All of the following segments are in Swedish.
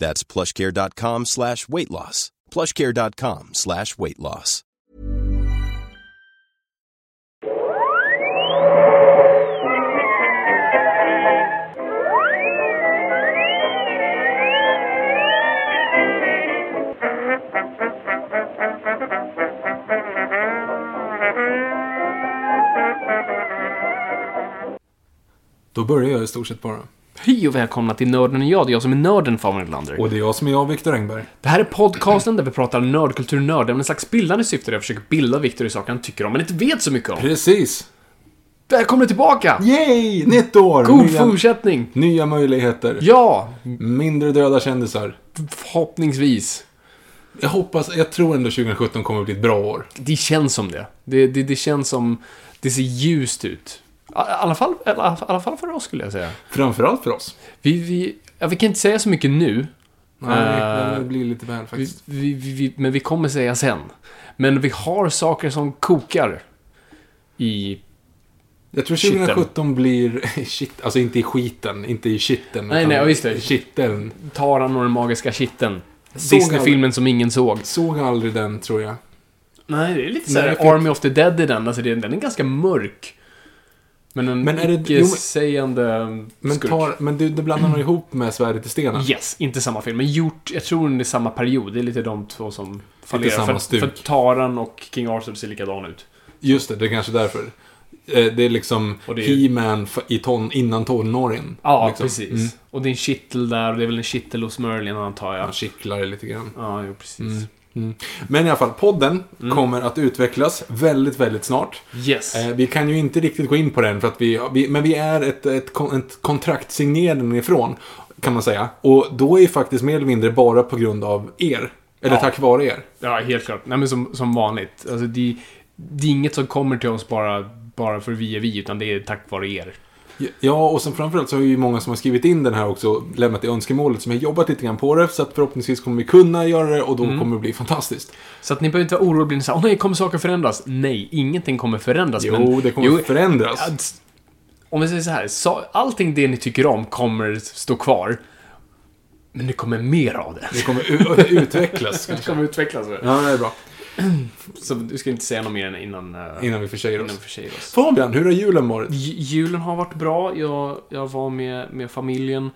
That's plushcare.com slash weight loss. plushcare.com slash weight loss. Då börjar jag i stort sett bara. Hej och välkomna till Nörden och jag. Det är jag som är nörden, Fabian Lander. Och det är jag som är jag, Viktor Engberg. Det här är podcasten där vi pratar nördkultur, nörd, en slags bildande syfte där jag försöker bilda Viktor i saker han tycker om, men inte vet så mycket om. Precis! Välkommen tillbaka! Yay! Nytt år! God nya, fortsättning! nya möjligheter. Ja, Mindre döda kändisar. förhoppningsvis. Jag hoppas, jag tror ändå 2017 kommer att bli ett bra år. Det känns som det. Det, det, det känns som... Det ser ljust ut. I alla fall, alla, alla fall för oss, skulle jag säga. Framförallt för oss. Vi, vi, ja, vi kan inte säga så mycket nu. Nej, Eh, det blir lite väl faktiskt. vi, vi, vi, men vi kommer säga sen. Men vi har saker som kokar i... Jag tror Kitteln. 2017 blir... Shit, alltså inte i skiten, inte i kitteln. Nej, nej, just det. Kitteln. Taran och den magiska kitteln. Disney-filmen som ingen såg. Såg aldrig den, tror jag. Nej, det är lite såhär Army of the Dead i den. Alltså, den är ganska mörk. Men en Men är det- icke-sägande Men, skurk. tar, men du, det blandar nog ihop med Svärdet i stenen. Yes, inte samma film. Men gjort, jag tror det är samma period. Det är lite de två som fallerar. samma för, stuk. för Taran och King Arthur ser likadan ut. Just det, det är kanske därför. Eh, Det är liksom det är- He-Man ton, innan tonåren. Ja, liksom. precis. Mm. Och det är en kittel där och det är väl en kittel hos Merlin antar jag. Han kittlar lite grann. Ja, jo, precis. Mm. Mm. Men i alla fall, podden Mm. kommer att utvecklas väldigt, väldigt snart. Yes. Eh, vi kan ju inte riktigt gå in på den, för att vi, vi, men vi är ett, ett, ett kontrakt signerade ifrån, kan man säga. Och då är faktiskt mer eller mindre bara på grund av er. Eller Ja. tack vare er. Ja, helt klart. Nej, men som, som vanligt. Alltså, det, det är inget som kommer till oss bara, bara för vi är vi, utan det är tack vare er. Ja, och sen framförallt så det ju många som har skrivit in den här också, lämnat i önskemålet, som har jobbat lite grann på det, så att förhoppningsvis kommer vi kunna göra det och då Mm. kommer det bli fantastiskt. Så att ni behöver inte vara oroliga och bli såhär, åh nej, kommer saker förändras? Nej, ingenting kommer förändras. Jo, men, det kommer jo, förändras. Om vi säger så här, så, allting det ni tycker om kommer stå kvar. Men det kommer mer av det. Det kommer utvecklas. Det kommer utvecklas. Ja, det är bra. Så du ska inte säga något mer innan, uh, Innan vi försäger oss. oss. Fabian, hur har julen varit? J- Julen har varit bra. Jag, jag var med, med familjen eh,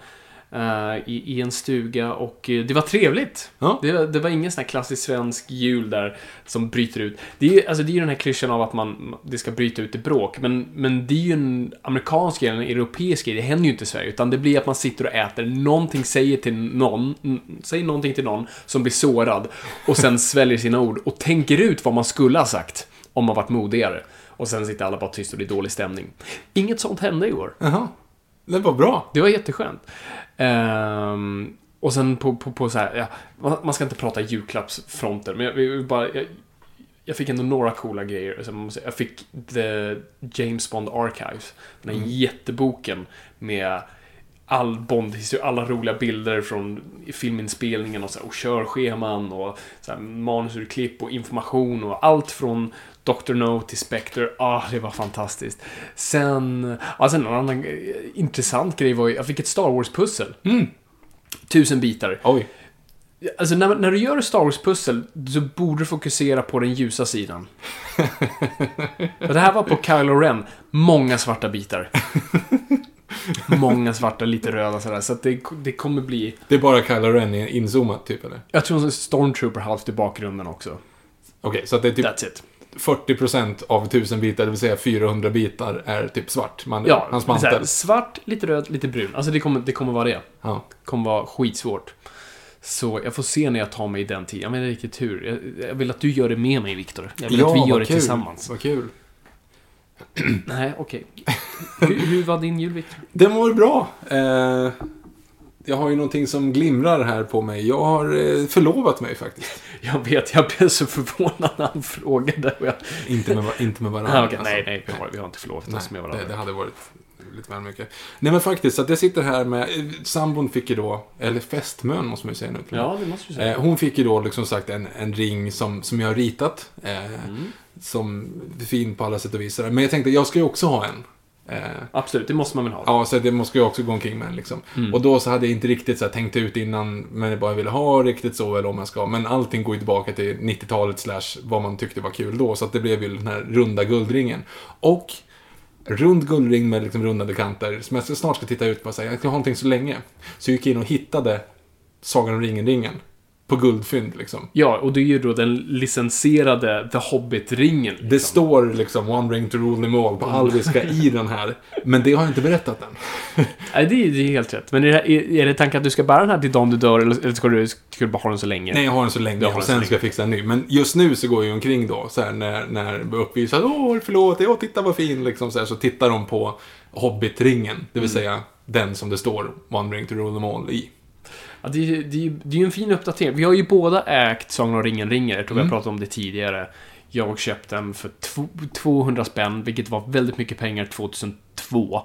i, i en stuga och eh, det var trevligt. Ja. Det, var- det var ingen sån här klassisk svensk jul där som bryter ut. Det är ju alltså, det är ju den här klyschan av att man, det ska bryta ut i bråk. Men, men det är ju en amerikansk grej, en europeisk grej. Det händer ju inte i Sverige. Utan det blir att man sitter och äter, någonting säger till någon, säger någonting till någon som blir sårad. Och sen sväljer sina ord och tänker ut vad man skulle ha sagt om man varit modigare. Och sen sitter alla bara tyst och det är dålig stämning. Inget sånt hände i år. Jaha. Det var bra. Det var jätteskönt. Ehm, och sen på, på, på så här, ja, man, man ska inte prata julklappsfronter, men jag, jag, bara, jag, jag fick ändå några coola grejer. Jag fick The James Bond Archives, den här jätteboken med all Bond-historia, alla roliga bilder från filminspelningen och, så här, och körscheman och så här, manusurklipp och information och allt från Dr. No till Spectre. Ah, det var fantastiskt. Sen, sen en annan eh, intressant grej var ju, jag fick ett Star Wars-pussel. Mm. Tusen bitar. Oj. Alltså när, när du gör ett Star Wars-pussel så borde du fokusera på den ljusa sidan. Det här var på Kylo Ren. Många svarta bitar. Många svarta, lite röda sådär. Så att det, det kommer bli... Det är bara Kylo Ren inzoomat, typ, eller? Jag tror en Stormtrooper halvt i bakgrunden också. Okej, så att det är typ That's it. 40% av 1000 bitar, det vill säga 400 bitar, är typ svart. Man, Ja, hans så här, mantel. svart, lite röd, lite brun. Alltså det kommer, det kommer vara det. Ja. kommer vara skitsvårt. Så jag får se när jag tar mig den tiden. Jag menar riktigt tur. Jag, jag vill att du gör det med mig, Viktor. Jag vill att vi gör det kul. tillsammans. Vad kul. Nej, okej. hur, hur var din jul, Viktor? Den var bra. Eh, jag har ju någonting som glimrar här på mig. Jag har eh, förlovat mig faktiskt. Jag vet, jag blev så förvånad när han frågade. Jag... Inte med, inte med varandra. Ah, okej, alltså. nej, nej, vi har, vi har inte förlovat Nej, oss med varandra. det, det hade varit lite väl mycket. Nej men faktiskt, så att jag sitter här med, eh, sambon fick ju då, eller fästmön måste man ju säga nu. Ja, det måste du säga. Eh, hon fick ju då liksom sagt en, en ring som, som jag har ritat. Eh, Mm. Som fin på alla sätt och vis. Men jag tänkte, jag ska ju också ha en. Eh, Absolut, det måste man väl ha. Ja, så det måste jag också gå omkring med liksom. Mm. Och då så hade jag inte riktigt så här, tänkt ut innan, men jag bara ville ha riktigt så eller om jag ska. Men allting går ju tillbaka till 90-talet slash vad man tyckte var kul då. Så att det blev ju den här runda guldringen. Och rund guldring med liksom rundade kanter som jag snart ska titta ut på och säga, jag ska ha någonting så länge. Så jag gick in och hittade Sagan om ringen-ringen. På guldfynd liksom. Ja, och det är ju då den licensierade The Hobbit-ringen. Liksom. Det står liksom One ring to rule them all på alviska i den här. Men det har jag inte berättat än. Nej, det är, det är helt rätt. Men är det, är, det tanken att du ska bära den här till dagen du dör, eller, eller ska, du, ska du bara ha den så länge? Nej, jag har den så länge och sen ska jag fixa en ny. Men just nu så går jag ju omkring då, så här när, när uppvisad. Åh, förlåt, åh, titta vad fin, liksom så här. Så tittar de på Hobbit-ringen, det vill Mm. säga den som det står One ring to rule them all i. Ja, det, det, det är ju en fin uppdatering. Vi har ju båda ägt Sagan om ringen-ringer. Jag tror Mm. har pratat om det tidigare. Jag köpte den för tw- 200 spänn, vilket var väldigt mycket pengar 2002.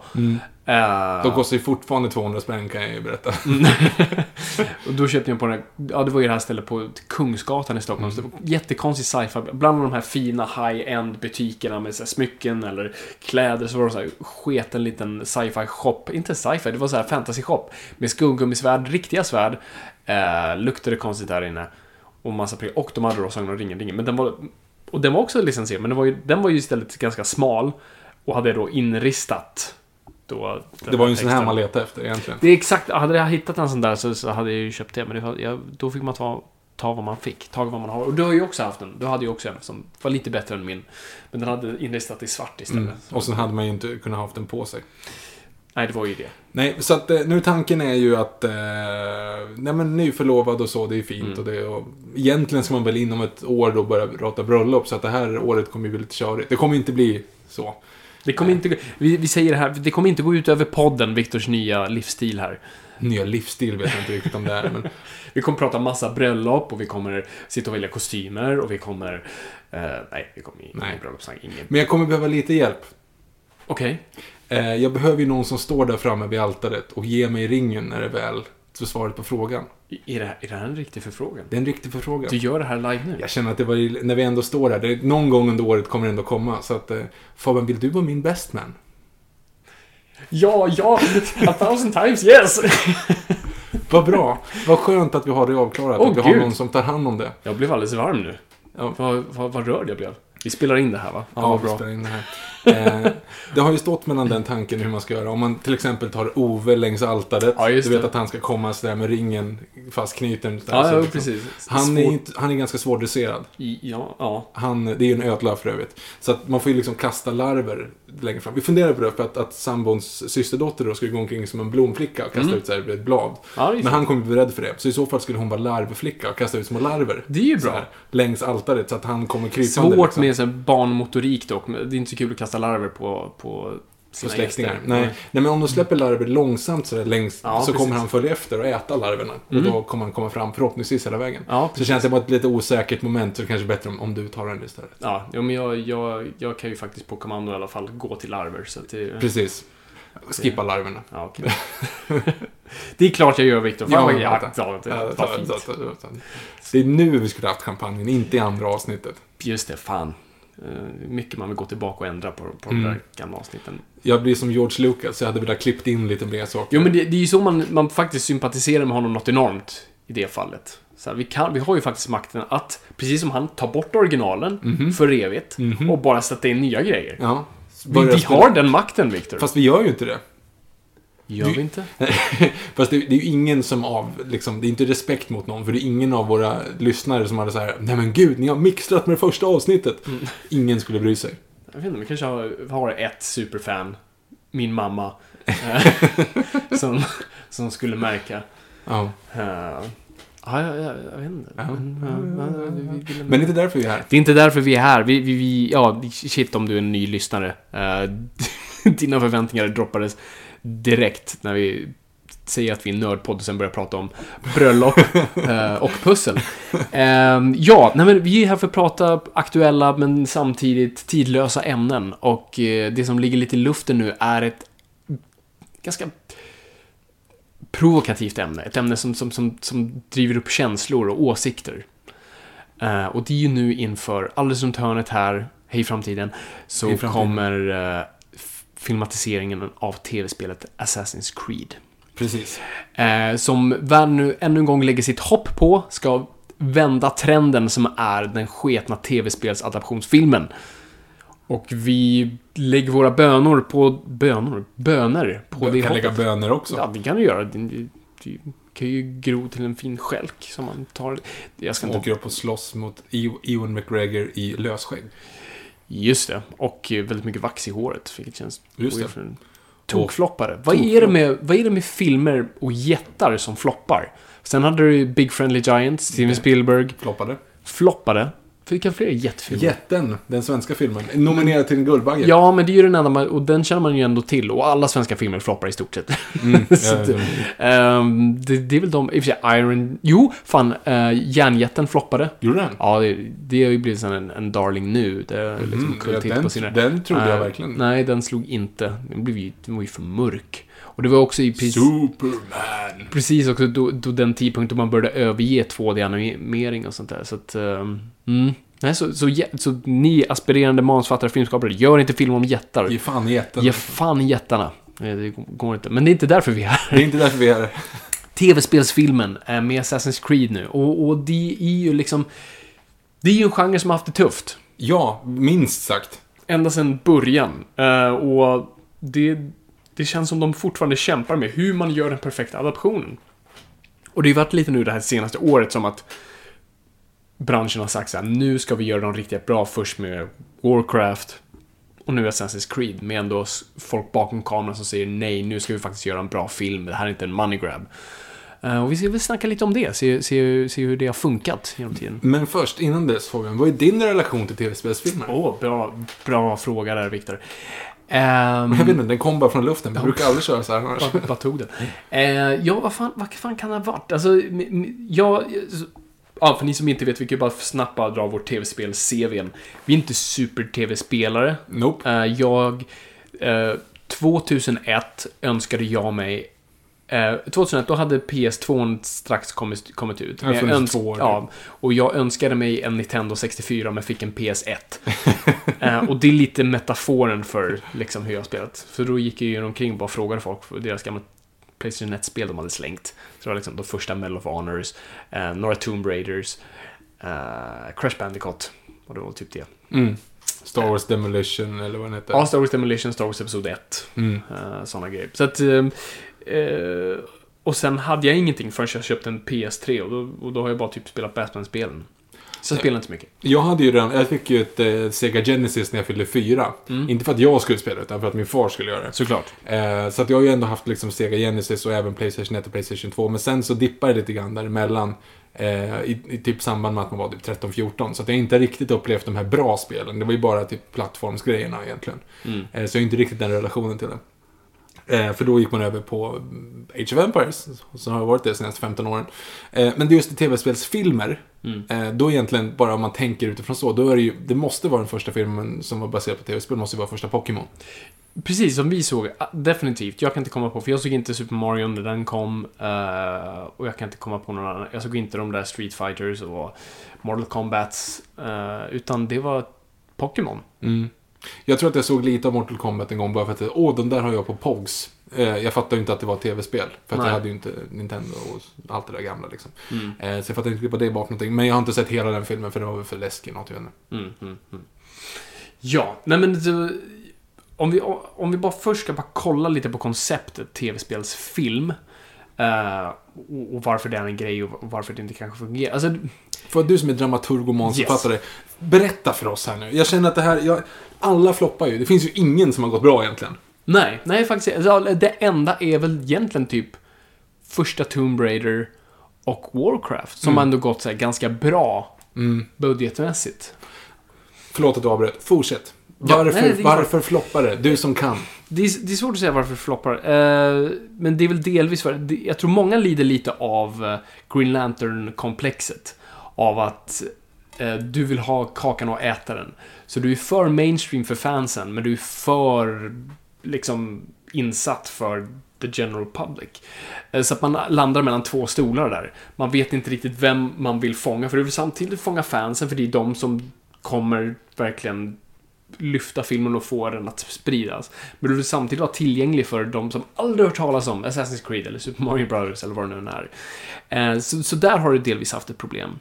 Eh, De kostar ju fortfarande 200 spänn kan jag ju berätta. och då köpte jag på den här, ja det var ju det här stället på Kungsgatan i Stockholm. Så det var jättekonstig sci-fi. Bland de här fina high-end butikerna med så smycken eller kläder så var det så här sketen liten sci-fi shop. Inte sci-fi, det var så här fantasy shop. Med skuggummisvärd, riktiga svärd. Eh, luktade konstigt där inne. Och massa prylar. Och de hade då Sagan om ringen-ringen. Men den var, och den var också licensierad, men den var, ju, den var ju istället ganska smal. Och hade då inristat. Då, Det var ju en sån här man letade efter egentligen. Det är exakt, hade jag hittat en sån där så, så hade jag ju köpt det. Men det, jag, då fick man ta, ta vad man fick, ta vad man har. Och du har ju också haft en. Du hade ju också en som var lite bättre än min. Men den hade inristat i svart istället. Mm. Och sen hade man ju inte kunnat haft den på sig. Nej, det var ju det. Nej, så att eh, nu tanken är ju att... Eh, nej men nu förlovad och så, det är fint. Mm. Och det, och egentligen ska man väl inom ett år då börja rata bröllop. Så att det här året kommer ju bli lite körigt. Det kommer inte bli så. Det kommer inte, vi, vi säger det här, det kommer inte gå ut över podden, Viktors nya livsstil här. Nya livsstil vet jag inte riktigt om det är. Men Vi kommer prata massa bröllop och vi kommer sitta och välja kostymer och vi kommer... Eh, nej, vi kommer Nej. ingen bröllopssnack, ingen. Men jag kommer behöva lite hjälp. Okej. Eh, jag behöver ju någon som står där framme vid altaret och ger mig ringen när det väl så svaret på frågan. Är, det, här- är det här en riktig förfrågan? Det är en riktig förfrågan. Du gör det här live nu? Jag känner att det var, när vi ändå står här, det, någon gång under året kommer det ändå komma. Så att, eh, Fabian, vill du vara min best man? Ja, ja, a thousand times yes! Vad bra. Vad skönt att vi har det avklarat. Åh, att vi har Gud. någon som tar hand om det. Jag blev alldeles varm nu. Ja. Vad, vad, vad rörd jag blev. Vi spelar in det här va? Ja, vad vi bra. spelar in det här. Eh, det har ju stått mellan den tanken hur man ska göra. Om man till exempel tar Ove längs altaret. Ja, du vet att han ska komma sådär med ringen fastknuten. sådär, Ja, ja, liksom. precis. Han är, inte, han är ganska svårdresserad. Ja, ja. Han, det är ju en ödla för övrigt. Så att man får ju liksom kasta larver längre fram. Vi funderar på det för att, att sambons systerdotter då skulle gå omkring som en blomflicka och kasta Mm. ut så här ett blad. ja Men han kommer bli rädd för det. Så i så fall skulle hon vara larvflicka och kasta ut små larver. det är ju bra. här, längs altaret så att han kommer krypande. Svårt liksom, med så barnmotorik dock. Det är inte så kul att kasta larver på, på sina släktingar. Nej. Nej, men om de släpper larver långsamt så där längs Ja, så kommer han följa efter och äta larverna. Mm. Och då kommer han komma fram förhoppningsvis hela vägen. Ja, Så känns det bara ett lite osäkert moment så det kanske är bättre om, om du tar den istället. Ja, jo, men jag, jag, jag kan ju faktiskt på kommando i alla fall gå till larver. Så det, Precis. Skippa larverna. ja, okej. det är klart jag gör, Viktor. Fan Ja, ja, ja, det Ja, fint. Det är nu vi skulle haft champagnen, inte i andra avsnittet. Just det, fan. Eh, Mycket man vill gå tillbaka och ändra på, på Mm. de där gamla avsnitten. Jag blir som George Lucas, jag hade velat klippt in lite mer saker. Jo, men det, det är ju så man, man faktiskt sympatiserar med honom något enormt i det fallet. Så här, vi, kan, vi har ju faktiskt makten att, precis som han, ta bort originalen Mhm. för evigt Mhm. och bara sätta in nya grejer. Ja. Vi, vi har den makten, Viktor. Fast vi gör ju inte det. Gör vi inte? Fast det, det är ju ingen som av, liksom, det är inte respekt mot någon, för det är ingen av våra lyssnare som hade så här, nej men gud, ni har mixtrat med det första avsnittet. Mm. Ingen skulle bry sig. Jag vet inte, vi kanske har, har ett superfan. Min mamma. eh, som, som skulle märka. Ja. Uh, ja, jag, jag, jag vet inte. Ja. Men, ja, Men det är inte därför vi är här. Det är inte därför vi är här. Vi, vi, vi, ja, shit om du är en ny lyssnare. Eh, dina förväntningar droppades direkt när vi säger att vi är nördpodd och sen börjar prata om bröllop eh, och pussel. Eh, ja, nej men vi är här för att prata aktuella men samtidigt tidlösa ämnen. Och eh, det som ligger lite i luften nu är ett ganska provokativt ämne. Ett ämne som, som, som, som driver upp känslor och åsikter. Eh, och det är ju nu inför, alldeles runt hörnet här, Hej Framtiden, så Hej Framtiden. kommer filmatiseringen av tv-spelet Assassin's Creed. Precis. Eh, som världen nu ännu en gång lägger sitt hopp på, ska vända trenden som är den sketna tv-spelsadaptionsfilmen. Och vi lägger våra bönor på... Bönor? Böner på Du det kan lägga hoppet. böner också. Ja, det kan du göra. Det, det, det kan ju gro till en fin skälk som man tar... Jag ska Som inte... åker upp och slåss mot E- Ewan McGregor i lösskägg. Just det. Och väldigt mycket vax i håret, vilket känns Just det. Tokfloppare. Vad är, det med, vad är det med filmer och jättar som floppar? Sen hade du Big Friendly Giant, Steven Det- Spielberg, Floppade. floppade. Vilka fler jättefilmer? Jätten, den svenska filmen. Nominerad till en Guldbagge. Ja, men det är ju den enda man, och den känner man ju ändå till. Och alla svenska filmer floppar i stort sett. Mm, ja, Ehm, det, det är väl de, i och för sig Iron... Jo, fan, uh, Järnjätten floppade. Gjorde den? Ja, det, det har ju blivit en, en darling nu. Det är liksom Mm, ja, den, på sina... den trodde jag Eh, verkligen. Nej, den slog inte. Den, blev ju, den var ju för mörk. Och det var också i precis, Superman. precis också då, då den tidpunkt då man började överge 2D-animering och sånt där. Så att... ehm, mm. Nej, så, så, jä- så, ni aspirerande manusfattare, filmskapare, gör inte film om jättar. Ge fan i jätten. Ge fan i jättarna. Det går inte. Men det är inte därför vi är här. Det är inte därför vi är här. Tv-spelsfilmen med Assassin's Creed nu. Och, och det är ju liksom... Det är ju en genre som har haft det tufft. Ja, minst sagt. ända sedan början. Eh, och det, det känns som de fortfarande kämpar med hur man gör den perfekta adaptionen. Och det har varit lite nu det här senaste året som att branschen har sagt så här, nu ska vi göra dem riktigt bra först med Warcraft och nu Assassin's Creed med ändå folk bakom kameran som säger nej, nu ska vi faktiskt göra en bra film, det här är inte en money grab. Eh, och vi ska väl snacka lite om det, se, se, se hur det har funkat genom tiden. Men först, innan dess Fabian, vad är din relation till tv-spelsfilmer? Åh, bra, bra fråga där, Viktor. Ehm, Jag vet inte, den kom bara från luften. Vi brukar aldrig köra så här annars. Vad, vad tog den? Eh, ja, vad fan, vad fan kan det ha varit? Alltså, jag... Ja, för ni som inte vet, vi kan ju bara snabbt bara dra vårt tv-spel-CVn. Vi är inte super-tv-spelare. Nope. Eh, jag... Eh, 2001 önskade jag mig... Eh, 2001, då hade PS2 strax kommit, kommit ut. Jag två år. Ja, och jag önskade mig en Nintendo 64 men fick en PS1. eh, och det är lite metaforen för liksom, hur jag har spelat. För då gick jag ju omkring och bara frågade folk för deras gamla Playstation 1-spel de hade slängt. Så det var liksom de första Medal of Honors, eh, några Tomb Raiders, eh, Crash Bandicoot. Och det var typ det. Mm. Star Wars Demolition, eller vad den heter. Ja, Star Wars Demolition, Star Wars Episod 1. Mm. Sådana grejer. Så att... eh, eh, och sen hade jag ingenting förrän jag köpte en PS3 och då, och då har jag bara typ spelat Batman-spelen. Så jag spelar inte så mycket. Jag hade ju redan, jag fick ju ett eh, Sega Genesis när jag fyllde fyra. Mm. Inte för att jag skulle spela, utan för att min far skulle göra det. Såklart. Eh, så att jag har ju ändå haft liksom Sega Genesis och även Playstation 1 och Playstation 2. Men sen så dippade det lite grann däremellan. Eh, i, I typ samband med att man var typ 13-14. Så att jag inte riktigt upplevt de här bra spelen. Det var ju bara typ plattformsgrejerna egentligen. Mm. Eh, så jag har inte riktigt den relationen till det. Eh, för då gick man över på Age of Empires. Så har varit det de senaste 15 åren. Eh, men det är just i tv-spelsfilmer. Mm. Eh, då egentligen, bara om man tänker utifrån så, då är det ju, det måste vara den första filmen som var baserad på tv-spel, måste ju vara första Pokémon. Precis, som vi såg. ah, Definitivt. Jag kan inte komma på, för jag såg inte Super Mario när den kom. eh, och jag kan inte komma på någon annan. Jag såg inte de där Street Fighters och Mortal Kombats. eh, utan det var Pokémon. Mm. Jag tror att jag såg lite av Mortal Kombat en gång bara för att, åh, den där har jag på POGs. Eh, jag fattade ju inte att det var ett tv-spel. För att Nej. jag hade ju inte Nintendo och allt det där gamla liksom. Mm. Eh, så jag fattade inte vad det är bak någonting. Men jag har inte sett hela den filmen för det var väl för läskig något, jag vet inte. Mm, mm, mm. Ja, nej men... det- om vi, om vi bara först ska bara kolla lite på konceptet tv-spelsfilm. och, och varför det är en grej och varför det inte kanske fungerar. Alltså, För du som är dramaturg och manusförfattare, berätta för oss här nu. Jag känner att det här, jag, alla floppar ju. Det finns ju ingen som har gått bra egentligen. nej, nej faktiskt alltså, Det enda är väl egentligen typ första Tomb Raider och Warcraft. Som ändå gått så ganska bra budgetmässigt. Förlåt att du avbröt. Fortsätt. Ja, Varför, nej, det varför floppar det? Du som kan. Det är, det är svårt att säga varför det floppar. Eh, men det är väl delvis för... Jag tror många lider lite av eh, Green Lantern-komplexet. Av att eh, du vill ha kakan och äta den. Så du är för mainstream för fansen, men du är för liksom insatt för the general public. Eh, Så att man landar mellan två stolar där. Man vet inte riktigt vem man vill fånga, för du vill samtidigt fånga fansen, för det är de som kommer verkligen lyfta filmen och få den att spridas. Men du vill samtidigt vara tillgänglig för de som aldrig hört talas om Assassin's Creed eller Super Mario Brothers eller vad det nu är. Eh, så, så där har du delvis haft ett problem.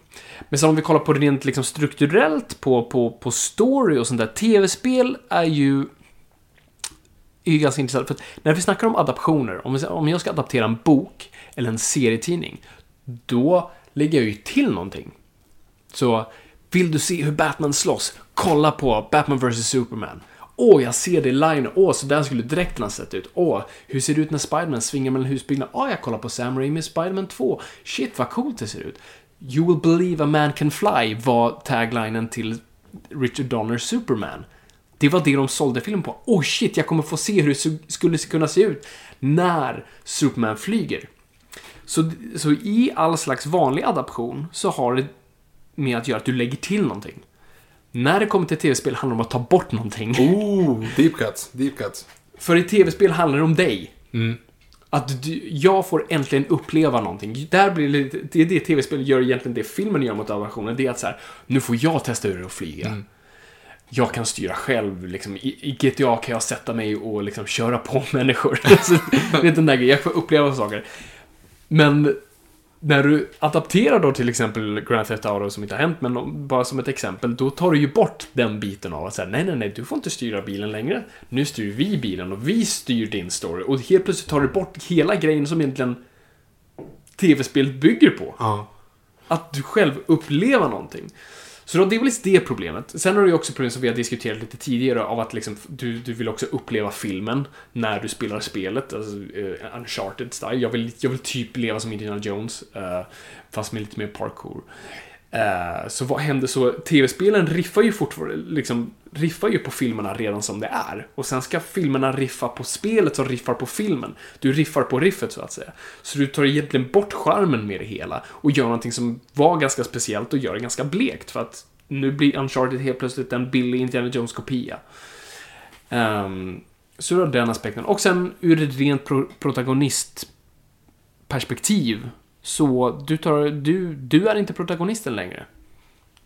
Men sen om vi kollar på det rent liksom strukturellt, på, på, på story och sånt där. Tv-spel är ju är ju ganska intressant. För att när vi snackar om adaptioner, om, om jag ska adaptera en bok eller en serietidning, då lägger jag ju till någonting. Så, vill du se hur Batman slåss? Kolla på Batman vs Superman. Åh, jag ser det i line. Åh, så där skulle dräkten ha sett ut. Åh, hur ser det ut när Spiderman svingar mellan husbyggnader? Åh, jag kollar på Sam Raimi Spiderman 2. Shit, vad coolt det ser ut. You will believe a man can fly var taglinen till Richard Donners Superman. Det var det de sålde filmen på. Åh shit, jag kommer få se hur det skulle kunna se ut när Superman flyger. Så, så i all slags vanlig adaption så har det med att göra att du lägger till någonting. När det kommer till tv-spel handlar det om att ta bort någonting. Oh, deep cuts. Deep cuts. För i tv-spel handlar det om dig. Mm. Att du, jag får äntligen uppleva någonting. Där blir det, lite- det är det tv-spel gör egentligen det filmen gör mot adaptionen. Det är att så här, nu får jag testa hur det är att flyga. Jag kan styra själv. Liksom. I, I GTA kan jag sätta mig och liksom köra på människor. det är den där grejen. Jag får uppleva saker. Men när du adapterar då till exempel Grand Theft Auto som inte har hänt, men bara som ett exempel, då tar du ju bort den biten av att säga nej, nej, nej, du får inte styra bilen längre. Nu styr vi bilen och vi styr din story. Och helt plötsligt tar du bort hela grejen som egentligen tv-spelet bygger på. Ja. Att du själv upplever någonting. Så då, det är väl det problemet. Sen har du ju också problem som vi har diskuterat lite tidigare av att liksom, du, du vill också uppleva filmen när du spelar spelet. Alltså, uh, Uncharted style. Jag vill, jag vill typ leva som Indiana Jones. uh, fast med lite mer parkour. Uh, så vad händer så? TV-spelen riffar ju fortfarande, liksom, riffar ju på filmerna redan som det är. Och sen ska filmerna riffa på spelet som riffar på filmen. Du riffar på riffet så att säga. Så du tar egentligen bort charmen med det hela och gör någonting som var ganska speciellt och gör det ganska blekt. För att nu blir Uncharted helt plötsligt en billig Indiana Jones-kopia. Um, så du har den aspekten. Och sen ur ett rent pro- protagonistperspektiv så du, tar, du, du är inte protagonisten längre.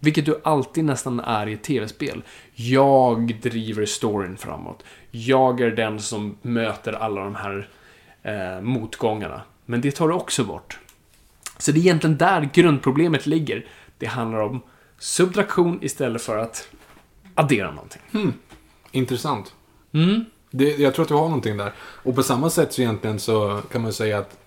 Vilket du alltid nästan är i ett tv-spel. Jag driver storyn framåt. Jag är den som möter alla de här eh, motgångarna. Men det tar du också bort. Så det är egentligen där grundproblemet ligger. Det handlar om subtraktion istället för att addera någonting. Intressant. Mm. Det, jag tror att du har någonting där. Och på samma sätt så egentligen så kan man säga att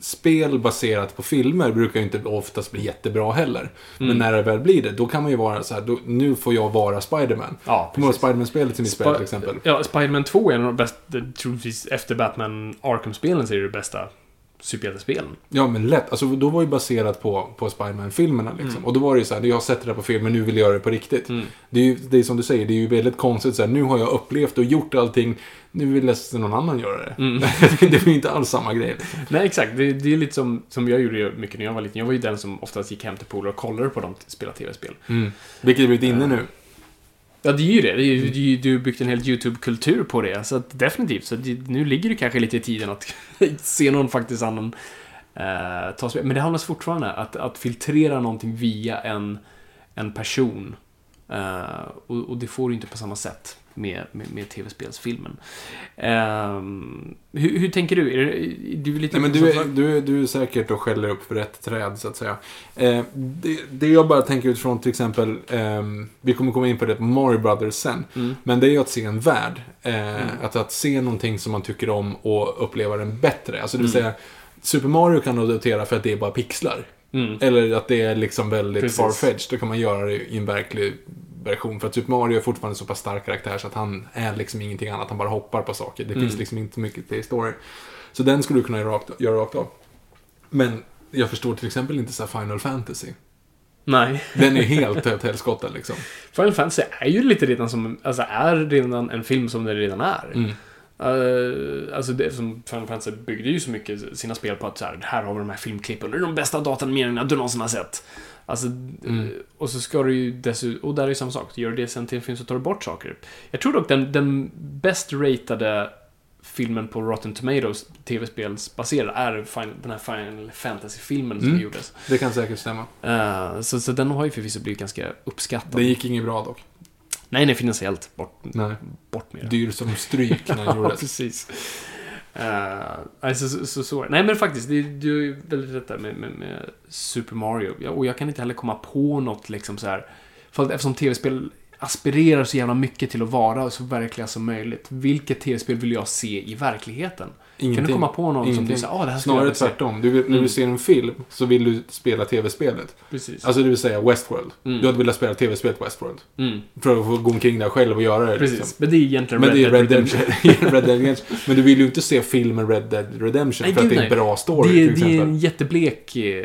spel baserat på filmer brukar ju inte oftast bli jättebra heller. Men när det väl blir det, då kan man ju vara så här, då, nu får jag vara Spiderman. Ja, Kommer. Spiderman-spelet som vi spelade till exempel? Ja, Spider-Man 2 är en av de bästa, troligtvis efter Batman Arkham-spelen så är det det bästa superhjältespelen. Ja, men lätt. Alltså, då var ju baserat på, på Spiderman-filmerna. Liksom. Mm. Och då var det ju så här, jag har sett det där på film, men nu vill jag göra det på riktigt. Det är ju det är som du säger, det är ju väldigt konstigt så här, nu har jag upplevt och gjort allting, nu vill nästan någon annan göra det. Mm. det blir inte alls samma grej. Nej, exakt. Det, det är lite som, som jag gjorde mycket när jag var liten. Jag var ju den som oftast gick hem till polare och kollade på dem spela tv-spel. Mm. Vilket är blivit inne nu. Ja, det är ju det. det är, ju- det är, ju- du har byggt en hel YouTube-kultur på det. Så att definitivt. Så det, nu ligger det kanske lite i tiden att se någon faktiskt annan eh, ta spel. Men det handlar fortfarande om att, att filtrera någonting via en, en person Eh, och, och det får du inte på samma sätt med, med, med tv-spelsfilmen. Ehm, hur, hur tänker du? Är det, du är lite Nej, men du, är, du, du är säkert och skäller upp för rätt träd, så att säga. Eh, det, det jag bara tänker utifrån till exempel, ehm, vi kommer komma in på det på Mario Brothers sen, Mm. men det är ju att se en värld. Eh, att, att se någonting som man tycker om och uppleva den bättre. Alltså det vill Mm. säga, Super Mario kan du notera för att det är bara pixlar. Mm. Eller att det är liksom väldigt farfetched. Då kan man göra det i en verklig version. För att Super Mario är fortfarande så pass stark karaktär så att han är liksom ingenting annat. Han bara hoppar på saker. Det Mm. finns liksom inte mycket till story. Så den skulle du kunna göra rakt, göra rakt av. Men jag förstår till exempel inte så Final Fantasy. Nej. Den är helt åt helskotta liksom. Final Fantasy är ju lite redan som, alltså är redan en film som det redan är. Mm. Eh, alltså det som Final Fantasy byggde ju så mycket sina spel på att så här, här har vi de här filmklippen, det är de bästa datanimeringarna du någonsin har sett. Alltså, Mm. eh, och så ska du ju dessutom, och där är ju samma sak, gör du det sen till en film så tar du bort saker. Jag tror dock den, den bäst ratade filmen på Rotten Tomatoes, tv-spelsbaserad, är den här Final Fantasy-filmen som Mm. gjordes. Det kan säkert stämma. Eh, så, så den har ju förvisso blivit ganska uppskattad. Det gick inget bra dock. Nej, nej, finansiellt. Bort, Nej. bort med det. Dyr som stryk när den gjordes. precis. Uh, alltså, så, så, så. Nej, men faktiskt, det, du är ju väldigt rätt där med, med, med Super Mario. Jag, och jag kan inte heller komma på något liksom så här. För att eftersom tv-spel aspirerar så jävla mycket till att vara så verkliga som möjligt. Vilket tv-spel vill jag se i verkligheten? Kan Ingenting. du komma på någon som Ingenting. du säger, ah, det här Snarare tvärtom. Du vill, när Mm. du ser en film så vill du spela tv-spelet. Precis. Alltså det vill säga Westworld. Mm. Du hade velat spela tv-spelet Westworld. mm, För att få gå omkring där själv och göra det. precis. Liksom. Men det är egentligen Men det är Red Dead Redemption. Red Dead Redemption. Men du vill ju inte se filmen Red Dead Redemption Nej, för att det är en bra story Det, är- det är en jätteblek eh, eh,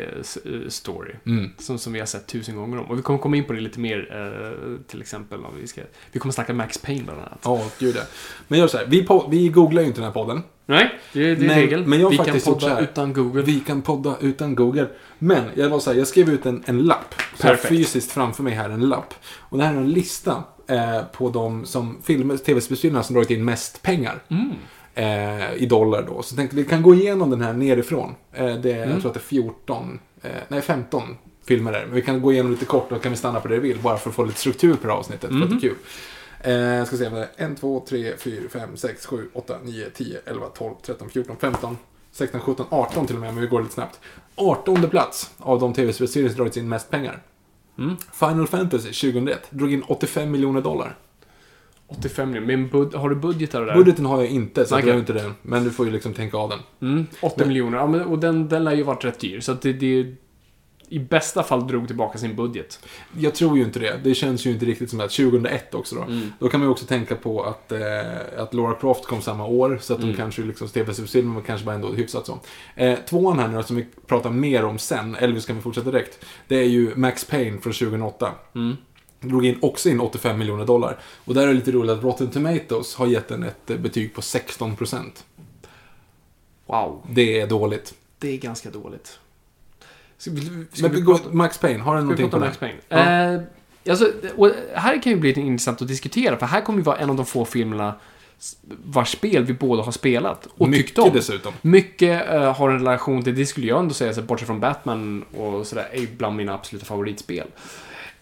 story. Mm. Som, som vi har sett tusen gånger om. Och vi kommer komma in på det lite mer, eh, till exempel. Om vi, ska, vi kommer snacka Max Payne bland annat. Ja, gud ja. Men gör så här. Vi, po- vi googlar ju inte den här podden. Nej, det, är- det är Men- regel. men jag vi faktiskt kan podda här. utan Google. Vi kan podda utan Google. Men jag var så här, jag skrev ut en, en lapp. Perfekt. fysiskt framför mig här en lapp. Och det här är en lista eh, på de som filmer, tv-spelsfilmerna som dragit in mest pengar. Mm. eh, i dollar då. Så jag tänkte vi kan gå igenom den här nerifrån. Eh, det Mm. Jag tror att det är 14, eh, nej 15 filmer där. Men vi kan gå igenom lite kort och kan vi stanna på det vi vill. Bara för att få lite struktur på det här avsnittet. För att det är kul. Eh, ska se om det är 1, 2, 3, 4, 5, 6, 7, 8, 9, 10, 11, 12, 13, 14, 15, 16, 17, 18 till och med. Men vi går lite snabbt. 18 plats av de tv-spelserier som dragits in mest pengar. Mm. Final Fantasy 2001 drog in 85 miljoner dollar. 85 miljoner. Men bud, har du budgetar där? Budgeten har jag inte, så Okej. jag inte den. Men du får ju liksom tänka av den. Mm, 80 miljoner. Ja, men, och den, den lär ju varit rätt dyr. Så att det, det i bästa fall drog tillbaka sin budget. Jag tror ju inte det. Det känns ju inte riktigt som att 2001 också då. Mm. Då kan man ju också tänka på att, eh, att Laura Croft kom samma år. Så att de Mm. kanske liksom, tv-spelsfilmen var kanske bara ändå hyfsat så. Eh, tvåan här nu som vi pratar mer om sen, eller ska vi fortsätta direkt. Det är ju Max Payne från 2008. Mm. Drog in, också in 85 miljoner dollar. Och där är det lite roligt att Rotten Tomatoes har gett den ett eh, betyg på 16%. Wow. Det är dåligt. Det är ganska dåligt. Ska, vi- ska Men vi prata, Max Payne, har du någonting på det? Max Payne? Eh, alltså, och här kan ju bli lite intressant att diskutera, för här kommer ju vara en av de få filmerna vars spel vi båda har spelat och tyckt Mycket om. dessutom. Mycket eh, har en relation till, det skulle jag ändå säga, så bortsett från Batman och sådär, är bland mina absoluta favoritspel.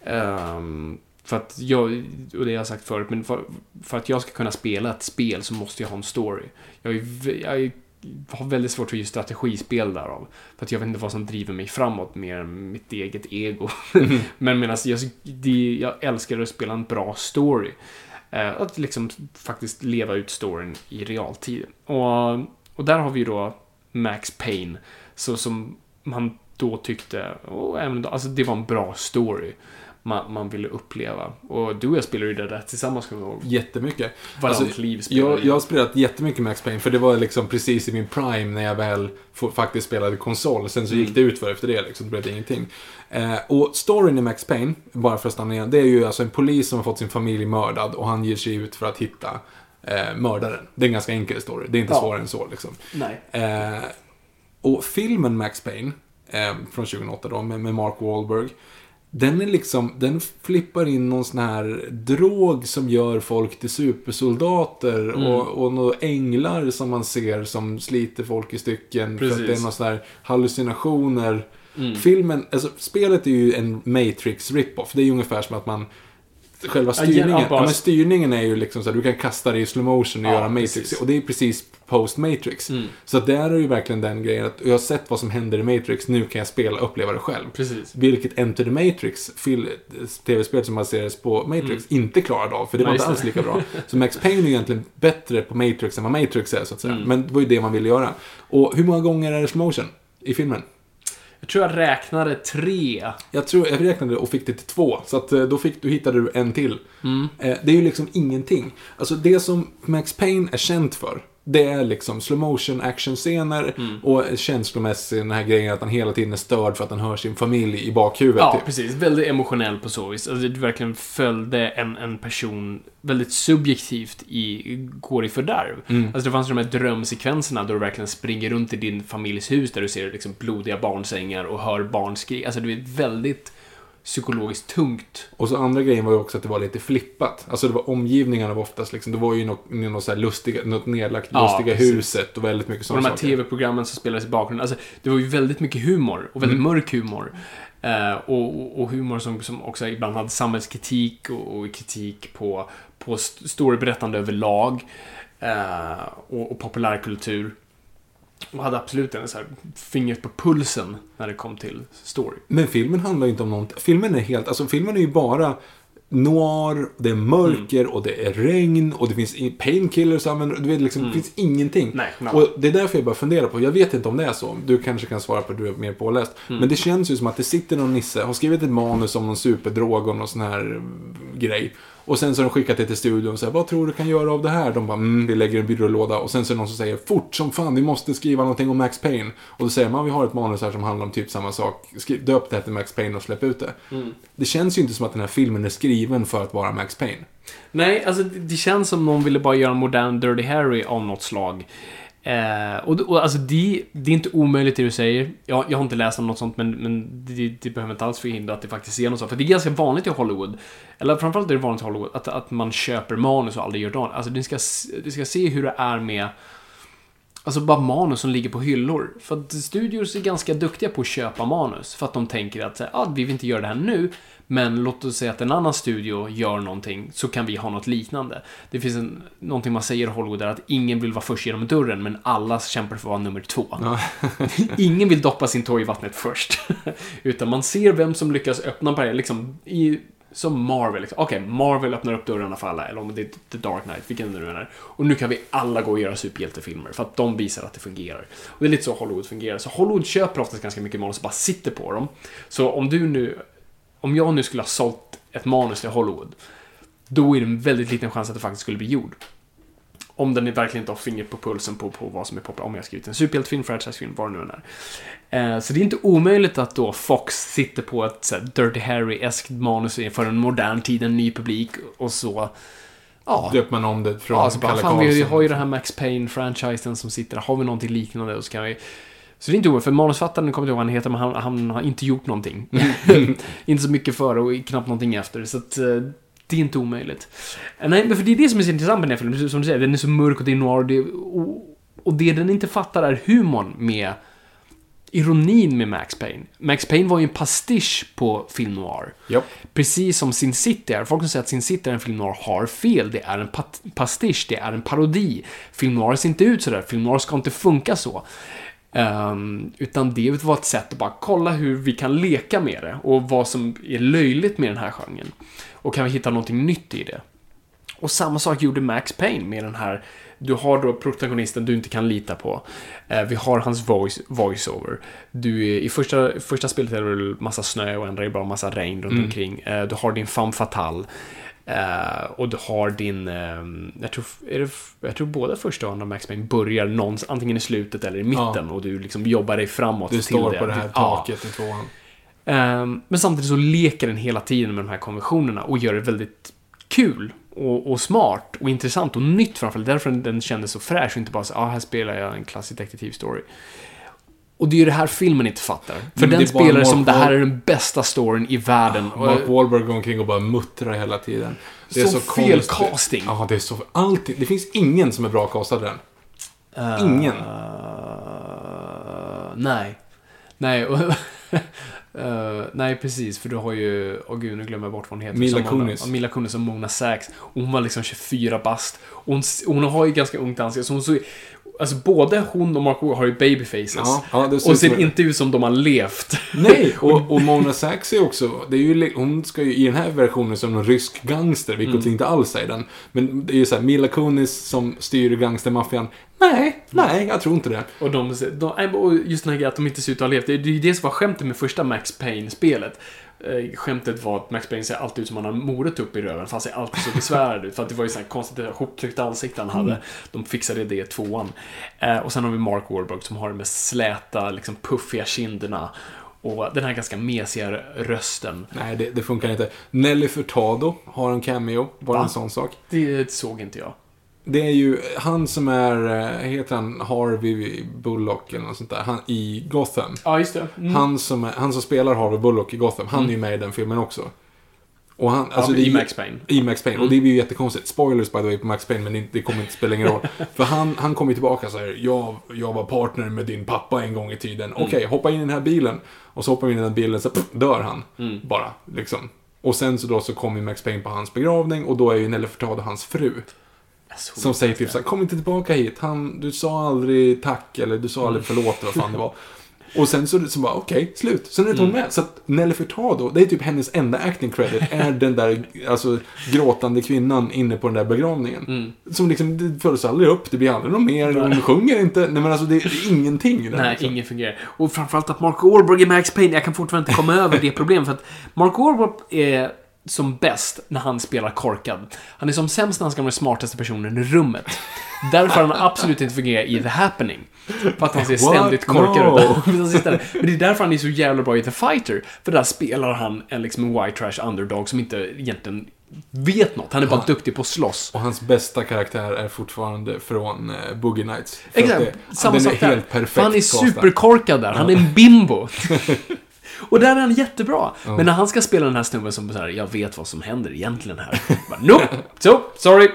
Ehm, för att jag, och det har jag sagt förut, men för, för att jag ska kunna spela ett spel så måste jag ha en story. Jag, är, jag är, har väldigt svårt för just strategispel därav. För att jag vet inte vad som driver mig framåt mer än mitt eget ego. men medan jag, det, jag älskar att spela en bra story. Eh, att liksom faktiskt leva ut storyn i realtid. Och, och där har vi då Max Payne. Så som man då tyckte, och även då, alltså det var en bra story. Man, man ville uppleva. Och du och jag spelade ju det där tillsammans, kommer jag ihåg. Jättemycket. Alltså, liv Jag, jag har spelat jättemycket Max Payne, för det var liksom precis i min prime när jag väl faktiskt spelade konsol. Sen så Mm. gick det ut för efter det, liksom, det blev det ingenting. Eh, och storyn i Max Payne, bara för att stanna igen, det är ju alltså en polis som har fått sin familj mördad och han ger sig ut för att hitta eh, mördaren. Det är en ganska enkel story, det är inte Ja. svårare än så liksom. Nej. Eh, och filmen Max Payne, eh, från 2008 då, med, med Mark Wahlberg. Den är liksom, den flippar in någon sån här drog som gör folk till supersoldater Mm. och, och några änglar som man ser som sliter folk i stycken. För att Precis. det är några sån här hallucinationer. Mm. Filmen, alltså spelet är ju en Matrix rip-off. Det är ju ungefär som att man själva styrningen. ja, men styrningen är ju liksom så att du kan kasta det i slow motion och Ja, göra Matrix. precis. Och det är precis post Matrix. Mm. Så där är ju verkligen den grejen att jag har sett vad som händer i Matrix, nu kan jag spela och uppleva det själv. Precis. Vilket Enter the Matrix, fil- tv-spel som baseras på Matrix, inte klarade av. För det Mm. Nej, var inte alls lika bra. Så Max Payne är egentligen bättre på Matrix än vad Matrix är, så att säga. Mm. Men det var ju det man ville göra. Och hur många gånger är det slow motion i filmen? Jag tror jag räknade tre. Jag tror, jag räknade och fick det till två. Så att eh, då, fick, då hittade du en till. Mm. Eh, Det är ju liksom ingenting. Alltså det som Max Payne är känt för, det är liksom slow motion actionscener Mm. och känslomässig den här grejen att han hela tiden är störd för att han hör sin familj i bakhuvudet. Ja, typ. precis. Väldigt emotionell på så vis. Alltså, du verkligen följde en, en person väldigt subjektivt i går i fördärv. Mm. Alltså det fanns de här drömsekvenserna då du verkligen springer runt i din familjs hus där du ser liksom blodiga barnsängar och hör barn skrika. Alltså det är väldigt psykologiskt tungt. Och så andra grejen var ju också att det var lite flippat. Alltså det var omgivningarna var oftast liksom, det var ju något, något så lustiga, något nedlagt Ja, lustiga precis. huset och väldigt mycket Och sådana de här saker. tv-programmen som spelades i bakgrunden. Alltså, det var ju väldigt mycket humor. Och väldigt Mm. mörk humor. Eh, och, och, och humor som, som också ibland hade samhällskritik och, och kritik på, på st- storyberättande överlag. Eh, och, och populärkultur. Och hade absolut en så här fingret på pulsen när det kom till story. Men filmen handlar ju inte om någonting. Filmen är helt, alltså filmen är ju bara noir, det är mörker Mm. och det är regn och det finns painkillers använder, du vet liksom, det finns ingenting. Mm. Nej, nej. Och det är därför jag bara funderar på, jag vet inte om det är så, du kanske kan svara på, du är mer påläst. Mm. Men det känns ju som att det sitter någon nisse, har skrivit ett manus om någon superdrog och någon sån här mm, grej. Och sen så har de skickat det till studion och säger, vad tror du kan göra av det här? De bara, mm, vi lägger en byrålåda. Och sen så är det någon som säger, fort som fan, vi måste skriva någonting om Max Payne. Och då säger man, vi har ett manus här som handlar om typ samma sak. Skriv, döp det här till Max Payne och släpp ut det. Mm. Det känns ju inte som att den här filmen är skriven för att vara Max Payne. Nej, alltså det, känns som någon ville bara göra en modern Dirty Harry av något slag. Eh, och, och alltså det, det är inte omöjligt det du säger. Jag, jag har inte läst om något sånt, men, men det, det behöver inte alls förhindra att det faktiskt är något sånt. För det är ganska vanligt i Hollywood, eller framförallt är det vanligt i Hollywood, att, att man köper manus och aldrig gör det. Alltså du ska, du ska se hur det är med Alltså bara manus som ligger på hyllor. För att studios är ganska duktiga på att köpa manus. För att de tänker att här, ah, vi vill inte göra det här nu. Men låt oss säga att en annan studio gör någonting, så kan vi ha något liknande. Det finns en, någonting man säger i Hollywood där att ingen vill vara först genom dörren, men alla kämpar för att vara nummer två. ingen vill doppa sin tå i vattnet först. Utan man ser vem som lyckas öppna barriären, liksom i, som Marvel. Liksom. Okej, Marvel öppnar upp dörrarna för alla, eller om det är The Dark Knight, vilken det nu än är. Och nu kan vi alla gå och göra superhjältefilmer, för att de visar att det fungerar. Och det är lite så Hollywood fungerar. Så Hollywood köper oftast ganska mycket manus och bara sitter på dem. Så om du nu, om jag nu skulle ha sålt ett manus till Hollywood, då är det en väldigt liten chans att det faktiskt skulle bli gjord. Om den verkligen inte har fingret på pulsen på, på vad som är populärt. Om jag har skrivit en superhjältefilm, franchisefilm, vad det nu än är. Eh, så det är inte omöjligt att då Fox sitter på ett så här, Dirty Harry-eskt manus för en modern tid, en ny publik och så. Ja, Döper man om det från ja så bara, fan, vi har ju det här Max Payne-franchisen som sitter där. Har vi någonting liknande och så kan vi... Så det är inte omöjligt, för manusfattaren, kommer inte ihåg vad han heter, men han, han har inte gjort någonting. inte så mycket före och knappt någonting efter, så att... eh, Det är inte omöjligt. Eh, Nej, men för det är det som är så intressant med den här filmen. Som du säger, den är så mörk och det är noir. Och det, och, och det den inte fattar är humorn med ironin med Max Payne. Max Payne var ju en pastisch på film noir. Japp. Precis som Sin City är. Folk som säger att Sin City är en film noir har fel. Det är en pastisch, det är en parodi. Film noir ser inte ut sådär. Film noir ska inte funka så. Ehm, utan det var ett sätt att bara kolla hur vi kan leka med det och vad som är löjligt med den här genren. Och kan vi hitta någonting nytt i det? Och samma sak gjorde Max Payne med den här du har då protagonisten du inte kan lita på. Eh, vi har hans voice, voiceover. Du är, I första, första spelet är det väl massa snö och andra är bara massa regn runt Mm. omkring. Eh, du har din femme fatale. Eh, och du har din, eh, jag, tror, är det, jag tror båda första och andra Max Payne börjar någonstans, antingen i slutet eller i mitten. Och du liksom jobbar dig framåt Du står det. på det här Ja. taket i tvåan. Ehm, Men samtidigt så leker den hela tiden med de här konventionerna och gör det väldigt kul och, och smart och intressant och nytt framförallt. Därför den, kändes så fräsch och inte bara så ah, här spelar jag en klassisk detektivstory. Och det är ju det här filmen inte fattar. För den spelar Mark som det här är den bästa storyn i världen. Mark Och- Wahlberg går omkring och bara muttrar hela tiden. Det är Så så, fel konstigt. casting. Ja, det är så... Alltid. Det finns ingen som är bra castad den. Ingen. Eh, nej. Nej, och Eh, nej, precis, för du har ju... Åh gud, nu glömmer jag bort vad hon heter. Mila Kunis. Mila Kunis och Mona Sachs. Hon var liksom 24 bast. Hon, hon har ju ganska ungt ansikte, så hon så, Alltså både hon och Mark Wahlberg har ju babyfaces. Ja, ja, det och som ser inte ut som de har levt. Nej, och, och Mona Sachs är också, det är ju, hon ska ju i den här versionen som en rysk gangster, vilket Mm. inte alls är den. Men det är ju såhär, Mila Kunis som styr gangstermaffian. Nej, nej, jag tror inte det. Och, de, de, och just den här grejen att de inte ser ut att ha levt. Det är ju det som var skämtet med första Max Payne-spelet. Eh, skämtet var att Max Payne ser alltid ut som han har morot upp i röven, för han ser alltid så besvärad ut. För att det var ju sån här konstigt hoptryckt ansikte han hade. De fixade det i tvåan. Eh, och sen har vi Mark Wahlberg som har de med släta, liksom puffiga kinderna. Och den här ganska mesiga rösten. Nej, det, det funkar inte. Nelly Furtado har en cameo, bara Va? en sån sak. Det såg inte jag. Det är ju han som är, eh, heter han Harvey Bullock eller något sånt där, han i Gotham. Ja, just det. Mm. Han, som, är, han som spelar Harvey Bullock i Gotham, han är ju med i den filmen också. Och han, alltså ja, det är I Max Payne. I Max Payne. Mm. Och det blir ju jättekonstigt. Spoilers by the way på Max Payne, men det, det kommer inte spela ingen roll. För han, han kommer tillbaka så här. Jag, jag var partner med din pappa en gång i tiden. Mm. Okej, hoppa in i den här bilen. Och så hoppar vi in i den bilen, så pff, dör han. Mm. Bara, liksom. Och sen så då så kommer Max Payne på hans begravning och då är ju Nelly Furtado hans fru. Såg Som säger det. typ såhär, kom inte tillbaka hit. Han, du sa aldrig tack eller du sa aldrig Mm. förlåt eller vad fan det var. Och sen så, så bara, okej, slut. Sen är inte Mm. hon med. Så att Nelly Furtado, det är typ hennes enda acting credit, är den där, alltså, gråtande kvinnan inne på den där begravningen. Mm. Som liksom, det följs aldrig upp, det blir aldrig något mer, hon sjunger inte. Nej men alltså, det är ingenting. Där, Nej, liksom. ingen fungerar. Och framförallt att Mark Wahlberg i Max Payne, jag kan fortfarande inte komma över det problemet. För att Mark Wahlberg är som bäst när han spelar korkad. Han är som sämst när han ska vara den smartaste personen i rummet. Därför har han absolut inte fungerat i The Happening. För att han ser ständigt korkad No. ut. Men det är därför han är så jävla bra i The Fighter. För där spelar han en, liksom, white trash underdog som inte egentligen vet något. Han är bara Ja. duktig på att slåss. Och hans bästa karaktär är fortfarande från uh, Boogie Nights. Exakt, samma sak är där. helt perfekt För han är superkorkad där. Han är en bimbo. Och där är han jättebra. Ja. Men när han ska spela den här snubben som så här, jag vet vad som händer egentligen här. Bara, nope! So, sorry!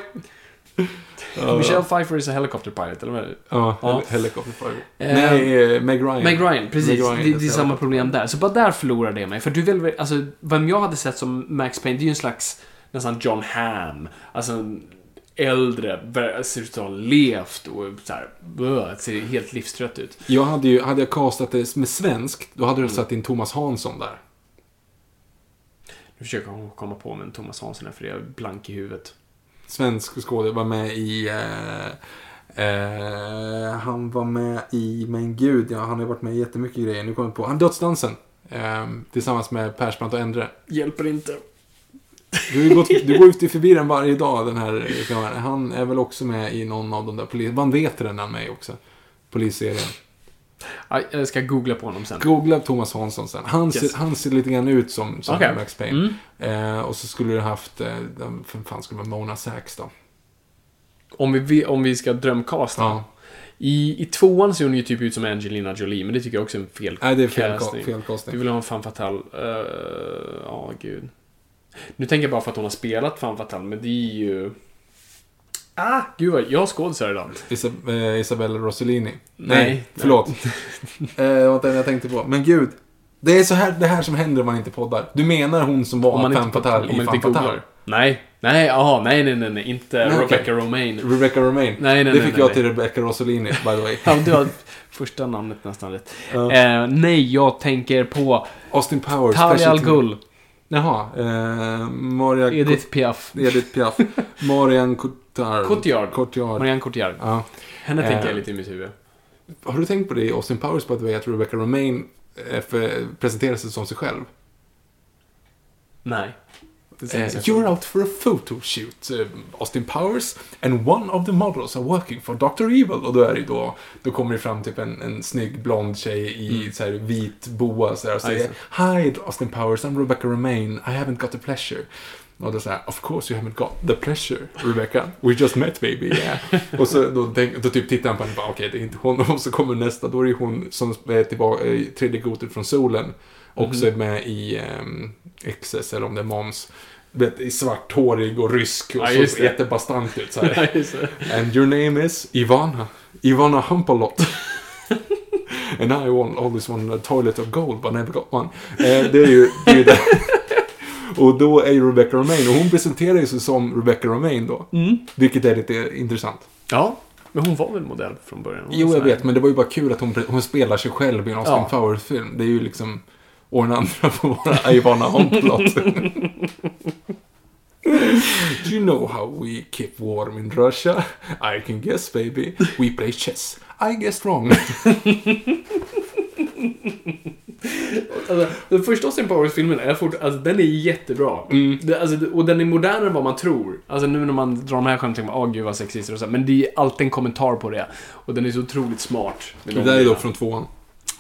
Ja. Michelle Pfeiffer is a helicopter pilot, eller vad är det? Ja, Ja. Hel- Helicopter Fire. Eh, Nej, eh, Meg Ryan. Meg Ryan, precis. Meg Ryan det, det är samma problem där. Så bara där förlorar det mig. För du vill väl, alltså, vem jag hade sett som Max Payne, det är ju en slags nästan John Hamm. Alltså en äldre, ser ut att ha levt och så här, bö, ser helt livstrött ut. Jag hade ju, hade jag castat det med svensk, då Mm. hade du satt in Thomas Hansson där. Nu försöker jag komma på med en Thomas Hansson här, för jag är blank i huvudet. Svensk skådespelare var med i... Eh, eh, han var med i, men gud, ja, han har ju varit med i jättemycket grejer. Nu kommer jag på. Han Dödsdansen. Eh, tillsammans med Persbrandt och Endre. Hjälper inte. Du, gått, du går ju förbi den varje dag, den här. Han är väl också med i någon av de där polis... Man vet den är med också. Polisserien. Ja, Jag ska googla på honom sen. Googla Thomas Hansson sen. Han, Yes. ser, han ser lite grann ut som, som Okej. Max Payne. Mm. Eh, och så skulle du haft, eh, vem fan skulle det vara, Mona Sachs då? Om, vi, om vi ska drömcasta. Ja. I, I tvåan ser hon ju typ ut som Angelina Jolie, men det tycker jag också är en fel Nej, det är fel, casting. fel Du vill ha en fan fatal. eh, Ja, gud. Nu tänker jag bara för att hon har spelat fan fatal, men det är ju... Ah, gud vad... Jag har skådisar idag. Isab eh, Isabella Rossellini. Nej, Nej, förlåt. eh, det var den jag tänkte på. Men gud. Det är så här, det här som händer om man inte poddar. Du menar hon som var man Femme inte, Fatale i Femme inte Fatale? Nej, nej, jaha, nej, nej, nej, nej, inte Nej. Rebecca Romaine. Rebecca Romaine. Nej, nej, det nej, fick nej, jag till Rebecca Rossellini, by the way. Ja, du har första namnet nästan rätt. Ja. Eh, nej, jag tänker på Austin Powers. Talia Al Ghul, Jaha. Eh, Maria... Edith Piaf, Edith Piaf. Marianne Cotillard. Cotillard. Cotillard. Marianne Cotillard. Ja. Henne Eh. tänker jag lite i mitt huvud. Har du tänkt på det i Austin Powers, by the way, att Rebecca Romaine eh, presenterar sig som sig själv? Nej. You're out for a photo shoot, uh, Austin Powers, and one of the models are working for Dr. Evil. Och då är det då, då kommer det fram typ en, en snygg blond tjej i Mm. så här, vit boa så här, och säger Hi Austin Powers, I'm Rebecca Romaine, I haven't got the pleasure. Och då säger Of course you haven't got the pleasure, Rebecca. We just met baby, yeah. och så då, tänk, då typ tittar han på henne och bara, okej, det är inte hon. Och så kommer nästa, då är det hon som är tillbaka, eh, tredje gotet från solen. Också Mhm. är med i um, XS, eller om det är. Vet, i svarthårig och rysk och Ja, så jättebastant ut så här. Ja. And your name is Ivana. Ivana Humpalot. And I always wanted a toilet of gold but never got one. Eh, det är ju det. Är ju det. Och då är ju Rebecca Romaine, och hon presenterar sig som Rebecca Romaine då. Mm. Vilket är lite intressant. Ja, men hon var väl modell från början? Hon Jo, jag vet, men det var ju bara kul att hon, hon spelar sig själv i en Austin Ja. Powers-film. Det är ju liksom... Och den andra får vara Ivana Hontplot. Do you know how we keep warm in Russia? I can guess, baby. We play chess. I guessed wrong. Alltså, den första Austin Powers-filmen är fort, alltså den är jättebra. Mm. Det, alltså, och den är modernare än vad man tror. Alltså nu när man drar de här skämten, tänker man åh gud vad sexistiskt och så. här, Men det är alltid en kommentar på det. Och den är så otroligt smart. Det de där är dock från tvåan.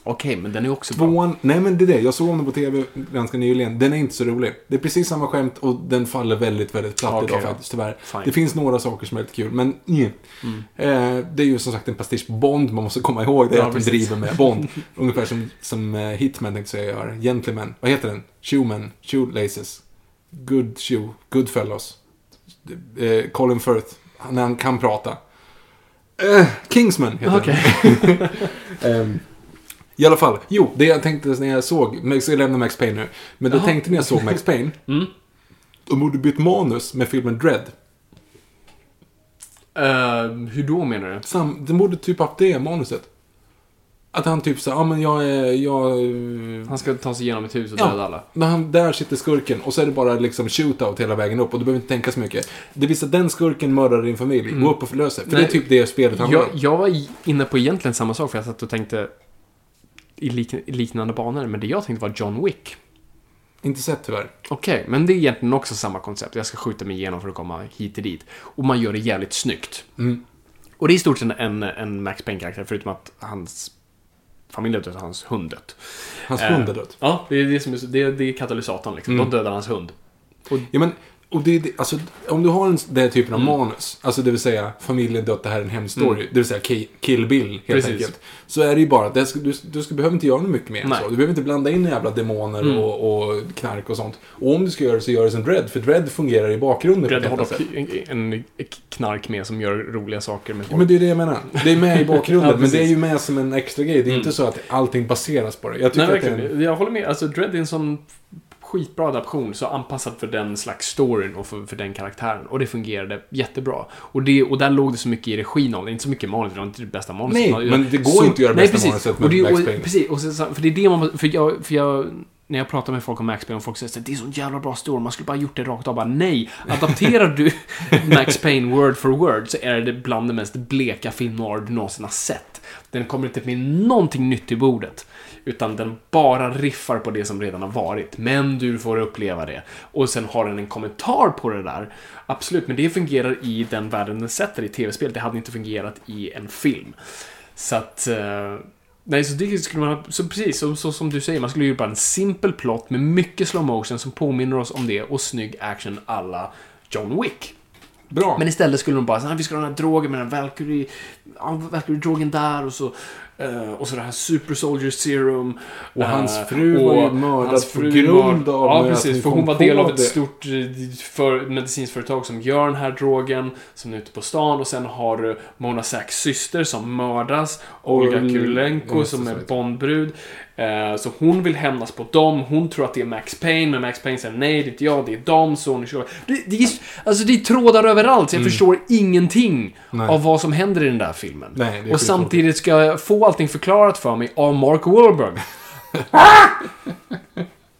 Okej, men den är också bra. Tvåan, nej men det är det. Jag såg den på tv ganska nyligen. Den är inte så rolig. Det är precis samma skämt och den faller väldigt, väldigt platt Okej, idag ja. faktiskt, tyvärr. Fine. Det finns några saker som är lite kul, men nej. Eh, det är ju som sagt en pastisch på Bond, man måste komma ihåg det, Ja, att de precis. driver med Bond. Ungefär som, som eh, Hitman tänkte jag säga gör. Gentleman, vad heter den? Shoeman, Shoelaces. Good Shoe, Goodfellows. Eh, Colin Firth, han- han kan prata. Eh, Kingsman heter Okej. den. Ehm, I alla fall, jo, det jag tänkte när jag såg, jag ska lämna Max Payne nu. Men det jag tänkte när jag såg Max Payne, Mm. de borde bytt manus med filmen Dread. Eh, hur då menar du? Sam, de borde typ haft det manuset. Att han typ så ja men jag är, jag... Han ska ta sig igenom ett hus och Ja. döda alla. Men han, där sitter skurken och så är det bara liksom shootout hela vägen upp och du behöver inte tänka så mycket. Det visar att den skurken mördar din familj. Gå upp och förlös dig. För Mm. Nej. det är typ det spelet handlar Jag, om. jag var inne på egentligen samma sak, för jag satt och tänkte i, lik, i liknande banor, men det jag tänkte var John Wick. Inte sett tyvärr. Okej, men det är egentligen också samma koncept. Jag ska skjuta mig igenom för att komma hit och dit. Och man gör det jävligt snyggt. Mm. Och det är i stort sett en, en Max Payne-karaktär, förutom att hans familj dött och hans hund dött. Hans Eh, hund är död. Ja, det är, det som är, det är, det är katalysatorn liksom. Mm. De dödar hans hund. Ja, men, och det, det, alltså, om du har en, den typen av Mm. manus, alltså det vill säga familjen dött, det här är en hemsk story, det vill säga Ki- Kill Bill helt Precis. enkelt. Så är det ju bara, ska, du, du ska, behöver inte göra något mycket mer än så. Du behöver inte blanda in jävla demoner Mm. och, och knark och sånt. Och om du ska göra det så gör det som Dread, för Dread fungerar i bakgrunden. På har dock en, en knark med som gör roliga saker med Ja, folk. men det är det jag menar. Det är med i bakgrunden, Ja, men det är ju med som en extra grej. Det är Mm. inte så att allting baseras på det. Jag tycker Nej, att det är en... Jag håller med. Alltså, Dread är en sån skitbra adaption, så anpassad för den slags storyn och för, för den karaktären. Och det fungerade jättebra. Och, det, och där låg det så mycket i regin av det. Inte så mycket manus, det var inte det bästa manuset. Nej, Man- men det går så, inte att göra nej, bästa precis. manuset och med det, Max och, Payne. Precis, och så, för det är det man... För jag, för jag när jag pratar med folk om Max Payne och folk säger att det är så jävla bra story, man skulle bara gjort det rakt av. Bara, nej, adapterar du Max Payne word for word så är det bland det mest bleka film noir du någonsin har sett. Den kommer inte med någonting nytt till bordet. Utan den bara riffar på det som redan har varit. Men du får uppleva det. Och sen har den en kommentar på det där. Absolut, men det fungerar i den världen den sätter i tv-spel. Det hade inte fungerat i en film. Så att... eh, Nej, så det skulle man så precis så, så som du säger, man skulle ju bara en simpel plott med mycket slow motion som påminner oss om det och snygg action alla John Wick. Bra. Men istället skulle de bara säga vi ska ha den här drogen med den Valkyrie, ja, Valkyrie-drogen där och så, eh, och så det här Super Soldier Serum. Och hans eh, fru var ju och mördad hans på grund av Ja, precis. hon För hon var del av det. ett stort eh, för medicinsföretag som gör den här drogen, som är ute på stan. Och sen har du Mona Sachs syster som mördas. Olga det, som är. Bondbrud. Eh, Så hon vill hämnas på dem. Hon tror att det är Max Payne, men Max Payne säger nej, det är inte jag, det är dem. Så hon kör. Det, det, är, alltså det är trådar överallt, så jag förstår ingenting Mm. Nej. av vad som händer i den där filmen. Nej, och samtidigt ska jag få allting förklarat för mig av Mark Wahlberg.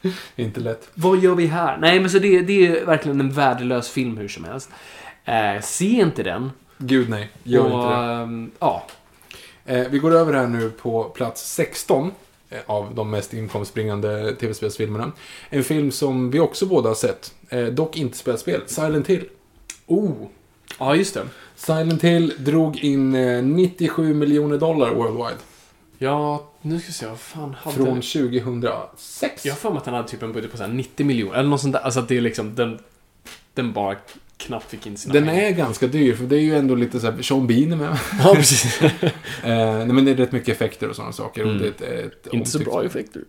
Inte lätt. Vad gör vi här? Nej, men så det, det är verkligen en värdelös film hur som helst. Eh, se inte den. Gud nej, gör och, inte det. ehm, ja. Eh, vi går över här nu på plats 16 eh, av de mest inkomstbringande tv-spelsfilmerna. En film som vi också båda har sett, eh, dock inte spelat spel, Silent Hill. Oh. Ja, just det. Silent Hill drog in eh, 97 miljoner dollar worldwide. Ja, nu ska vi se. Vad fan hade... Från 2006. Jag har för mig att den hade typ en budget på så här 90 miljoner. Eller något sånt där. Alltså att det är liksom... Den, den bara knappt fick in sina Den pengar. är ganska dyr, för det är ju ändå lite så här, Sean Bean är med. Ja, precis. eh, nej, men det är rätt mycket effekter och sådana saker. Och Mm. det är ett, ett Inte så bra effekter.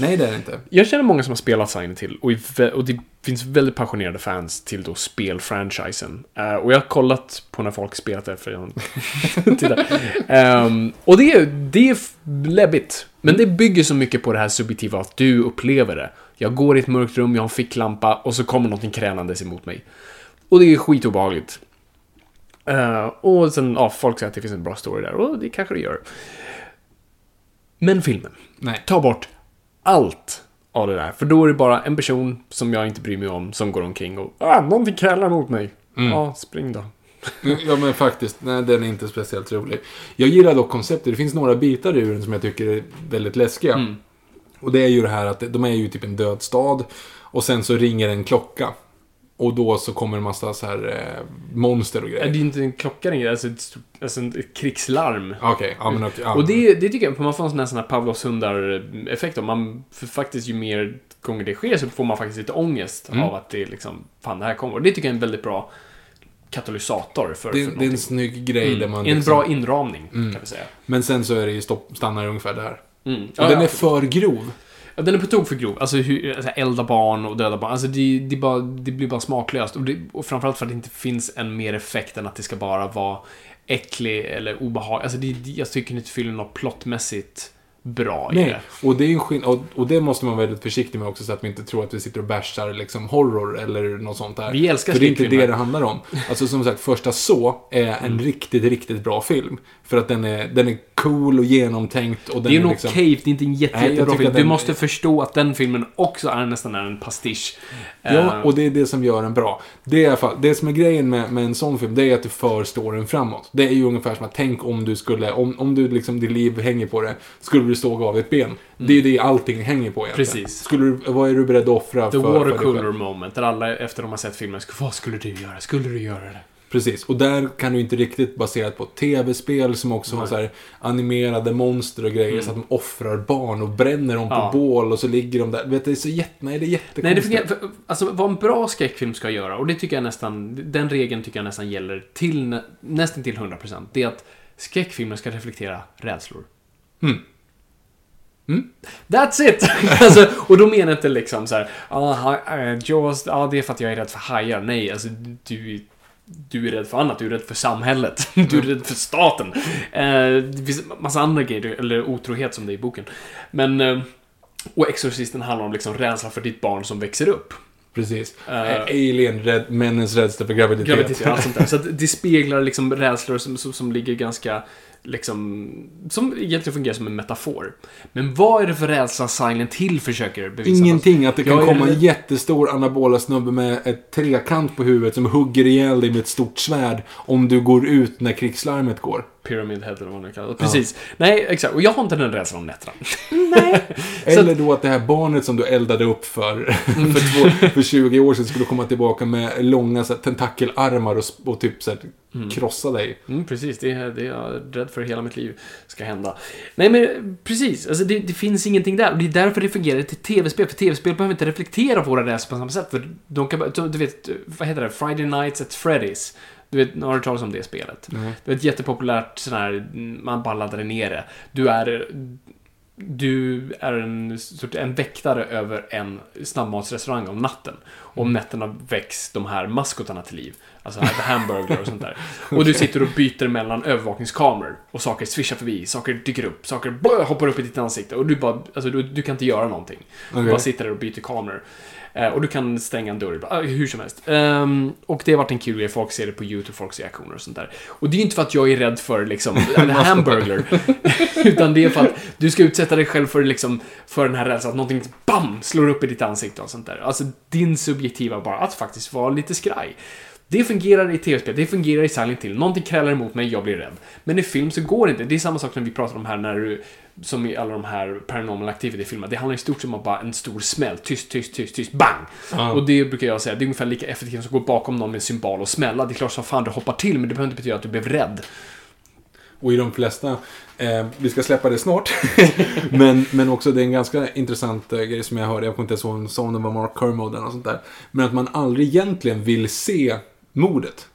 Nej, det är det inte. Jag känner många som har spelat Silent Hill och, och det finns väldigt passionerade fans till då spelfranchisen. Eh, och jag har kollat på när folk spelat det för jag Titta. Ehm, Och det är, det är läbbigt. Men det bygger så mycket på det här subjektiva att du upplever det. Jag går i ett mörkt rum, jag har en ficklampa och så kommer någonting kränandes emot mig. Och det är skitobehagligt. Eh, och sen, ja, folk säger att det finns en bra story där och det kanske det gör. Men filmen. Nej. Ta bort allt av det där. För då är det bara en person som jag inte bryr mig om som går omkring och ah, någonting krälar mot mig. Ja, spring då. Ja, men faktiskt. Nej, den är inte speciellt rolig. Jag gillar dock konceptet. Det finns några bitar ur den som jag tycker är väldigt läskiga. Mm. Och det är ju det här att de är ju typ en död stad. Och sen så ringer en klocka. Och då så kommer en massa så här eh, monster och Det är grejer. inte en klocka längre, alltså ett, stort- alltså ett krigslarm. Okej, ja men okej. ja. Och det, det tycker jag, för man får en sån här, sån här Pavlovs hundar-effekt. Om Man, för faktiskt, ju mer gånger det sker så får man faktiskt lite ångest Mm. av att det är liksom, fan det här kommer. Och det tycker jag är en väldigt bra katalysator för, det, för det är en snygg grej där man En liksom, bra inramning, kan vi säga. Men sen så är det ju stopp, stannar ungefär där. Mm. Och Ja, den ja. är för grov. Ja, den är på tok för grov. Alltså, hur, alltså elda barn och döda barn. Alltså, det, det, bara, det blir bara smaklöst. Och, det, och framförallt för att det inte finns en mer effekt än att det ska bara vara äcklig eller obehaglig. Alltså, det, det- jag tycker inte fyller något plottmässigt bra i Nej, det. och det är en och, och det måste man vara väldigt försiktig med också så att vi inte tror att vi sitter och bashar liksom horror eller något sånt där. Vi älskar För det är inte det det handlar om. Alltså som sagt, första Så är en Mm. riktigt, riktigt bra film. För att den är, den är cool och genomtänkt och den Det är är liksom... okej, det är inte en jätte, Nej, jag jättebra film. att Du den- måste förstå att den filmen också är nästan en pastisch. Ja, Eh, och det är det som gör den bra. Det, är i alla fall, det som är grejen med, med en sån film, det är att du för storyn framåt. Det är ju ungefär som att tänk om du skulle, om, om du liksom, ditt liv hänger på det, skulle du såga av ett ben. Det är det allting hänger på egentligen. Mm. Precis. Skulle du, vad är du beredd att offra The för, watercooler själv? moment, där alla efter de har sett filmen, vad skulle du göra? Skulle du göra det? Precis, och där kan du inte riktigt baserat på tv-spel som också har så här animerade monster och grejer så att de offrar barn och bränner dem på Mm. Ja. bål och så ligger de där. Vet du, det är så jätte, nej det är jättekonstigt. Nej, det fungerar, för, alltså vad en bra skräckfilm ska göra, och det tycker jag nästan, den regeln tycker jag nästan gäller till, nä- nästan till 100%, det är att skräckfilmer ska reflektera rädslor. Mm. Mm. That's it! alltså, och då menar jag inte liksom så här, ah, eh, Jaws, ah, det är för att jag är rädd för hajar. Nej, alltså du, du är rädd för annat, du är rädd för samhället, du är rädd för staten. Eh, det finns massa andra grejer, eller otrohet som det är i boken. Men, eh, och Exorcisten handlar om liksom rädsla för ditt barn som växer upp. Precis. Eh, Alien, rädd, männens rädsla för graviditet. graviditet allt sånt där. Så det speglar liksom rädslor som, som, som ligger ganska, liksom, som egentligen fungerar som en metafor. Men vad är det för rädsla Silent Hill försöker bevisa? Ingenting, att det kan komma en jättestor anabola snubbe med ett trekant på huvudet som hugger ihjäl dig med ett stort svärd om du går ut när krigslarmet går. Pyramid Head eller vad det kallas. Precis. Nej, exakt. Och jag har inte den rädslan om nätterna. Eller då att det här barnet som du eldade upp för, för, två, för 20 år sedan skulle komma tillbaka med långa så här, tentakelarmar och, och typ så här, krossa dig. Mm, precis, det är, det är jag rädd för hela mitt liv ska hända. Nej, men precis. Alltså, det, det finns ingenting där. Och det är därför det fungerar till tv-spel. För tv-spel behöver inte reflektera våra rädslor på samma sätt. För de kan du vet, vad heter det? Friday Nights at Freddy's. Du vet, har du hört talas om det spelet? Nej. Det är ett jättepopulärt sån här, man bara laddar ner det. Du är, du är en, en väktare över en snabbmatsrestaurang om natten. Och om nätterna väcks de här maskotarna till liv. Alltså här hamburgare och sånt där. Och du sitter och byter mellan övervakningskameror. Och saker svischar förbi, saker dyker upp, saker bö, hoppar upp i ditt ansikte. Och du bara, alltså du, du kan inte göra någonting. Du Okej. bara sitter där och byter kameror. Eh, och du kan stänga en dörr ah, hur som helst. Ehm, och det har varit en kul grej, folk ser det på YouTube, folk ser aktioner och sånt där. Och det är ju inte för att jag är rädd för liksom, en hamburger. utan det är för att du ska utsätta dig själv för liksom, för den här rädslan att någonting BAM! slår upp i ditt ansikte och sånt där. Alltså din subjektiva bara, att faktiskt vara lite skraj. Det fungerar i tv-spel, det fungerar i Silent Hill. Någonting krälar emot mig, jag blir rädd. Men i film så går det inte. Det är samma sak som vi pratar om här när du, som i alla de här Paranormal Activity-filmerna. Det handlar i stort sett om bara en stor smäll. Tyst, tyst, tyst, tyst, bang! Ja. Och det brukar jag säga, det är ungefär lika effektivt som att gå bakom någon med en symbol och smälla. Det är klart som fan du hoppar till, men det behöver inte betyda att du blev rädd. Och i de flesta, eh, vi ska släppa det snart, men, men också det är en ganska intressant eh, grej som jag hörde, jag kommer inte ens ihåg om det var Mark Kermode eller något sånt där. Men att man aldrig egentligen vill se mordet.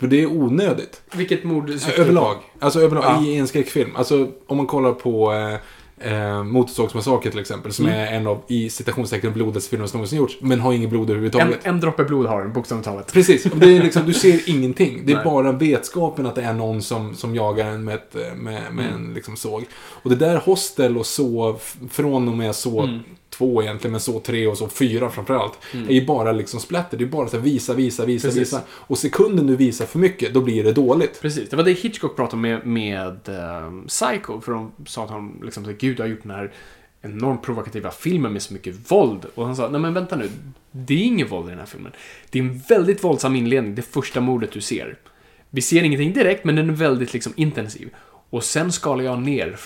För det är onödigt. Vilket mord på? Överlag. Alltså överlag Ja. i en skräckfilm. Alltså om man kollar på eh, eh, Motorsågsmassakern till exempel. Som Mm. är en av, i citationstecken, blodigaste filmer som någonsin gjorts. Men har ingen blod överhuvudtaget. En, en droppe blod har den, bokstavligt talat. Precis, det är liksom, du ser ingenting. Det är Nej. bara vetskapen att det är någon som, som jagar en med, ett, eh, med, med Mm. en liksom såg. Och det där Hostel och så, från och med så Mm. Två egentligen, men så tre och så fyra framförallt. Är ju bara liksom splatter. Det är bara så här, visa, visa, visa, Precis. visa. Och sekunden du visar för mycket, då blir det dåligt. Precis, det var det Hitchcock pratade med, med ehm, Psycho. För de sa att han liksom, så, Gud, du har gjort den här enormt provokativa filmen med så mycket våld. Och han sa, nej men vänta nu. Det är inget våld i den här filmen. Det är en väldigt våldsam inledning, det första mordet du ser. Vi ser ingenting direkt, men den är väldigt liksom intensiv. Och sen skalar jag ner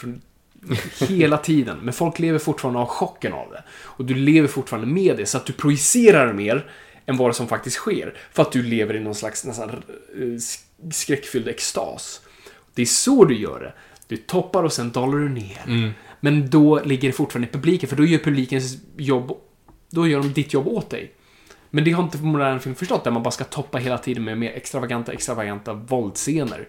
hela tiden. Men folk lever fortfarande av chocken av det. Och du lever fortfarande med det, så att du projicerar mer än vad som faktiskt sker. För att du lever i någon slags nästan eh, sk- skräckfylld extas. Det är så du gör det. Du toppar och sen dalar du ner. Men då ligger det fortfarande i publiken, för då gör publikens jobb, då gör de ditt jobb åt dig. Men det har inte modern film förstått, där man bara ska toppa hela tiden med mer extravaganta, extravaganta våldsscener.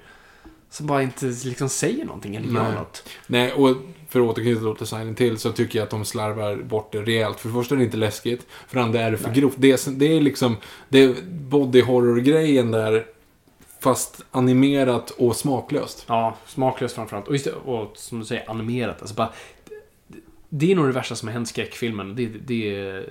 Som bara inte liksom säger någonting eller gör Nej. något. Nej, och för att återknyta till Silent Hill så tycker jag att de slarvar bort det rejält. För det första är det inte läskigt, för det andra är det för grovt. Det är, det är liksom, det är body horror-grejen där, fast animerat och smaklöst. Ja, smaklöst framförallt. Och, just och som du säger, animerat. Alltså bara, det är nog det värsta som har hänt skräckfilmen. Det, det är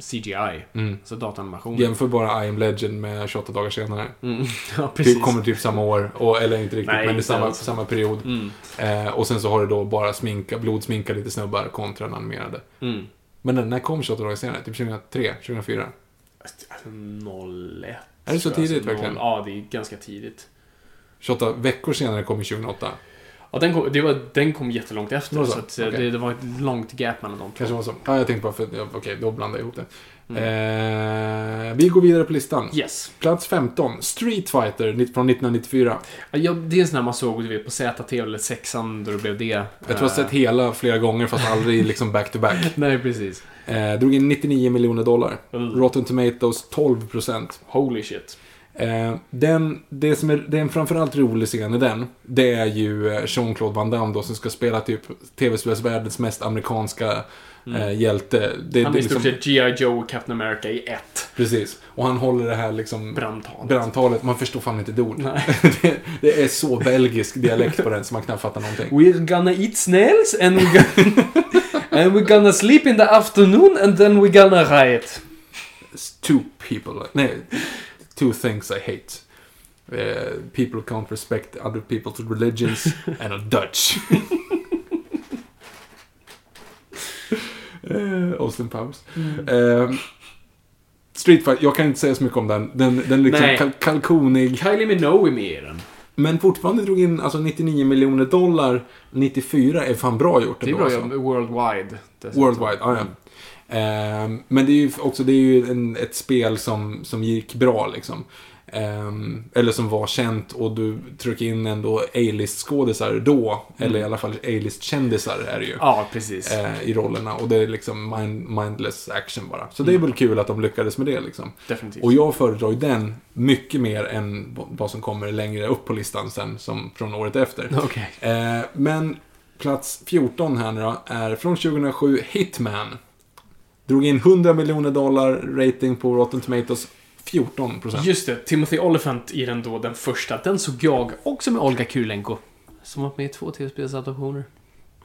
CGI. Mm. Alltså dataanimation. Jämför bara I am Legend med 28 dagar senare. Mm. Ja, precis. Det kommer typ samma år, och, eller inte riktigt, Nej, men i samma, alls. samma period. Mm. Eh, och sen så har du då bara sminka, blodsminka lite snubbar kontra den animerade. Mm. Men den, när kom 28 dagar senare? Typ 2003, 2004? Alltså, 01. Är det så jag. tidigt Alltså, verkligen? Ja, det är ganska tidigt. 28 veckor senare kom ju 2008. Ja, den kom, det var, den kom jättelångt efter. Det så så? att, eh, Okej. det, det var ett långt gap mellan de två. Kanske var så. Ja, jag tänkte bara för ja, okej, då blandade jag ihop det. Mm. Eh, vi går vidare på listan. Yes. Plats 15, Street Fighter från 1994. Ja, det är en sån här man såg du vet, på ZT eller sexan då det blev det. Jag tror jag har sett hela flera gånger fast aldrig liksom back to back. Nej, precis. Eh, drog in 99 miljoner dollar. Mm. Rotten Tomatoes 12 procent. Holy shit. Eh, den, det som är, det är en framförallt rolig scen i den, det är ju eh, Jean-Claude Van Damme då som ska spela typ tv-spelsvärldens mest amerikanska eh, hjälte. Det, Mm. Han är i stort liksom, sett G.I. Joe och Captain America i ett Precis. Och han håller det här liksom brandtal. brandtalet, man förstår fan inte ett ord. Det, det är så belgisk dialekt på den så man knappt fattar någonting. We're gonna eat snails and we're gonna, and we're gonna sleep in the afternoon and then we're gonna riot. It's two people, nej, two things I hate. Eh, people can't respect other people's religions and a Dutch. Eh, Austin Powers. Eh, Street Fight, jag kan inte säga så mycket om den. Den, den liksom Nej. kal kalkonig. Kylie Minogue är med i den. Men fortfarande drog in alltså 99 miljoner dollar 94 är fan bra gjort Det är ändå, bra alltså. worldwide. dessutom. Worldwide, ja, ja. Ehm, men det är ju också det är ju en, ett spel som, som gick bra liksom. Ehm, eller som var känt och du trycker in ändå A-list skådisar då. Eller i alla fall A-list kändisar är det ju. Ja, precis. eh, I rollerna och det är liksom mind, mindless action bara. Så det är väl kul att de lyckades med det liksom. Definitivt. Och jag föredrar ju den mycket mer än vad som kommer längre upp på listan sen, som från året efter. Okej. Eh, men plats 14 här nu då är från 2007 Hitman. Drog in 100 miljoner dollar rating på Rotten Tomatoes. 14 procent. Just det, Timothy Olyphant i den då, den första. Den såg jag också med Olga Kurenko. Som var med i två tv-spelsadaptioner.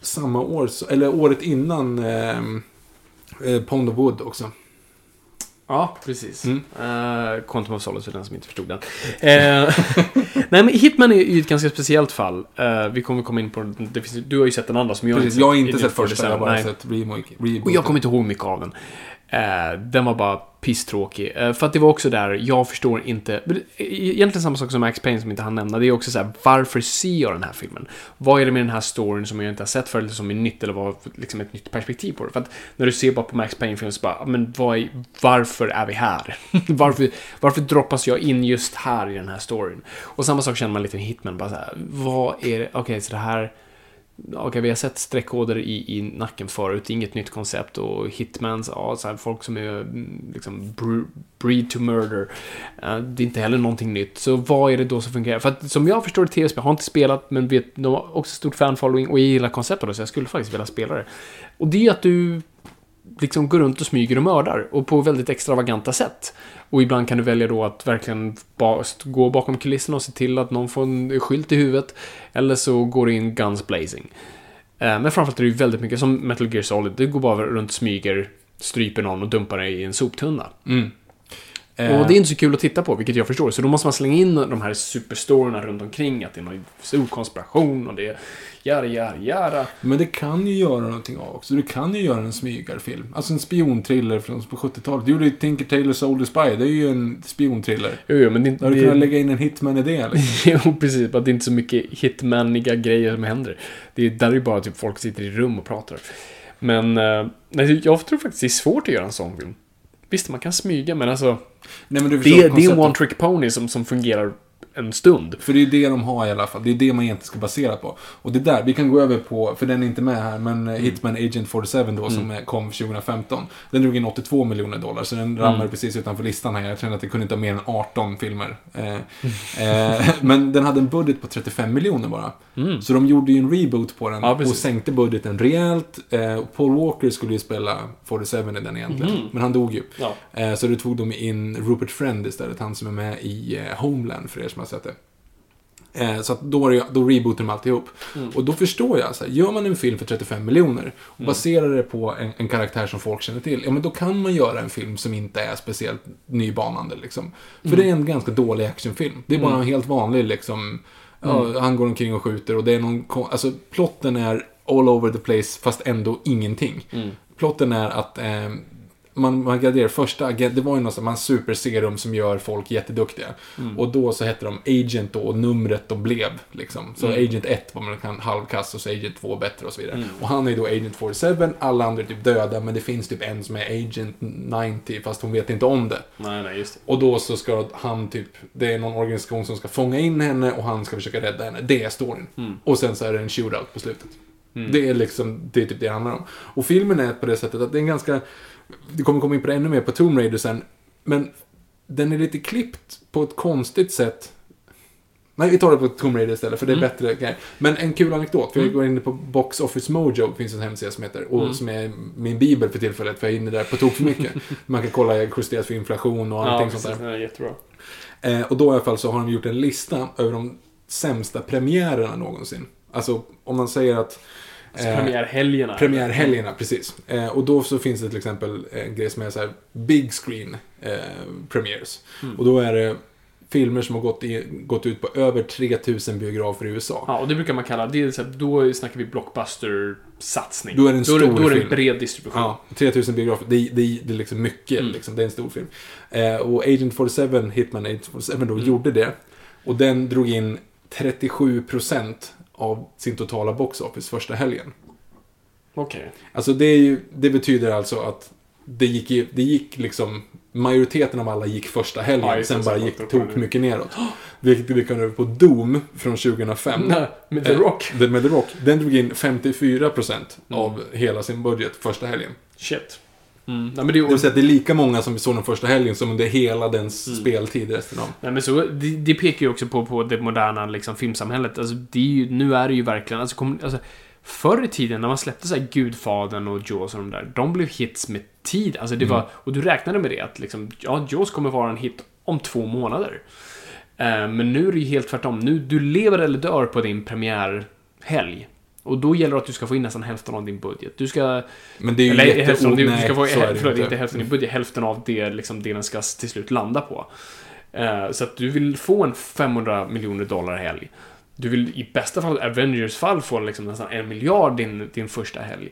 Samma år, eller året innan eh, eh, Pond of Wood också. Ja, precis. Mm. Uh, Quantum of Solace för den som inte förstod den. Eh, Nej, men Hitman är ju ett ganska speciellt fall. Eh, vi kommer komma in på det. Finns, du har ju sett den andra som jag Precis, jag har inte sett första, jag har bara Nej. sett remake. Och jag kommer inte ihåg mycket av den. Eh, den var bara pisstråkig. Eh, för att det var också där, jag förstår inte... E- e- egentligen samma sak som Max Payne som inte han nämna. Det är också så här, varför ser jag den här filmen? Vad är det med den här storyn som jag inte har sett förut, eller som är nytt, eller vad liksom ett nytt perspektiv på det? För att när du ser bara på Max Payne-filmen så bara, men vad är, varför är vi här? varför, varför droppas jag in just här i den här storyn? Och samma sak känner man lite i Hitman, bara så här, vad är det, okej, så det här okej, vi har sett streckkoder i, i nacken förut, det är inget nytt koncept och hitmans, ja, så här, folk som är mm, liksom breed to murder. Det är inte heller någonting nytt. Så vad är det då som fungerar? För att som jag förstår det, tv-spel, har inte spelat, men vet, de har också stort fan-following och jag gillar konceptet så jag skulle faktiskt vilja spela det. Och det är ju att du liksom går runt och smyger och mördar och på väldigt extravaganta sätt. Och ibland kan du välja då att verkligen gå bakom kulisserna och se till att någon får en skylt i huvudet. Eller så går du in guns blazing. Eh, men framförallt är det ju väldigt mycket som Metal Gear Solid. Du går bara runt, smyger, stryper någon och dumpar dig i en soptunna. Mm. Och det är inte så kul att titta på, vilket jag förstår. Så då måste man slänga in de här superstorierna runt omkring. Att det är någon stor konspiration och det är jara, jara, jara. Men det kan ju göra någonting av också. Du kan ju göra en smygarfilm. Alltså en spionthriller från på 70-talet. Du gjorde ju Tinker Tailor Soldier Spy. Det är ju en spionthriller. Jo, jo, men det. Där du det- kunnat lägga in en hitman i det. Liksom. jo, precis. Att det är inte så mycket hitmaniga grejer som händer. Det är, där är ju bara typ folk sitter i rum och pratar. Men eh, jag tror faktiskt det är svårt att göra en sån film. Visst, man kan smyga, men alltså... Nej, men Det, är en one-trick pony som, som fungerar en stund. För det är det de har i alla fall. Det är det man egentligen ska basera på. Och det där, vi kan gå över på, för den är inte med här, men eh, Hitman Agent 47 då som eh, kom 2015. Den drog in 82 miljoner dollar, så den ramlade precis utanför listan här. Jag kände att det kunde inte ha mer än 18 filmer. Eh, eh, men den hade en budget på 35 miljoner bara. Så de gjorde ju en reboot på den Ja, och sänkte budgeten rejält. Eh, Paul Walker skulle ju spela 47 i den egentligen, men han dog ju. Ja. Eh, Så då tog de in Rupert Friend istället, han som är med i eh, Homeland för er som har sett det. Eh, Så då, är det- då rebootar de alltihop. Och då förstår jag, så här, gör man en film för 35 miljoner och baserar det på en, en karaktär som folk känner till, ja men då kan man göra en film som inte är speciellt nybanande liksom. För det är en ganska dålig actionfilm. Det är bara en helt vanlig liksom, ja, han går omkring och skjuter och det är någon, alltså plotten är all over the place fast ändå ingenting. Plotten är att eh, man, man graderar första agent, det var ju något sånt, man superserum som gör folk jätteduktiga. Och då så hette de Agent då, och numret de blev. Liksom. Så Agent 1 var man kan halvkast och så Agent 2 bättre och så vidare. Och han är då Agent 47, alla andra är typ döda, men det finns typ en som är Agent 90, fast hon vet inte om det. Nej, nej, just det. Och då så ska han typ, det är någon organisation som ska fånga in henne och han ska försöka rädda henne. Det är storyn. Och sen så är det en shootout på slutet. Det är liksom, det är typ det det handlar om. Och filmen är på det sättet att det är en ganska, vi kommer komma in på det ännu mer på Tomb Raider sen, men den är lite klippt på ett konstigt sätt. Nej, vi tar det på Tomb Raider istället, för det är bättre grejer. Men en kul anekdot, för jag går in på Box Office Mojo, finns en hemsida som heter, och som är min bibel för tillfället, för jag är inne där på tok för mycket. Man kan kolla justerat för inflation och allting Ja, sånt där. Ja, jättebra. Eh, och då i alla fall så har de gjort en lista över de sämsta premiärerna någonsin. Alltså, om man säger att... Alltså, eh, premiärhelgerna. Premiärhelgerna, precis. Eh, och då så finns det till exempel en grej som är så här big screen eh, premieres. Och då är det filmer som har gått, i, gått ut på över 3000 biografer i USA. Ja, och det brukar man kalla, det är så här, då snackar vi blockbuster-satsning. Då är det en då stor är det, då är det en bred distribution. Ja, 3000 biografer. Det, det, det är liksom mycket. Mm. Liksom. Det är en stor film. Eh, och Agent 47, Hitman Agent 47 då, Mm. gjorde det. Och den drog in 37% av sin totala box office första helgen. Okej. Alltså det, ju, det betyder alltså att det gick, det gick liksom, majoriteten av alla gick första helgen, Ja, sen bara gick tok mycket neråt. Vilket vi över på Doom från 2005. Nej, med The Eh, Rock. Den med The Rock. Den drog in 54% Mm. av hela sin budget första helgen. Shit. Mm. Nej, men det, Det vill är, säga att det är lika många som vi såg den första helgen som under hela dens Mm. speltid resten av. nej, men så, det, det pekar ju också på, på det moderna liksom, filmsamhället. Alltså, det är ju, nu är det ju verkligen... Alltså, kom, alltså, förr i tiden när man släppte så här Gudfadern och Jaws och de där, de blev hits med tid. Alltså, det Mm. var, och du räknade med det att liksom, ja, Jaws kommer vara en hit om två månader. Eh, men nu är det ju helt tvärtom. Nu, du lever eller dör på din premiärhelg. Och då gäller det att du ska få in nästan hälften av din budget. Du ska... Men det är ju Eller hälften jätteod... din, du Nej, ska få, förlåt, inte. inte hälften av din budget, hälften av det, liksom, det den ska till slut landa på. Eh, så att du vill få en 500 miljoner dollar helg. Du vill i bästa fall, Avengers fall, få liksom nästan en miljard din, din första helg.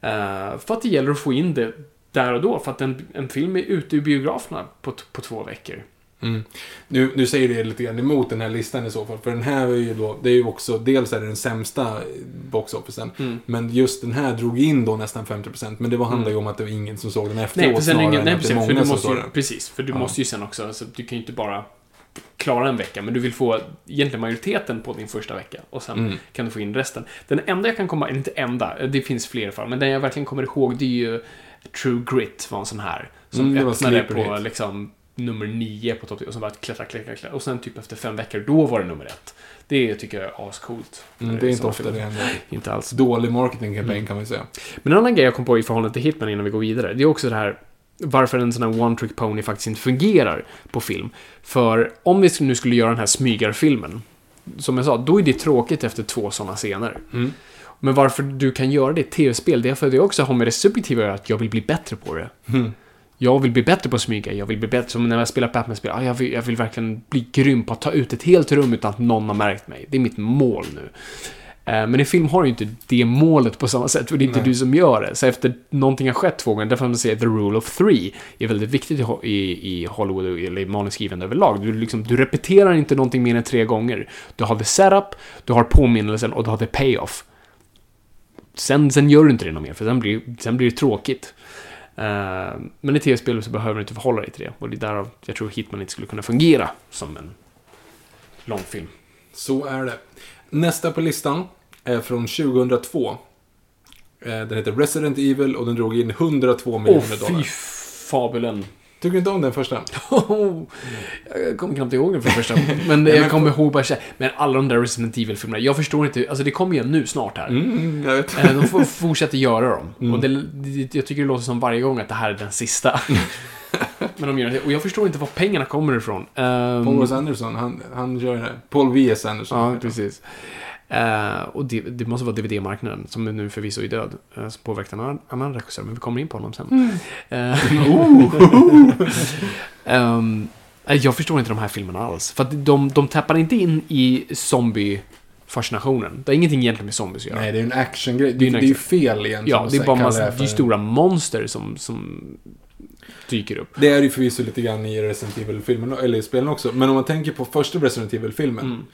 Eh, för att det gäller att få in det där och då, för att en, en film är ute ur biograferna på, på två veckor. Mm. Nu, nu säger det lite grann emot den här listan i så fall. För den här är ju då, det är ju också, dels är det den sämsta boxofficen. Mm. Men just den här drog in då nästan 50%. Men det var, handlar ju om att det var ingen som såg den efteråt Nej, snarare ingen, än nej att det precis, är för många du som måste såg ju, den. precis, för du Ja. måste ju sen också, alltså, du kan ju inte bara klara en vecka, men du vill få egentligen majoriteten på din första vecka. Och sen Mm. kan du få in resten. Den enda jag kan komma, inte enda, det finns fler fall, men den jag verkligen kommer ihåg det är ju True Grit var en sån här. Som Mm, öppnade på liksom nummer nio på topp 10 och sen bara klättra, klättra, klättra. Och sen typ efter fem veckor, då var det nummer ett. Det tycker jag är ascoolt. Mm, det är inte ofta filmer. det händer. Inte alls. Dålig marketingkampanj Mm. kan man säga. Men en annan grej jag kom på i förhållande till Hitman innan vi går vidare, det är också det här varför en sån här one trick pony faktiskt inte fungerar på film. För om vi nu skulle göra den här smygarfilmen, som jag sa, då är det tråkigt efter två sådana scener. Mm. Men varför du kan göra det i tv-spel, det är för att det också har med det subjektiva att jag vill bli bättre på det. Mm. Jag vill bli bättre på att smyga, jag vill bli bättre, som när jag spelar Batman-spel, ah, jag, vill, jag vill verkligen bli grym på att ta ut ett helt rum utan att någon har märkt mig. Det är mitt mål nu. Eh, Men i film har du ju inte det målet på samma sätt, för det är inte Nej. du som gör det. Så efter någonting har skett två gånger, därför man säger the rule of three är väldigt viktigt i, i, Hollywood, eller i manusskrivande överlag. Du, liksom, du repeterar inte någonting mer än tre gånger. Du har the setup, du har påminnelsen och du har the payoff. Sen, sen gör du inte det något mer, för sen blir, sen blir det tråkigt. Eh, men i tv-spel så behöver du inte förhålla dig till det. Och det är därav jag tror Hitman inte skulle kunna fungera som en långfilm. Så är det. Nästa på listan är från 2002. Eh, Den heter Resident Evil och den drog in 102 Åh, miljoner fy dollar. fabulen. Tycker du inte om den första? jag kommer knappt ihåg den för första. Men jag kommer ihåg bara Men alla de där Resident Evil-filmerna, jag förstår inte. Alltså det kommer igen nu snart här. Mm, jag vet. Eh, De får fortsätta göra dem. Mm. Och det, det, jag tycker det låter som varje gång att det här är den sista. Men de gör det. Och jag förstår inte var pengarna kommer ifrån. Um, Paul Wes Anderson, han, han gör det. Paul V.S. Anderson. Ja, precis. Eh, och det, det måste vara DVD-marknaden, som nu förvisso är död, uh, som påverkat en annan, annan regissör, men vi kommer in på honom sen. Eh, ehm, eh, jag förstår inte de här filmerna alls. För att de, de tappar inte in i zombie-fascinationen. Det har ingenting egentligen med zombies att göra. Nej, det är en actiongrej. Det Det, är det ju fel egentligen ja, det är bara massa, här det är för- stora monster som, som dyker upp. Det är ju förvisso lite grann i Resident Evil-filmen, eller i spelen också. Men om man tänker på första Resident Evil-filmen. Mm.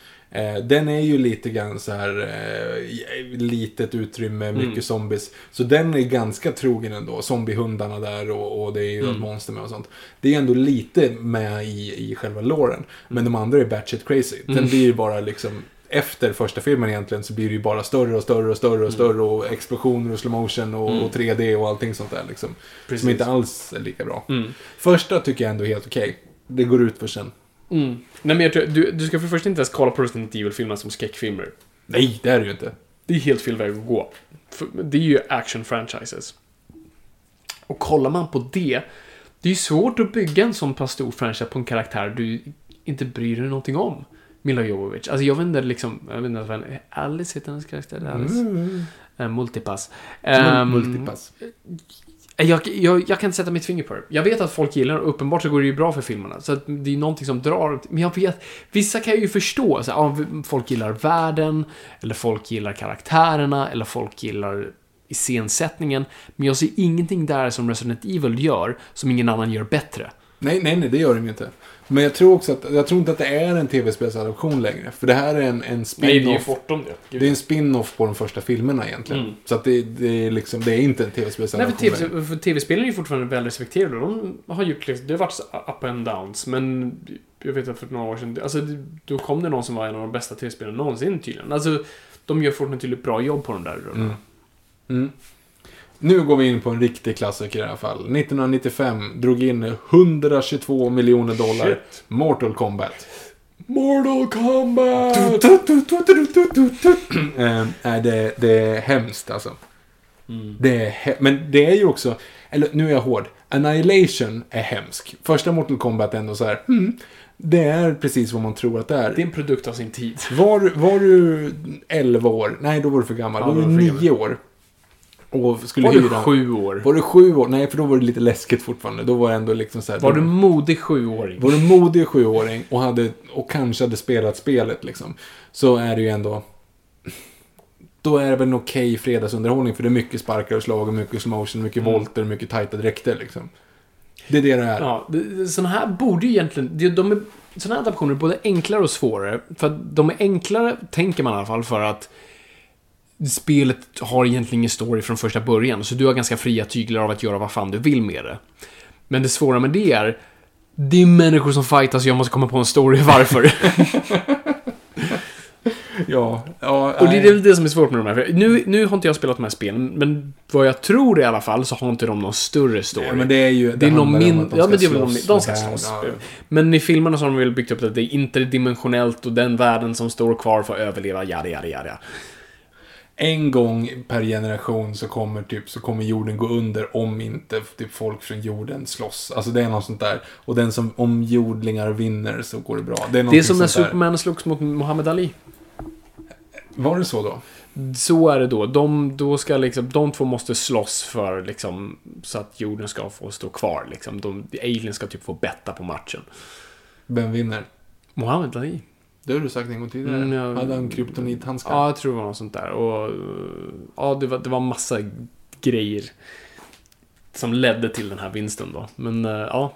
Eh, den är ju lite grann så här eh, litet utrymme, mycket Mm. zombies. Så den är ganska trogen ändå. Zombiehundarna där och, och det är ju Mm. monster med och sånt. Det är ändå lite med i, i själva låren. Men de andra är batshit crazy. Den Mm. blir ju bara liksom efter första filmen egentligen så blir det ju bara större och större och större och större och explosioner och slow motion och, Mm. och 3D och allting sånt där liksom. Precis. Som inte alls är lika bra. Mm. Första tycker jag ändå är helt okej. Det går ut för sen. Mm. Nej, men jag tror, du, du ska för det första inte ens kolla på Resident Evil-filmerna som skräckfilmer. Nej, det är det ju inte. Det är helt fel väg att gå. För det är ju action-franchises. Och kollar man på det, det är ju svårt att bygga en sån pass stor franchise på en karaktär du inte bryr dig någonting om. Mila Jovovich. Alltså jag vet inte liksom, jag vet inte vad Alice heter hennes karaktär, Alice. Mm. Eh, multipass. Mul- Ehm, Multipass. jag, jag, jag kan inte sätta mitt finger på det. Jag vet att folk gillar det, och uppenbart så går det ju bra för filmerna. Så att det är någonting som drar. Men jag vet, vissa kan jag ju förstå. Så, ja, folk gillar världen, eller folk gillar karaktärerna, eller folk gillar iscensättningen. Men jag ser ingenting där som Resident Evil gör, som ingen annan gör bättre. Nej, nej, nej, det gör de ju inte. Men jag tror också att, jag tror inte att det är en tv-spelsadaption längre. För det här är en, en spin-off. bortom det. Det är en spin-off på de första filmerna egentligen. Mm. Så att det, det, är liksom, det är inte en Nej, tv-spelsadaption för, TV, för tv-spelen är ju fortfarande väl respekterade. De har gjort liksom, det har varit up and downs, men jag vet att för några år sedan, alltså då kom det någon som var en av de bästa tv-spelen någonsin tydligen. Alltså, de gör fortfarande tydligt bra jobb på de där rullarna. Mm. Mm. Nu går vi in på en riktig klassiker i alla fall. 1995 drog in 122 miljoner dollar. Shit. Mortal Kombat. Mortal Kombat! Eh, det, det är hemskt alltså. Mm. Det är he- men det är ju också, eller nu är jag hård. Annihilation är hemsk. Första Mortal Kombat är ändå så här, hmm, det är precis vad man tror att det är. Det är en produkt av sin tid. Var, var du 11 år? Nej, då var du för gammal. Ja, då var du var jag för 9 år. Och skulle Var du hyra... sju år? Var du sju år? Nej, för då var det lite läskigt fortfarande. Då var det ändå liksom så här, Var då- du modig sjuåring? var du modig sjuåring och, hade, och kanske hade spelat spelet liksom. Så är det ju ändå... Då är det väl en okej fredagsunderhållning för det är mycket sparkar och slag och mycket motion, mycket Mm. volter, mycket tajta dräkter liksom. Det är det det är. Ja, såna här borde ju egentligen... de- är, såna här adaptioner är både enklare och svårare. För att de är enklare, tänker man i alla fall, för att spelet har egentligen ingen story från första början. Så du har ganska fria tyglar av att göra vad fan du vill med det. Men det svåra med det är Det är människor som fightas, jag måste komma på en story varför. Ja, ja Och det är väl det som är svårt med de här. Nu, nu har inte jag spelat de här spelen, men vad jag tror i alla fall så har inte de någon större story. Ja, men det är ju... Det är någon min... de Ja, men det är väl någon... De ska slåss. Ja. Men i filmerna så har de väl byggt upp det det är interdimensionellt och den världen som står kvar får överleva, jada, jada, jada. En gång per generation så kommer, typ, så kommer jorden gå under om inte typ, folk från jorden slåss. Alltså det är något sånt där. Och den som, om jordlingar vinner så går det bra. Det är, Det är som när där. Superman slogs mot Muhammad Ali. Var det så då? Så är det då. De, då ska liksom, de två måste slåss för liksom, så att jorden ska få stå kvar. Liksom. De, alien ska typ få betta på matchen. Vem vinner? Muhammad Ali. Det har du sagt en gång tidigare. Mm, jag- Hade han kryptonithandskar? Ja, jag tror det var något sånt där. Och, ja, det var, det var massa grejer som ledde till den här vinsten då. Men eh, ja,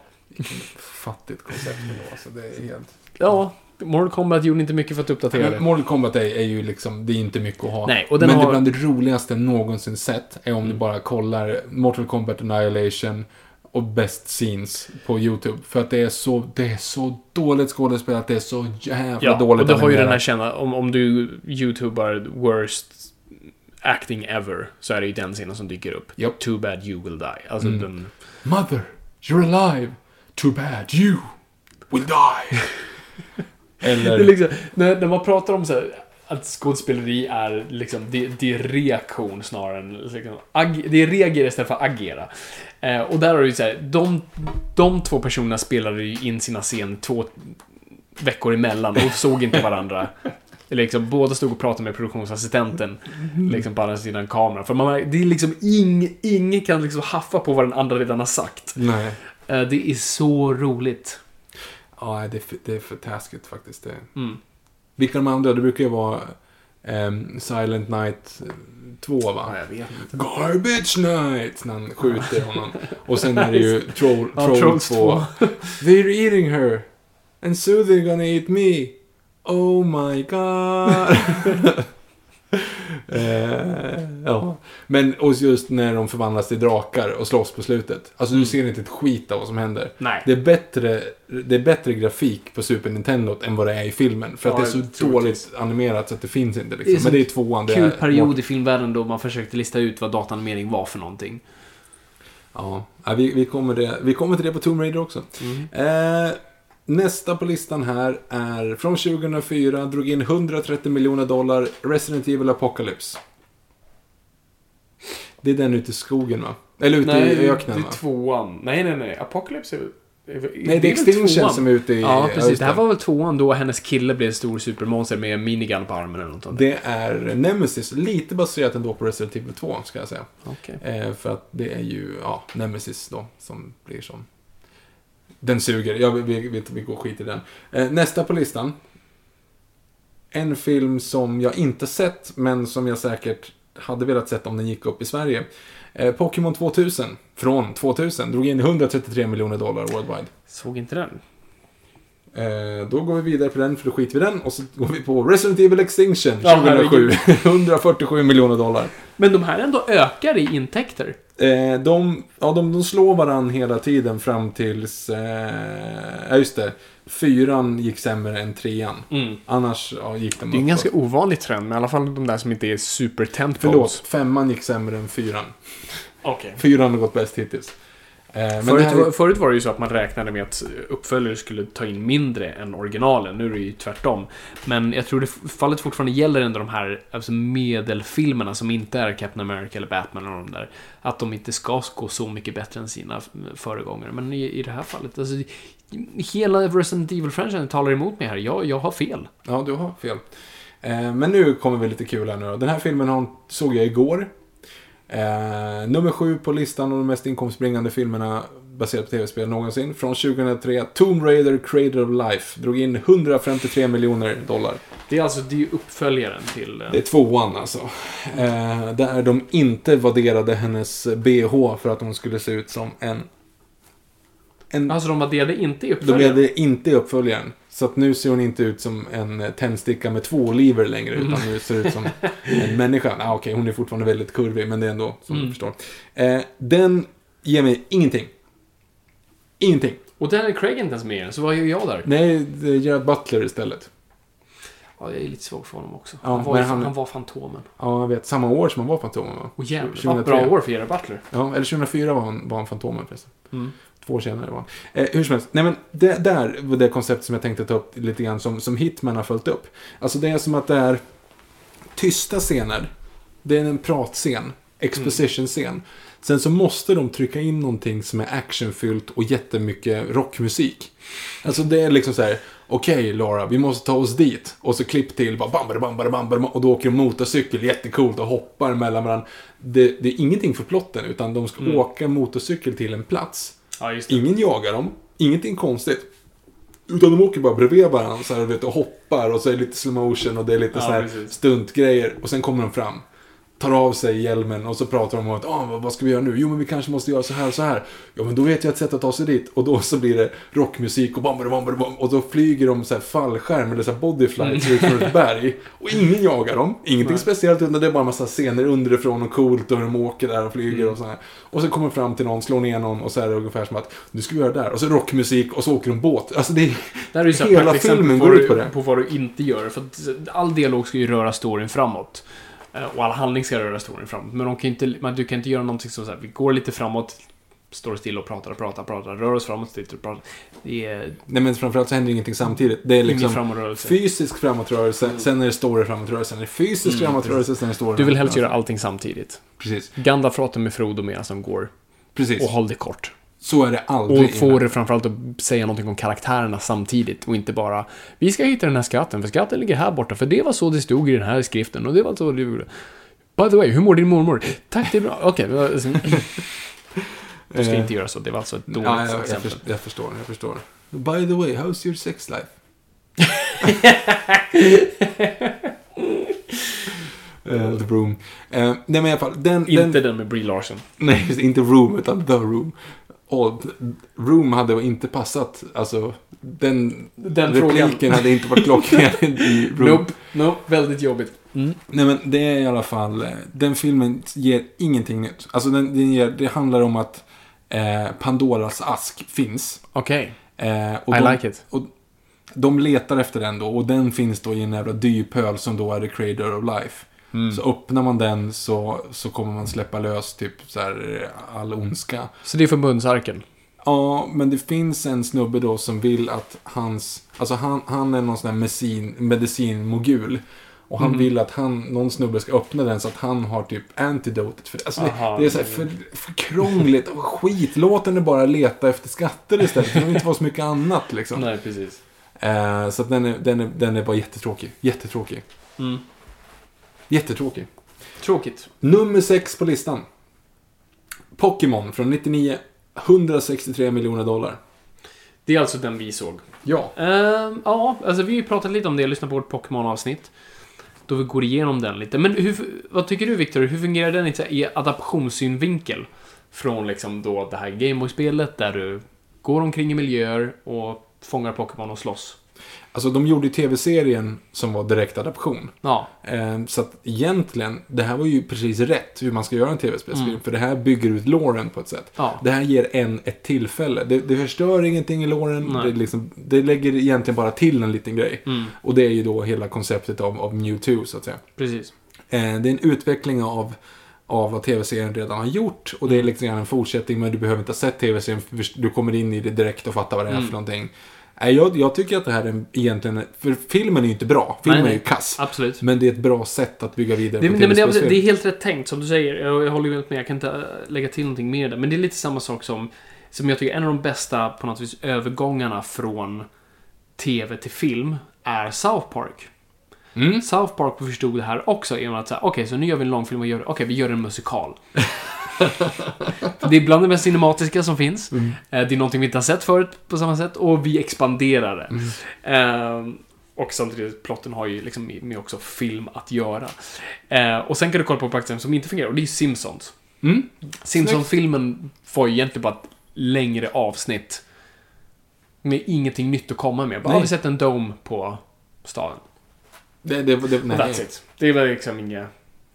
Fattigt koncept ändå. Alltså, det är helt... ja, Mortal Kombat gjorde inte mycket för att uppdatera det. Mortal Kombat är, är ju liksom, det är inte mycket att ha. Nej, och den Men har- det bland det roligaste någonsin sett är om Mm. du bara kollar Mortal Kombat Annihilation och Best Scenes på YouTube. För att det är så, det är så dåligt skådespelat, det är så jävla Ja, dåligt och du har ju den här känna, om, om du youtubar worst acting ever, så är det ju den scenen som dyker upp. Japp. Too bad you will die. Alltså Mm. den... Mother, you're alive. Too bad, you will die. Eller... Det är liksom, när, när man pratar om så här, att skådespeleri är liksom, det, det är reaktion snarare än liksom, ag, det är reagera istället för att agera. Eh, och där har du ju så här, de, de två personerna spelade ju in sina scener två veckor emellan och såg inte varandra. Liksom, båda stod och pratade med produktionsassistenten liksom på andra sidan kameran. För man, det är liksom ing, ingen kan liksom haffa på vad den andra redan har sagt. Nej. Eh, det är så roligt. Ja, det är, för, det är för taskigt faktiskt. Det. Mm. Vilka de andra? Det brukar ju vara ehm, Silent Night 2, va? Ja, jag vet inte. Garbage Night! När han skjuter honom. Och sen är det ju Troll, Ja, Troll Trolls 2. They're eating her. And so they're gonna eat me. Oh my god. eh, ja. Men och just när de förvandlas till drakar och slåss på slutet. Alltså du ser inte ett skit av vad som händer. Nej. Det är, bättre, det är bättre grafik på Super Nintendo än vad det är i filmen. För att Ja, det är så troligtvis. dåligt animerat så att det finns inte. Liksom. Det Men det är tvåan. Det Kul period i filmvärlden då man försökte lista ut vad dataanimering var för någonting. Ja, vi, vi, kommer det, vi kommer till det på Tomb Raider också. Eh, nästa på listan här är från 2004, drog in 130 miljoner dollar, Resident Evil Apocalypse. Det är den ute i skogen va? Eller ute i det öknen är va? tvåan. Nej, nej, nej. Apocalypse är, är, är Nej, det är väl Extinction som är ute i... Ja, precis. det här var väl tvåan då hennes kille blev stor supermonster med minigun på armen eller något sånt. Det är Nemesis, lite baserat ändå på Resident Evil 2, ska jag säga. Okej. Eh, för att det är ju, ja, Nemesis då, som blir som... Den suger. Jag, vi, vi, vi går skit i den. Eh, nästa på listan. En film som jag inte sett, men som jag säkert hade velat sett om den gick upp i Sverige. Eh, Pokémon 2000, från 2000, drog in 133 miljoner dollar worldwide. Såg inte den. Eh, då går vi vidare på den, för då skiter vi den. Och så går vi på Resident Evil Extinction, Ja, 2007. 147 miljoner dollar. Men de här ändå ökar i intäkter. Eh, de, ja, de, de slår varann hela tiden fram tills... Eh, ja, just det. Fyran gick sämre än trean. Annars ja, gick de Mm. Det är en uppåt. ganska ovanlig trend, men i alla fall de där som inte är super tentpoles. Förlåt, femman gick sämre än fyran. Okej. Fyran har gått bäst hittills. Eh, men Förut, här, var, förut var det ju så att man räknade med att uppföljare skulle ta in mindre än originalen. Nu är det ju tvärtom. Men jag tror det fallet fortfarande gäller ändå de här alltså medelfilmerna som inte är Captain America eller Batman eller de där. Att de inte ska gå så mycket bättre än sina föregångare. Men i, i det här fallet, alltså hela Resident Evil-franchisen talar emot mig här. Jag, jag har fel. Ja, du har fel. Eh, men nu kommer vi lite kul här nu då. Den här filmen såg jag igår. Eh, nummer sju på listan av de mest inkomstbringande filmerna baserat på tv-spel någonsin. Från 2003. Tomb Raider Creator of Life. Drog in 153 miljoner dollar. Det är alltså det är uppföljaren till... eh, Det är tvåan alltså. Eh, där de inte vadderade hennes BH för att hon skulle se ut som en... en Alltså de vadderade inte i de uppföljaren? ledde inte i uppföljaren. Så att nu ser hon inte ut som en eh, tändsticka med två oliver längre, utan nu ser ut som en människa. Ah, Okej, hon är fortfarande väldigt kurvig, men det är ändå som du Mm. förstår. Eh, den ger mig ingenting. Ingenting. Och Craig är inte ens med i den, så vad gör jag där? Nej, det är Gerard Butler istället. Ja, jag är lite svag för honom också. Ja, han, var, ju- han- han var Fantomen. Ja, jag vet. Samma år som han var Fantomen, va? Och jävlar, 2003. bra år för Gerard Butler. Ja, eller 2004 var han, var han Fantomen förresten. Mm. Två år senare var. Eh, hur som helst, nej men det där var det koncept som jag tänkte ta upp lite grann som, som Hitman har följt upp. Alltså det är som att det är tysta scener. Det är en pratscen, exposition-scen. Sen så måste de trycka in någonting som är actionfyllt och jättemycket rockmusik. Alltså det är liksom så här, okej Laura, vi måste ta oss dit. Och så klipp till, bara bam, bam, bam, bam, bam, och då åker de motorcykel jättecoolt och hoppar mellan varandra. Det, det är ingenting för plotten, utan de ska åka motorcykel till en plats. Ja. Ingen jagar dem, ingenting konstigt. Utan de åker bara bredvid varandra så här, vet, och hoppar och så är det lite slow motion och det är lite Ja, så här precis. stuntgrejer. Och sen kommer de fram. Tar av sig hjälmen och så pratar de om att ah, vad- ska vi göra nu? Jo men vi kanske måste göra så här så här. Ja men då vet jag ett sätt att ta sig dit. Och då så blir det rockmusik och bam, bam, bam, bam, Och då flyger de så här fallskärm eller så här bodyflights ut från ett berg. Och ingen jagar dem. Ingenting Mm. Nej. speciellt utan det är bara en massa scener underifrån och coolt och de åker där och flyger Mm. och så här. Och så kommer de fram till någon, slår ner någon och så är det ungefär som att nu ska vi göra det där. Och så rockmusik och så åker de båt. Alltså det är... Det är ju Hela filmen går ut på det. på vad du inte gör. För att all dialog ska ju röra storyn framåt. Eh, Och all handling ska röra storyn framåt. Men de kan inte, men du kan inte göra någonting som så här, vi går lite framåt, står still och pratar och pratar, pratar, rör oss framåt, still och pratar. Det är Nej men framförallt så händer ingenting samtidigt. Det är liksom framåtrörelse. fysisk framåtrörelse, sen är det story framåtrörelse. Sen är det fysisk Mm, framåtrörelse, sen är det story Du vill helst göra allting samtidigt. Precis. Gandalf pratar med Frodo medan de går. Precis. Och håll det kort. Så är det aldrig. Och får det framförallt att säga någonting om karaktärerna samtidigt och inte bara Vi ska hitta den här skatten, för skatten ligger här borta, för det var så det stod i den här skriften och det var så det gjorde. By the way, hur mår din mormor? Tack, det är bra. Okej, okay, du ska Eh, inte göra så. Det var alltså ett dåligt Ja, jag, exempel. jag förstår, jag förstår. By the way, how's your sex life? Eh, the Room. Eh, nej men i alla fall, den... Inte den den med Brie Larson. nej, just inte Room, utan The Room. Och Room hade inte passat, alltså den, Den repliken frågan. hade inte varit klockren i Room. Nope, nope, väldigt jobbigt. Mm. Nej men det är i alla fall, eh, den filmen ger ingenting nytt. Alltså den, den ger, det handlar om att eh, Pandoras ask finns. Okej, Eh, och I de, like it. Och de letar efter den då och den finns då i en jävla dypöl som då är the creator of life. Mm. Så öppnar man den så, så kommer man släppa lös typ så här all ondska. Så det är förbundsarken? Ja, men det finns en snubbe då som vill att hans... Alltså han, han är någon sån här medicin, medicinmogul. Och han Mhm. vill att han, någon snubbe ska öppna den så att han har typ antidotet för det. Alltså Aha. det, det är så här för, för krångligt och skit. Låt den bara leta efter skatter istället. Det behöver inte vara så mycket annat liksom. Nej, precis. Eh, så att den, är, den, är, den är bara jättetråkig. Jättetråkig. Mm. Jättetråkig. Tråkigt. Nummer sex på listan. Pokémon från 99. 163 miljoner dollar. Det är alltså den vi såg. Ja. Ehm, ja, alltså vi har ju pratat lite om det, lyssnat på vårt Pokémon-avsnitt. Då vi går igenom den lite. Men hur, vad tycker du Viktor? Hur fungerar den i, adaptionssynvinkel? Från liksom då det här Gameboy-spelet där du går omkring i miljöer och fångar Pokémon och slåss. Alltså de gjorde ju tv-serien som var direkt adaption. Ja, Eh, så att egentligen, det här var ju precis rätt hur man ska göra en tv-spelsfilm. Mm. För det här bygger ut låren på ett sätt. ja. Det här ger en ett tillfälle. Det, det förstör ingenting i låren. Det, liksom, det lägger egentligen bara till en liten grej. Mm, Och det är ju då hela konceptet av, av Mewtwo, så att säga. precis. Eh, det är en utveckling av, av vad tv-serien redan har gjort. Och det är liksom en fortsättning, men du behöver inte ha sett tv-serien. Du kommer in i det direkt och fattar vad det är Mm. för någonting. Nej, jag, jag tycker att det här är en- egentligen... För filmen är ju inte bra. Filmen Nej, är ju kass. Absolut. Men det är ett bra sätt att bygga vidare Det, på nej, men det, det är helt rätt tänkt, som du säger. Jag, jag håller ju med, jag kan inte äh, lägga till någonting mer där. Men det är lite samma sak som, som jag tycker en av de bästa, på något vis, övergångarna från TV till film är South Park. Mm. South Park förstod det här också genom att säga, okej, så nu gör vi en långfilm och gör, okej, vi gör en musikal. det är bland det mest cinematiska som finns. Mm. Eh, Det är någonting vi inte har sett förut på samma sätt och vi expanderar det. Mm. Ehm, och samtidigt, plotten har ju liksom med också film att göra. Eh, och sen kan du kolla på praktiskt som inte fungerar och det är Simpsons. Mm. Simpsons-filmen var ju egentligen bara ett längre avsnitt. Med ingenting nytt att komma med. Bara, har vi sett en dome på staden? Det, det, det, Och nej. That's it. Det är väl liksom inga...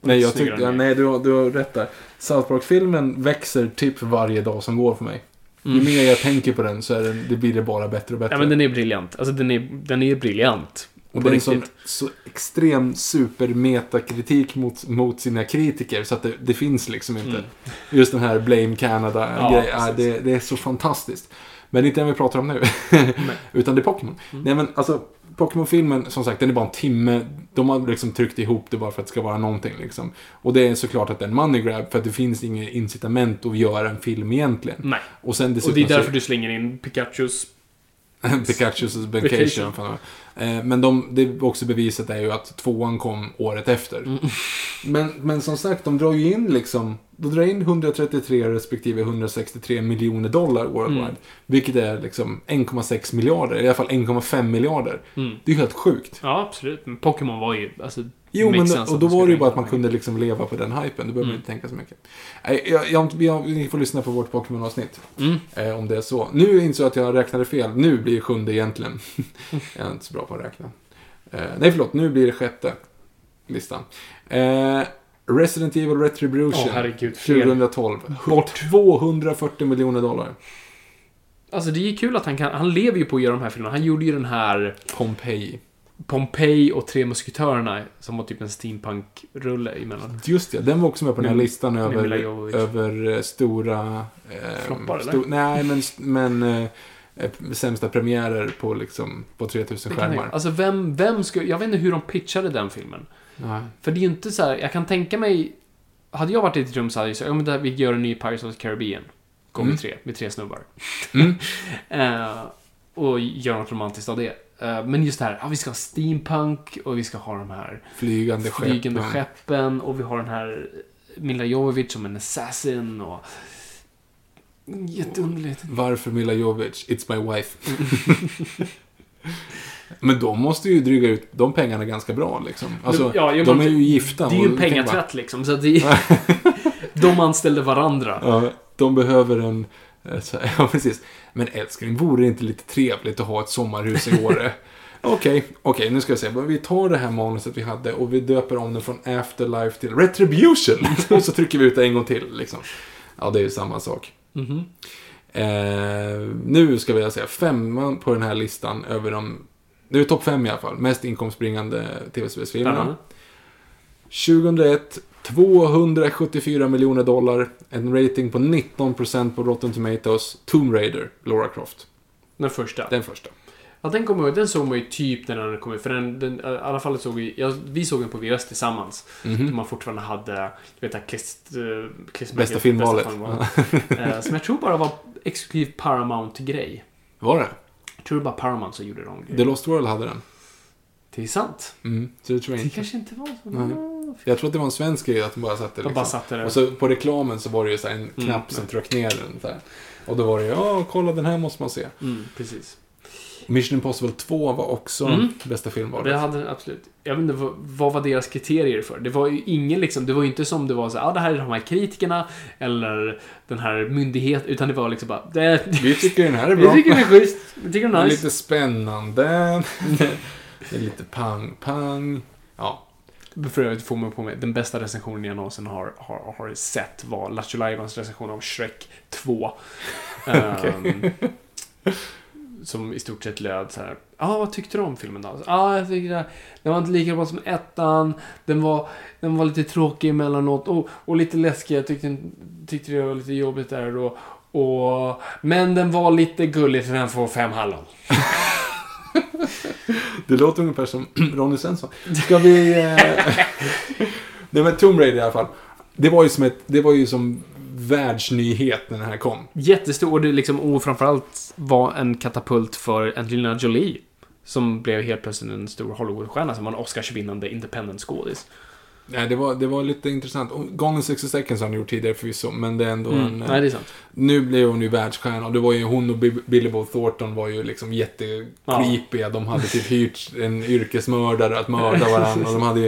Nej, jag än nej du, har- du har rätt där. South Park-filmen växer typ varje dag som går för mig. Ju mer jag tänker på den så den, det blir det bara bättre och bättre. Ja, men den är briljant. Alltså den är, den är briljant. och det är en sån så extrem supermetakritik mot, mot sina kritiker så att det, det finns liksom inte. Mm. Just den här Blame Canada Ja, ja, precis. det, det är så fantastiskt. Men det är inte den vi pratar om nu. Utan det är Pokémon. Mm. Nej men alltså, Pokémon-filmen, som sagt, den är bara en timme. De har liksom tryckt ihop det bara för att det ska vara någonting liksom. Och det är såklart att det är en money grab, för att det finns inget incitament att göra en film egentligen. Nej. Och sen Och det är därför så... du slänger in Pikachus... Pikachu's Vacation. Vacation. Eh, Men de, det är också bevisat är ju att tvåan kom året efter. Mm. Men, men som sagt, de drar ju in liksom, de drar in 133 respektive 163 miljoner dollar worldwide. Mm. Vilket är liksom 1,6 miljarder, i alla fall 1,5 miljarder. Mm. Det är ju helt sjukt. Ja, absolut. Men Pokémon var ju... Alltså, Jo, men sense och då var det ju bara att man kunde liksom leva på den hypen. Då behöver man Mm. inte tänka så mycket. Jag, jag, jag, ni får lyssna på vårt Pokémon-avsnitt. Mm. Eh, om det är så. Nu insåg jag att jag räknade fel. Nu blir det sjunde egentligen. jag är inte så bra på att räkna. Eh, nej, förlåt. Nu blir det sjätte listan. Eh, Resident Evil Retribution. Åh, herregud. Fel. 2012. Bort 240 miljoner dollar. Alltså det är kul att han kan... Han lever ju på att göra de här filmerna. Han gjorde ju den här Pompeji. Pompeji och Tre Musketörerna som var typ en steampunk-rulle emellan. Just det, den var också med på den här listan med över, över eh, stora... Eh, Floppar, eller? sto- nej, men, men eh, eh, sämsta premiärer på, liksom, på 3000 Det kan jag- skärmar. Alltså vem, vem skulle... Jag vet inte hur de pitchade den filmen. Nej. För det är ju inte så här, jag kan tänka mig... Hade jag varit i ett rum så hade jag sagt, ja men där, vi gör en ny Pirates of the Caribbean. Gånger Mm. tre, med tre snubbar. Mm. Eh, och gör något romantiskt av det. Eh, men just det här, ja, vi ska ha steampunk och vi ska ha de här Flygande flygande skeppen och vi har den här Mila Jovovich som en assassin och... Jätteunderligt. Varför Mila Jovovich? It's my wife. men de måste ju dryga ut de pengarna ganska bra liksom. Alltså, Ja, de är ju gifta. Det är ju en tänk bara- pengatvätt liksom, så att det De anställde varandra. Ja, de behöver en... eh, så Ja, precis. Men älskling, vore det inte lite trevligt att ha ett sommarhus i Åre? Okej, okej, nu ska vi se. Vi tar det här manuset vi hade och vi döper om det från Afterlife till Retribution. och så trycker vi ut det en gång till, liksom. Ja, det är ju samma sak. Mhm. Eh, nu ska vi säga femman på den här listan över de... Nu är topp fem i alla fall. Mest inkomstbringande tv-spelsfilmerna. Spännande. 2001, 274 miljoner dollar. En rating på 19% på Rotten Tomatoes. Tomb Raider, Laura Croft. Den första. Den första. Ja, den kommer. Den såg man ju typ när den kom ut. För den, den, i alla fall såg vi, ja, vi såg den på VHS tillsammans. Mhm. Då man fortfarande hade, jag vet inte, klist, uh, Bästa filmvalet. Eh, som jag tror bara var exklusiv Paramount-grej. Var det? Jag tror det bara Paramount som gjorde de The. Lost World hade den. Det är sant. Mm, så det tror jag Det inte. kanske inte var så. Nej. Jag tror att det var en svensk grej att de bara satte De liksom. bara satte det. Och så på reklamen så var det ju så här en knapp Mm. som tryck ner den. Så här. Och då var det ja, kolla den här måste man se. Mm, precis. Mission Impossible 2 var också Mm. bästa filmvalet. det hade den absolut. Jag vet inte, vad, vad var deras kriterier för? Det var ju ingen liksom, det var ju inte som det var så ja ah, det här är de här kritikerna, eller den här myndigheten, utan det var liksom bara, det, Vi tycker den här är vi bra. tycker det är schysst, vi tycker är är nice. lite spännande. det är lite pang-pang. Ja. För övrigt får man på mig, den bästa recensionen jag någonsin har, har, har sett var Lattjo Lajbans recension av Shrek 2. Ehm, som i stort sett löd så här. Ja, ah, vad tyckte du om filmen då? Ja, ah, jag tyckte den var inte lika bra som ettan. Den var, den var lite tråkig emellanåt och, och lite läskig. Jag tyckte, tyckte det var lite jobbigt där då. Och, men den var lite gullig för den får fem hallon. Det låter ungefär som Ronny Svensson. Ska vi... Eh... Nej men Tomb Raider i alla fall. Det var ju som ett... Det var ju som världsnyhet när den här kom. Jättestor och det liksom, och framförallt var en katapult för Angelina Jolie. Som blev helt plötsligt en stor Hollywoodstjärna som var en Oscarsvinnande independent-skådis. Nej, det var, det var lite intressant. Gone in 60 seconds har hon gjort tidigare förvisso, men det är ändå Mm. en... eh, Nej, det är sant. Nu blev hon ju världsstjärna och det var ju hon och Bi- Billy Bob Thornton var ju liksom jättecreepiga. De hade typ hyrt en yrkesmördare att mörda varandra och de hade ju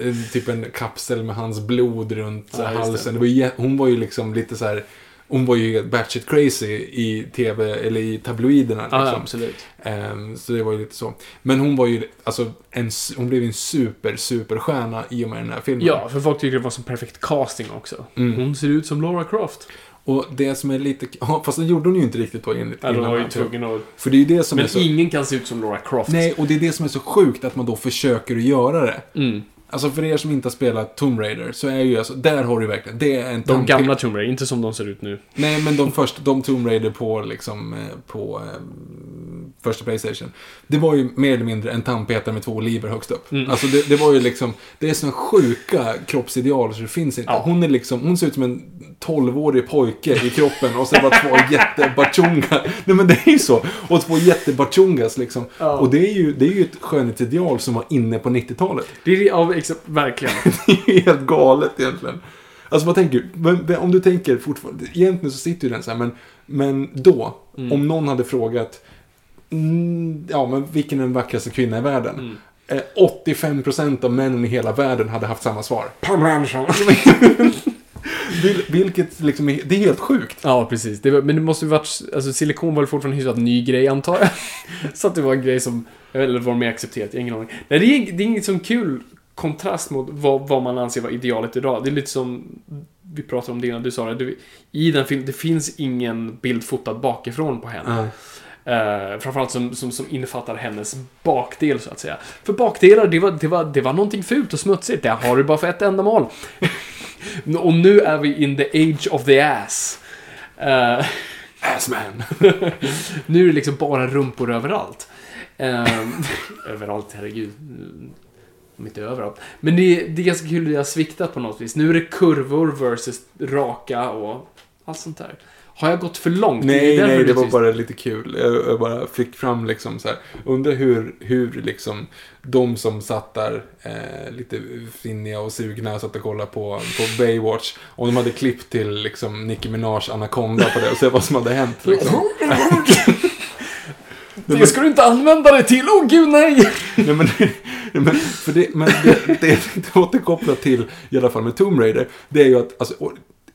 eh, typ en kapsel med hans blod runt Ja, just det. halsen. Det var ju, hon var ju liksom lite så här. Hon var ju batshit crazy i tv, eller i tabloiderna. Liksom. ja, absolut. Ehm, så det var ju lite så. Men hon var ju, alltså, en, hon blev en super, superstjärna i och med den här filmen. Ja, för folk tyckte det var som perfekt casting också. Mm. Hon ser ut som Laura Croft. Och det som är lite... Ja, fast det gjorde hon ju inte riktigt då enligt Ja, var ju tvungen att... För det är det som är Men så... ingen kan se ut som Laura Croft. Nej, och det är det som är så sjukt att man då försöker att göra det. Mm. Alltså för er som inte har spelat Tomb Raider så är ju alltså, där har du verkligen, det är en De gamla Tomb Raider, inte som de ser ut nu. Nej, men de första, de Tomb Raider på liksom, eh, på eh, första Playstation. Det var ju mer eller mindre en tandpetare med två oliver högst upp. Mm. Alltså det, det var ju liksom, det är såna sjuka kroppsideal så det finns inte. Ja. Hon är liksom, hon ser ut som en 12-årig pojke i kroppen och sen bara två jättebarchungar. Nej men det är ju så. Och två jättebarchungas liksom. Ja. Och det är, ju, det är ju ett skönhetsideal som var inne på 90-talet. Det är, ja, exakt, verkligen. Det är ju helt galet egentligen. Alltså vad tänker Om du tänker fortfarande, egentligen så sitter ju den så här, men, men då, Mm. om någon hade frågat, mm, ja men vilken är den vackraste kvinnan i världen? Mm. Eh, 85% av männen i hela världen hade haft samma svar. Pamela Anderson. Vil, vilket liksom är, det är helt sjukt. Ja, precis. Det var, men det måste ju varit... Alltså silikon var väl fortfarande en hyfsat ny grej, antar jag. Så att det var en grej som... Inte, var mer accepterat. Jag har ingen aning. Nej, det är, det är inget sån kul kontrast mot vad, vad man anser vara idealet idag. Det är lite som... Vi pratade om det innan du sa det. det. I den filmen, det finns ingen bild fotad bakifrån på henne. Uh, framförallt som, som, som innefattar hennes bakdel, så att säga. För bakdelar, det var, det var, det var någonting fult och smutsigt. Det har du bara för ett ändamål. och nu är vi in the age of the ass. Uh, Assman. nu är det liksom bara rumpor överallt. Ehm, överallt, herregud. Om inte överallt. Men det, är- det är ganska kul att det har sviktat på något vis. Nu är det kurvor versus raka och allt sånt där. Har jag gått för långt? Det Nej, därför nej, det var tyst. bara lite kul. Jag, jag bara fick fram liksom så här. Undrar hur, hur liksom de som satt där eh, lite finniga och sugna satt och kollade på, på Baywatch. Om de hade klippt till liksom Nicki Minaj Anaconda på det och se vad som hade hänt. Liksom. Det ska du inte använda det till! Åh oh, gud, nej! nej, men, men, för det, men det, det jag tänkte återkoppla till, i alla fall med Tomb Raider, det är ju att alltså,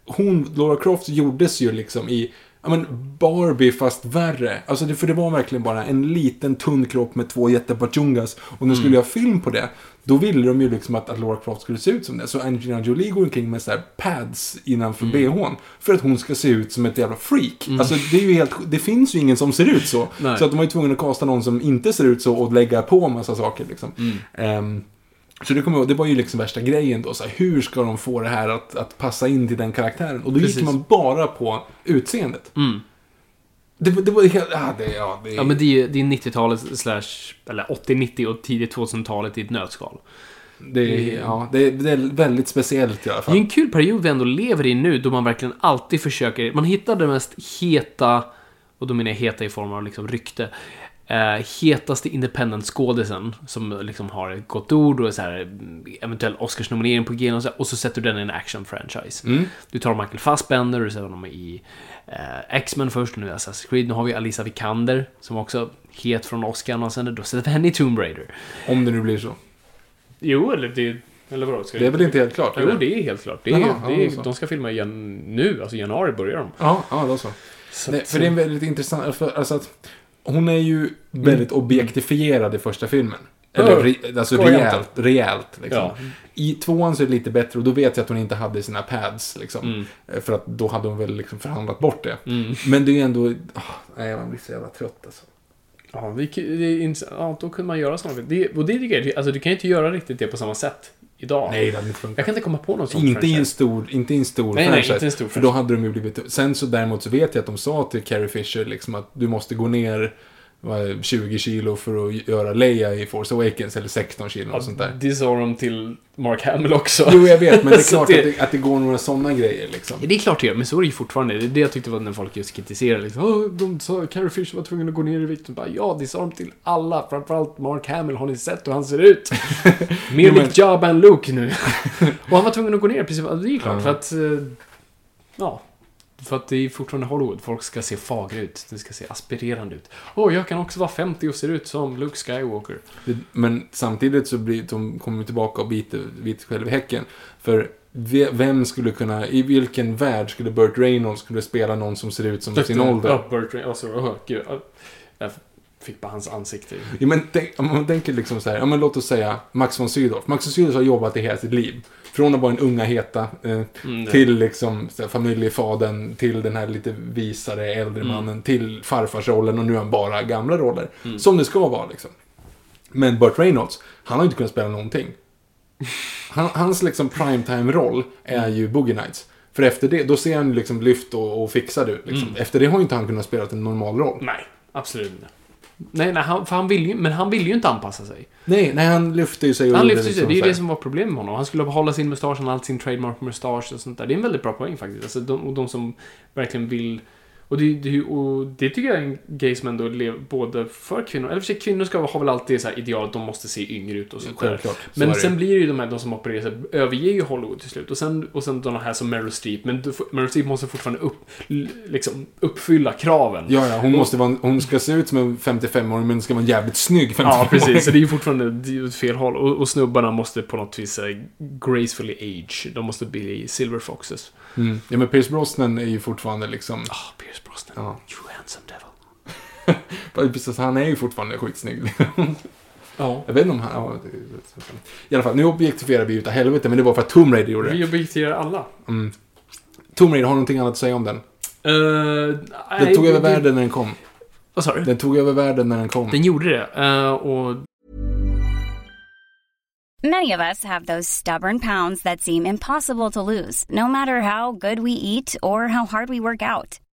hon, Laura Croft gjordes ju liksom i Ja men Barbie fast värre. Alltså det, för det var verkligen bara en liten tunn kropp med två jättebachungas. Och de skulle göra film på det. Då ville de ju liksom att, att Laura Croft skulle se ut som det. Så Angelina Jolie går omkring med så pads innanför bhn. För att hon ska se ut som ett jävla freak. Alltså det är ju helt, det finns ju ingen som ser ut så. Så att de var ju tvungna att kasta någon som inte ser ut så och lägga på en massa saker liksom. Ehm, så det, kommer jag ihåg, det var ju liksom värsta grejen då. Så här, hur ska de få det här att, att passa in till den karaktären? Och då Precis. gick man bara på utseendet. Mm. Det, det var helt... Ah, det, ja, det, Ja, men det är ju det är 90-talet slash, eller 80-90 och tidigt 2000-talet i ett nötskal. det, är- ja, det, det är väldigt speciellt i alla Det är fall. en kul period vi ändå lever i nu, då man verkligen alltid försöker... Man hittar den mest heta, och då menar jag heta i form av liksom rykte, eh, hetaste independent-skådisen som liksom har ett gott ord och så här, mm, eventuell Oscarsnominering på G och så, här, och så sätter du den i en action-franchise. Mm. Du tar Michael Fassbender, du sätter honom i eh, X-Men först, och nu är Assassin's Creed. Nu har vi Alisa Vikander, som också het från Oscar och sen då sätter vi henne i Tomb Raider. Om det nu blir så. Jo, eller det... Eller vadå? Ska Det är väl inte helt klart? Jo, eller? det är helt klart. Det är, Jaha, det ja, är, så. de ska filma igen nu, alltså i januari börjar de. Ja, ja, då så. Så Nej, för det är en väldigt intressant... För, alltså att hon är ju väldigt objektifierad i första filmen. Eller re, alltså rejält, rejält liksom. Ja. I tvåan så är det lite bättre och då vet jag att hon inte hade sina pads liksom. Mm. Eh, För att då hade hon väl liksom förhandlat bort det. Mm. Men det är ju ändå... ah, nej, man blir så jävla trött alltså. Ja, vi, det är ja, då kunde man göra sådana. Det, och det är. Alltså, du kan ju inte göra riktigt det på samma sätt idag. Nej, det hade inte funkat. Jag kan inte komma på någon sån Inte i en franchise. stor, inte i en stor Nej, nej, franchise. inte en stor För då hade de ju blivit... Sen så däremot så vet jag att de sa till Carrie Fisher liksom att du måste gå ner 20 kilo för att göra Leia i Force Awakens, eller 16 kilo och sånt där. Det sa de till Mark Hamill också. Jo, jag vet, men det är klart det- Att, det, att det går några sådana grejer liksom. Ja, Det är klart det gör, men så är det ju fortfarande. Det är det jag tyckte var när folk just kritiserade. Liksom, de sa Carrie Fisher var tvungen att gå ner i vikt. Och Bara, ja, det sa de till alla. Framförallt Mark Hamill. Har ni sett hur han ser ut? Mer likt Jabba än Luke nu. och han var tvungen att gå ner, precis. Det är ju klart, Ja. för att... eh, Ja. För att det är fortfarande Hollywood. Folk ska se fagra ut. Det ska se aspirerande ut. Åh, jag kan också vara 50 och ser ut som Luke Skywalker. Det- Men samtidigt så blir de kommer tillbaka och biter, biter själv i häcken. För ve- vem skulle kunna, i vilken värld skulle Burt Reynolds kunna spela någon som ser ut som sin ålder? Ja, Burt Reynolds. Alltså, åh, gud. Ja, fick bara hans ansikte. Ja, men tänk, om man tänker liksom så här, ja, men låt oss säga Max von Sydow. Max von Sydow har jobbat i hela sitt liv. Från att vara en unga heta eh, Mm, till liksom familjefadern, till den här lite visare äldre Mm. mannen, till farfarsrollen och nu är han bara gamla roller. Som det ska vara liksom. Men Burt Reynolds, han har inte kunnat spela någonting. Han, hans liksom primetime-roll är ju Boogie Nights. För efter det, då ser han liksom lyft och, och fixad ut. Liksom. Mm. Efter det har ju inte han kunnat spela en normal roll. Nej, absolut inte. Nej, nej han, för han vill ju, men han vill ju inte anpassa sig. Nej, nej, han lyfte ju sig och Han lyfter sig, liksom det är ju det som var problemet med honom. Han skulle behålla sin mustasch, han allt sin trademark mustasch och sånt där. Det är en väldigt bra poäng faktiskt. Alltså, de, och de som verkligen vill... Och det, det, och det tycker jag är en grej som ändå lever både för kvinnor, eller för sig kvinnor ska ha väl alltid så här ideal att de måste se yngre ut och sånt där. Självklart. så Men det. sen blir det ju de här de som opererar sig, överger ju Hollywood till slut. Och sen, och sen de här som Meryl Streep. Men Meryl Streep måste fortfarande upp, liksom, uppfylla kraven. Ja, ja, hon måste vara, hon ska se ut som en 55-åring men ska vara en jävligt snygg 55-åring. Ja, precis. Så det är ju fortfarande åt fel håll. Och, och snubbarna måste på något vis eh, gracefully age. De måste bli silver foxes. Mm. Ja, men Pierce Brosnan är ju fortfarande liksom... Ah, Pierce Brosnan. Ja, You handsome devil. precis, han är ju fortfarande skitsnygg. Ja. Jag vet inte om han... Ja, det, I alla fall, nu objektifierar vi utav helvete, men det var för att Tomb Raider gjorde det. Vi objektiverar alla. Mm. Tomb Raider, har du någonting annat att säga om den? Uh, Den tog över världen när den kom. Vad sa du? Den tog över världen när den kom. Den gjorde det. Eh, och Many of us have those stubborn pounds that seem impossible to lose, no matter how good we eat or how hard we work out.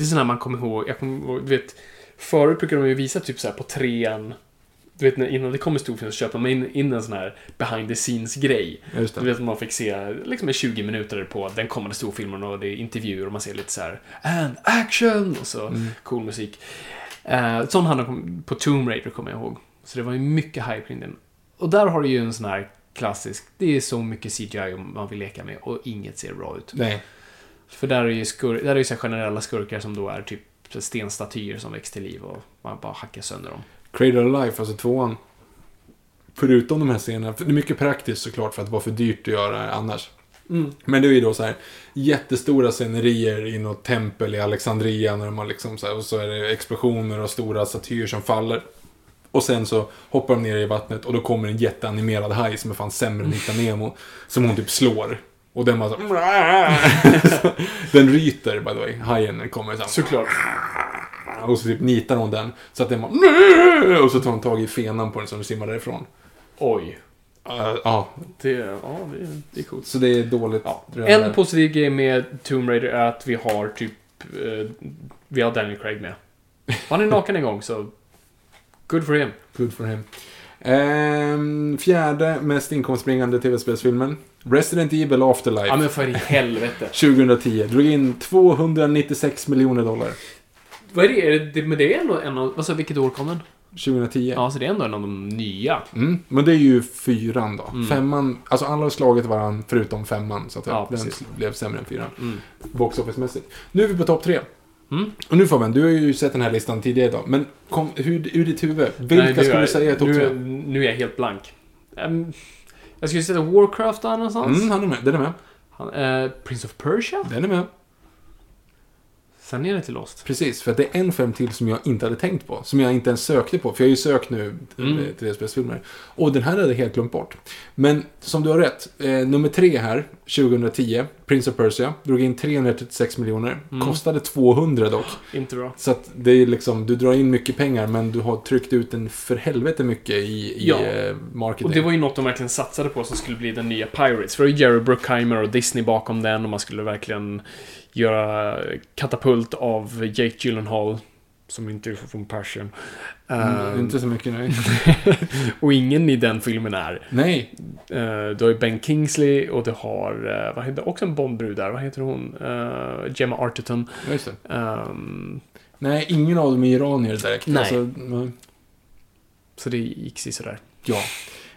Det är sådana man kommer ihåg. Jag kommer ihåg, du vet, förut brukade de ju visa typ så här på trean. Du vet, när- innan det kom en storfilm så köper man in, in en sån här behind the scenes-grej. Just det. Du vet, man fick se liksom en 20 minuter på den kommande storfilmen och det är intervjuer och man ser lite så här and action och så cool musik. Uh, sån hade de på Tomb Raider kommer jag ihåg. Så det var ju mycket hype kring den. Och där har du ju en sån här klassisk, det är så mycket CGI man vill leka med och inget ser bra ut. Nej. För där är ju, skur där är ju så generella skurkar som då är typ stenstatyer som väcks till liv och man bara hackar sönder dem. Cradle of Life, alltså tvåan. Förutom de här scenerna, det är mycket praktiskt såklart för att det var för dyrt att göra annars. Men det är ju då så här jättestora scenerier i något tempel i Alexandria när har liksom så här, och så är det explosioner och stora statyer som faller. Och sen så hoppar de ner i vattnet och då kommer en jätteanimerad haj som är fan sämre än Hitta Nemo. Som hon typ slår. Och den bara så, Den ryter by the way, hajen kommer så här, Såklart. och så typ nitar hon den. Så att den bara... Och så tar hon tag i fenan på den så den simmar därifrån. Oj. Uh, ja, Det, ja, det, det är coolt. så det är dåligt. Ja. En positiv grej med Tomb Raider är att vi har typ... Eh, vi har Daniel Craig med. Han är naken en gång, så... Good for him. Good for him. Ehm, fjärde mest inkomstbringande tv-spelsfilmen. Resident Evil Afterlife. Ja, men för i helvete. 2010. Drog in 296 miljoner dollar. Vad är det? Är det? Men det är ändå en av... Sa vilket år kom den? 2010. Ja, så det är ändå en av de nya. Mm, men det är ju fyran då. Mm. Femman, alltså alla har slagit varandra förutom femman. Så att Ja, den precis. blev sämre än fyran. Mm. Box office-mässigt. Nu är vi på topp tre. Mm. Och nu Fabian, du har ju sett den här listan tidigare idag. Men kom, hur, ur ditt huvud, vilka Nej, nu skulle du säga är topp nu, tre? är- nu är jag helt blank. Ehm, jag skulle sätta Warcraft där någonstans. Mm, han är med. Den är med. Han, eh, Prince of Persia. Den är med. Sen är det till Lost. Precis, för att det är en film till som jag inte hade tänkt på. Som jag inte ens sökte på, för jag har ju sökt nu Mm. till spelsfilmer. Och den här hade jag helt glömt bort. Men som du har rätt, eh, nummer tre här, 2010, Prince of Persia, drog in 336 miljoner. Mm. Kostade 200 dock. Inte bra. Så att det är liksom, du drar in mycket pengar men du har tryckt ut en för helvete mycket i, i Ja. eh, marketing. Och det var ju något de verkligen satsade på som skulle bli den nya Pirates. För det var ju Jerry Bruckheimer och Disney bakom den och man skulle verkligen göra katapult av Jake Gyllenhaal. Som inte är från Persian. Mm, Ehm, inte så mycket, nej. och ingen i den filmen är. nej, Uh, du har ju Ben Kingsley och du har, eh, vad heter också en Bondbrud där, vad heter hon? Eh, Gemma Arterton. just det. Ehm, Nej, ingen av dem är iranier direkt. Nej. Alltså, nej. så det gick sådär. ja.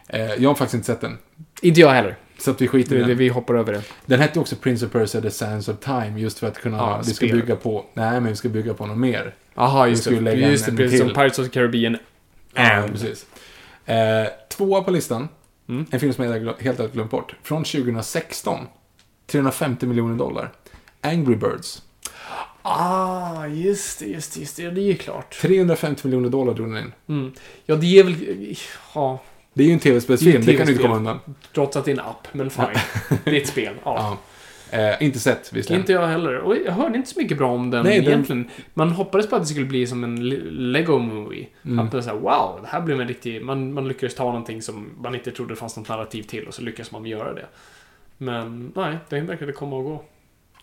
Eh, jag har faktiskt inte sett den. Inte jag heller. Så att vi skiter i Det, vi hoppar över det. Den hette också Prince of Persia The Sands of Time just för att kunna, Ja, vi ska spel. bygga på, nej men vi ska bygga på något mer. Jaha, just skulle det. Just det, precis som. Pirates of the Caribbean. Ja, precis. Eh, tvåa på listan, Mm. en film som jag helt har glömt bort, från 2016. 350 miljoner dollar. Angry Birds. Ah, just det, just det, just det. Det är klart. 350 miljoner dollar drog den in. Mm. Ja, det är väl... Ja, Det är ju en Det tv-spelsfilm, ett det kan du inte komma undan. trots att det är en app, men fine. det är ett spel. Ja. Ja. Eh, inte sett, visst Inte jag heller. Och jag hörde inte så mycket bra om den Nej, den- egentligen. Man hoppades på att det skulle bli som en le- Lego-movie. Mm. Att man säger wow, det här blev en riktig... Man, man lyckades ta någonting som man inte trodde det fanns något narrativ till och så lyckas man göra det. Men nej, det verkade komma och gå.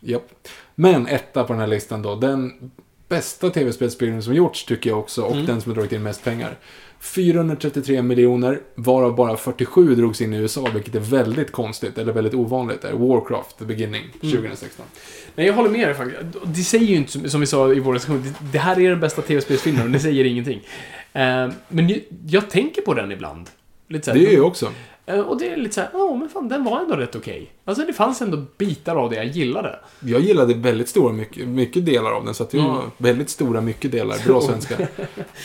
Japp. Men etta på den här listan då, den bästa tv-spelsfilmen som gjorts tycker jag också och Mm. den som har dragit in mest pengar. 433 miljoner, varav bara 47 drogs in i USA, vilket är väldigt konstigt, eller väldigt ovanligt. Det är Warcraft, The Beginning, Mm. 2016. Nej, jag håller med dig faktiskt. Det säger ju inte, som- vi sa i vår diskussion, det- här är den bästa tv-spelsfilmen och det säger ingenting. Eh, men jag tänker på den ibland. Lite så här, Det är ju också. Eh, Och det är lite så här, ja men fan den var ändå rätt okej. Alltså det fanns ändå bitar av det jag gillade. Jag gillade väldigt stora, mycket, mycket delar av den, så att jag, Mm. väldigt stora, mycket delar, bra svenska.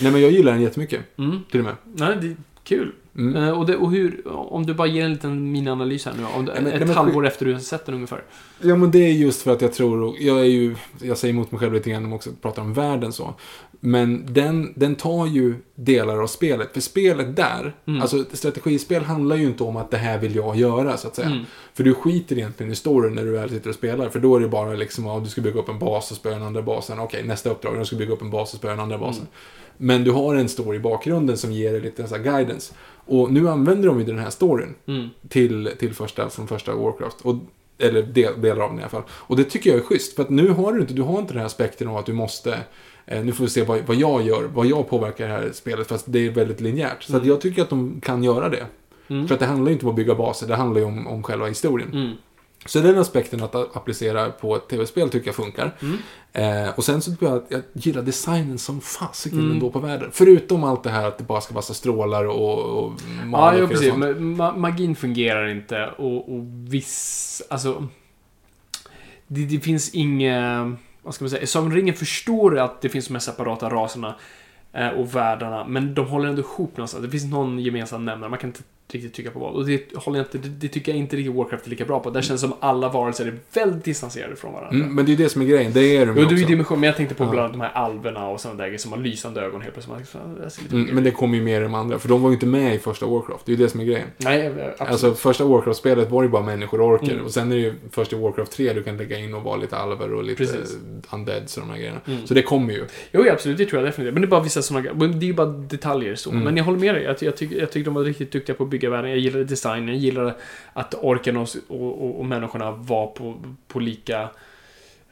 Nej men jag gillar den jättemycket, Mm. till och med. Nej, det kul. Mm. Eh, och, det, och hur, om du bara ger en liten minianalys här nu. Om, men- ett men- halvår efter du har sett den ungefär. Ja, men det är just för att jag tror, och jag är ju, jag säger emot mig själv lite grann om också pratar om världen så. Men den, den tar ju delar av spelet. För spelet där, Mm. alltså strategispel handlar ju inte om att det här vill jag göra, så att säga. Mm. För du skiter egentligen i storyn när du väl sitter och spelar. För då är det bara liksom, ja, du ska bygga upp en bas och spöa den andra basen. Okej, nästa uppdrag, du ska bygga upp en bas och spöa den andra basen. Mm. Men du har en story i bakgrunden som ger dig lite så guidance. Och nu använder de ju den här storyn Mm. till, till första, från första Warcraft. Och, eller del, delar av den i alla fall. Och det tycker jag är schysst. För att nu har du inte, du har inte den här aspekten av att du måste eh, nu får vi se vad, vad jag gör, vad jag påverkar det här spelet, fast det är väldigt linjärt. Så att jag tycker att de kan göra det. Mm. För att det handlar ju inte om att bygga baser, det handlar ju om, om själva historien. Så den aspekten att applicera på ett tv-spel tycker jag funkar. Mm. Eh, och sen så tycker jag att jag gillar designen som fasiken Mm. ändå på världen. Förutom allt det här att det bara ska vara strålar och, och Ja, ja, precis. Men ma- magin fungerar inte och, och viss... Alltså... Det, det finns inget... Vad ska man säga? Sagan ringen förstår att det finns de här separata raserna eh, och världarna, men de håller ändå ihop någonstans. Det finns någon gemensam nämnare, man kan inte riktigt tycka på. Och det, håller jag inte, det, det tycker jag inte riktigt Warcraft är lika bra på. Där känns det som alla varelser är väldigt distanserade från varandra. Mm, men det är ju det som är grejen, det är de Jo, det är dimension, men jag tänkte på bland annat de här alverna och sådana där grejer som har lysande ögon helt plötsligt. Mm, men det kommer ju mer i de andra, för de var ju inte med i första Warcraft. Det är ju det som är grejen. Nej, eh, absolut. Alltså första Warcraft-spelet var ju bara människor och orker. Mm. Och sen är det ju första Warcraft 3 du kan lägga in och vara lite alver och lite Precis. undeads och de här grejerna. Mm. Så det kommer ju. Jo, absolut. Det tror jag definitivt. Men det är bara vissa sådana grejer. Det är ju bara detaljer så. Mm. Men jag håller med dig. Jag, jag, tycker, jag tycker de var riktigt duktiga på att bygga världen. Jag gillade designen. Jag gillade att orken och, och, och, och människorna var på, på lika...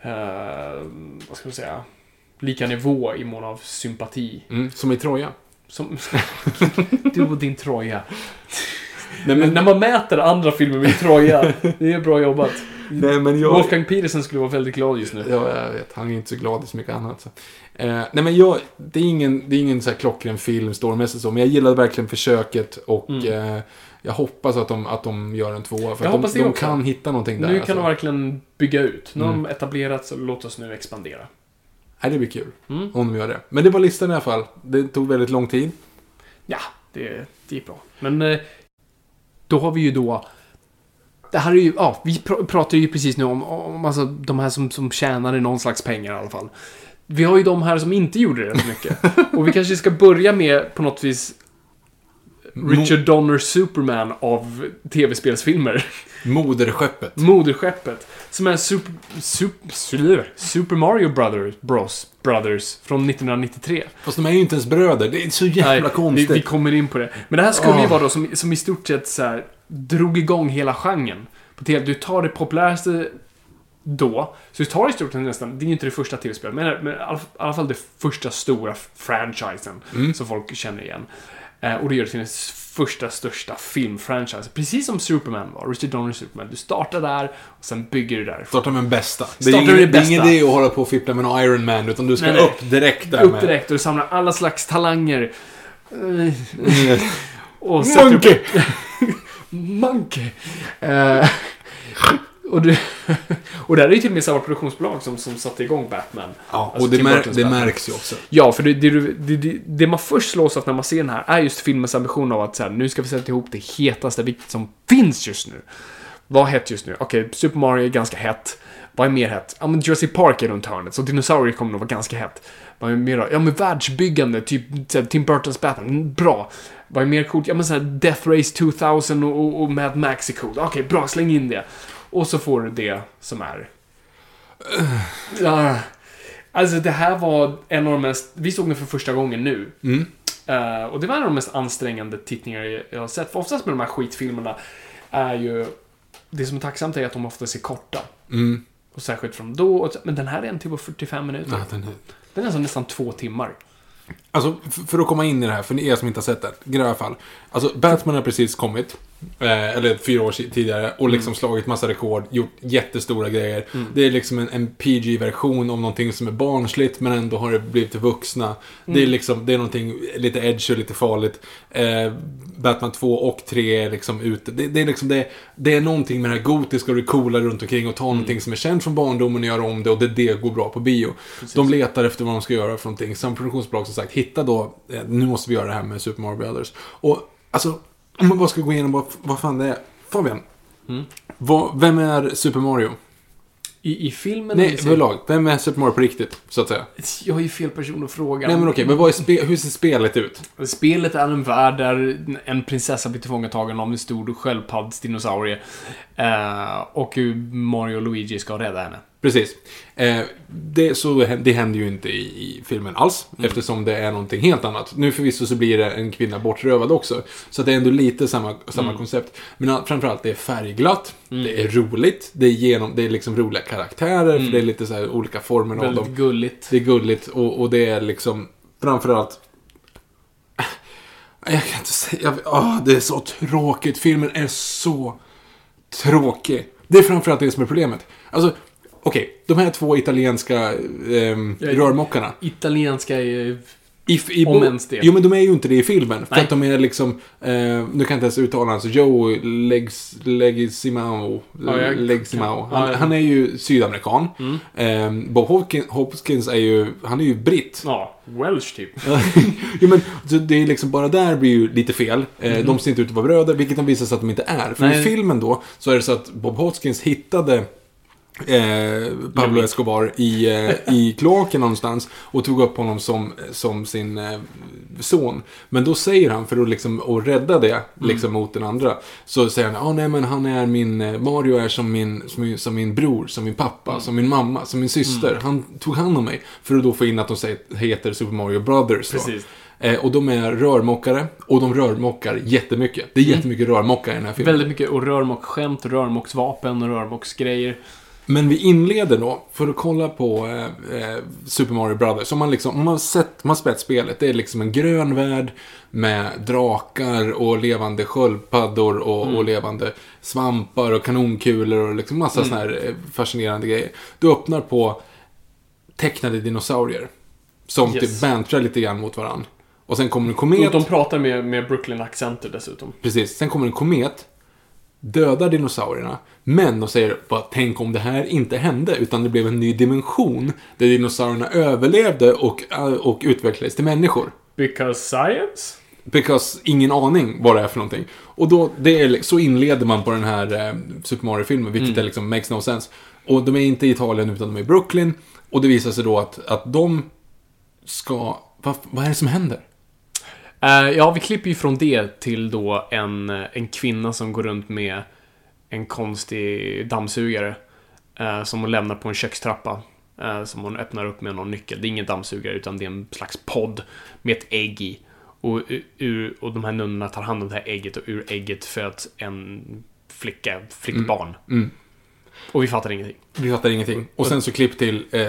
eh, vad ska man säga? Lika nivå i mån av sympati. Mm, som i Troja. Som, du och din Troja. Nej, Men när man mäter andra filmer med Troja, det är bra jobbat. nej, men jag... Wolfgang Petersen skulle vara väldigt glad just nu. Ja, jag vet. Han är inte så glad i så mycket annat. Så. Eh, nej, men jag... Det är ingen, det är ingen så här klockren film, stormässigt så, men jag gillade verkligen försöket och Mm. eh, jag hoppas att de, att de gör en tvåa. För Jag att de, de kan hitta någonting där. Nu kan alltså. de verkligen bygga ut. Nu har Mm. de etablerat, så låt oss nu expandera. Nej, det blir kul. Mm. Om de gör det. Men det var listan i alla fall. Det tog väldigt lång tid. Ja, det, det gick bra. Men eh, då har vi ju då... Det här är ju, ja, vi pr pratar ju precis nu om, om alltså, de här som, som tjänade någon slags pengar i alla fall. Vi har ju de här som inte gjorde det så mycket. Och vi kanske ska börja med på något vis Richard Donner Superman av tv-spelsfilmer. Moderskeppet. Moderskeppet. Som är Super, super, Super Mario Brothers, Bros, Brothers från 1993. Fast de är ju inte ens bröder. Det är så jävla Nej, konstigt. Vi, vi kommer in på det. Men det här skulle ju Åh. vara då som, som i stort sett så här, drog igång hela genren. På tv. Du tar det populäraste då, så du tar i stort sett nästan, det är ju inte det första tv-spelet, men, men i alla- fall det första stora franchisen Mm. som folk känner igen. Eh, och det gör det till den första största filmfranchise. Precis som Superman var, Richard Donner Superman. Du startar där och sen bygger du därifrån. Starta med den bästa. Det är, ingen, det det är ingen bästa. idé att hålla på och fippla med någon Iron Man, utan du ska Nej, nej. upp direkt där Upp direkt och du samlar alla slags talanger. Och Monkey! Monkey! Eh, och, det, och där är ju till och med samma produktionsbolag som, som satte igång Batman. Ja, Alltså och det, Tim mär, det märks ju också. Ja, för det, det, det, det, det man först slås av när man ser den här är just filmens ambition av att så här, nu ska vi sätta ihop det hetaste vilket som finns just nu. Vad är hett just nu? Okej, Super Mario är ganska hett. Vad är mer hett? Ja, men Jurassic Park är runt hörnet, så dinosaurier kommer nog vara ganska hett. Vad är mer då? Ja, men världsbyggande, typ Tim Burtons Batman. Mm, Bra. Vad är mer coolt? Ja, men så här Death Race 2000 och, och, och Mad Max är coolt. Okej, bra, släng in det. Och så får du det som är... Ja. Alltså det här var en av de mest... Vi såg den för första gången nu. Mm. Eh, och det var en av de mest ansträngande tittningar jag- har sett. För oftast med de här skitfilmerna är ju... Det som är tacksamt är att de oftast är korta. Mm. Och särskilt från då. Men den här är en timme och 45 minuter. Ja, den är... Den är alltså nästan två timmar. Alltså, för att komma in i det här, för er som inte har sett det, i alla fall. Alltså, Batman har precis kommit. Eh, eller fyra år tidigare. Och liksom slagit massa rekord, gjort jättestora grejer. Det är liksom en, en PG-version om någonting som är barnsligt, men ändå har det blivit till vuxna. Det är liksom, det är någonting lite edge och lite farligt. Eh, Batman 2 och 3 är liksom ute. Det, det är liksom, det, det är någonting med det här gotiska och det coola runt omkring och ta någonting som är känt från barndomen och göra om det och det, det går bra på bio. De letar efter vad de ska göra för någonting. Samma produktionsbolag som sagt, hitta då, eh, nu måste vi göra det här med Super Mario Brothers. Och alltså, om man bara ska gå igenom vad, vad fan det är. Fabian, vad, vem är Super Mario? I, i filmen... Nej, överlag. Vem är Super Mario på riktigt, så att säga? Jag är ju fel person att fråga. Nej men okej, men vad är spe, hur ser spelet ut? Spelet är en värld där en prinsessa blir tillfångatagen av en stor sköldpaddsdinosaurie. Eh, och Mario och Luigi ska rädda henne. Precis. Eh, det, så, det händer ju inte i, i filmen alls, eftersom det är någonting helt annat. Nu förvisso så blir det en kvinna bortrövad också, så det är ändå lite samma, samma koncept. Men all- framförallt, det är färgglatt, det är roligt, det är, genom, det är liksom roliga karaktärer, för det är lite så här olika former av Väldigt dem. gulligt. Det är gulligt och, och det är liksom, framförallt... Jag kan inte säga... Jag, åh, det är så tråkigt. Filmen är så tråkig. Det är framförallt det som är problemet. Alltså, okej. de här två italienska Ja, rörmokarna. Italienska är... I, i, Om ens det. Jo, men de är ju inte det i filmen. För Nej. att de är liksom... Eh, nu kan jag inte ens uttala hans. Joe Legs, Legisimao. Ja, jag- Legisimao. Han, ja. han är ju sydamerikan. Mm. Eh, Bob Hopkins, Hopkins är ju... Han är ju britt. Ja, Welsh typ. jo, men så det är liksom bara där blir ju lite fel. Eh, De ser inte ut att vara bröder, vilket de visar sig att de inte är. För Nej. i filmen då, så är det så att Bob Hoskins hittade Eh, Pablo Escobar i, eh, i kloaken någonstans och tog upp honom som, som sin eh, son. Men då säger han, för att, liksom, att rädda det liksom, mot den andra, så säger han, ah, nej men han är min, eh, Mario är som min, som som min bror, som min pappa, som min mamma, som min syster. Han tog hand om mig. För att då få in att de säger, heter Super Mario Brothers. Eh, och de är rörmokare, och de rörmokar jättemycket. Det är jättemycket rörmokare i den här filmen. Väldigt mycket och rörmoksskämt, rörmocksvapen och rörmocksgrejer. Men vi inleder då, för att kolla på eh, eh, Super Mario Brothers. Om man, liksom, om man har sett, man har spelat spelet, det är liksom en grön värld med drakar och levande sköldpaddor och, och levande svampar och kanonkulor och liksom massa såna här eh, fascinerande grejer. Du öppnar på tecknade dinosaurier. Som Yes. typ bantrar lite grann mot varandra. Och sen kommer en Och komet. de pratar med, med Brooklyn-accenter dessutom. Precis, sen kommer en komet. Dödar dinosaurierna. Men de säger bara, tänk om det här inte hände, utan det blev en ny dimension där dinosaurierna överlevde och, eh, och utvecklades till människor. Because science? Because ingen aning vad det är för någonting. Och då, det är, så inleder man på den här eh, Super Mario-filmen, vilket är liksom makes no sense. Och de är inte i Italien utan de är i Brooklyn. Och det visar sig då att, att de ska... Vad, vad är det som händer? Eh, ja, vi klipper ju från det till då en, eh, en kvinna som går runt med en konstig dammsugare. Eh, som hon lämnar på en kökstrappa. som hon öppnar upp med någon nyckel. Det är ingen dammsugare utan det är en slags podd med ett ägg i. Och, ur, och de här nunnorna tar hand om det här ägget och ur ägget föds en flicka, flickbarn. Mm. mm. Och vi fattar ingenting. Vi fattar ingenting. Och sen så klipp till eh,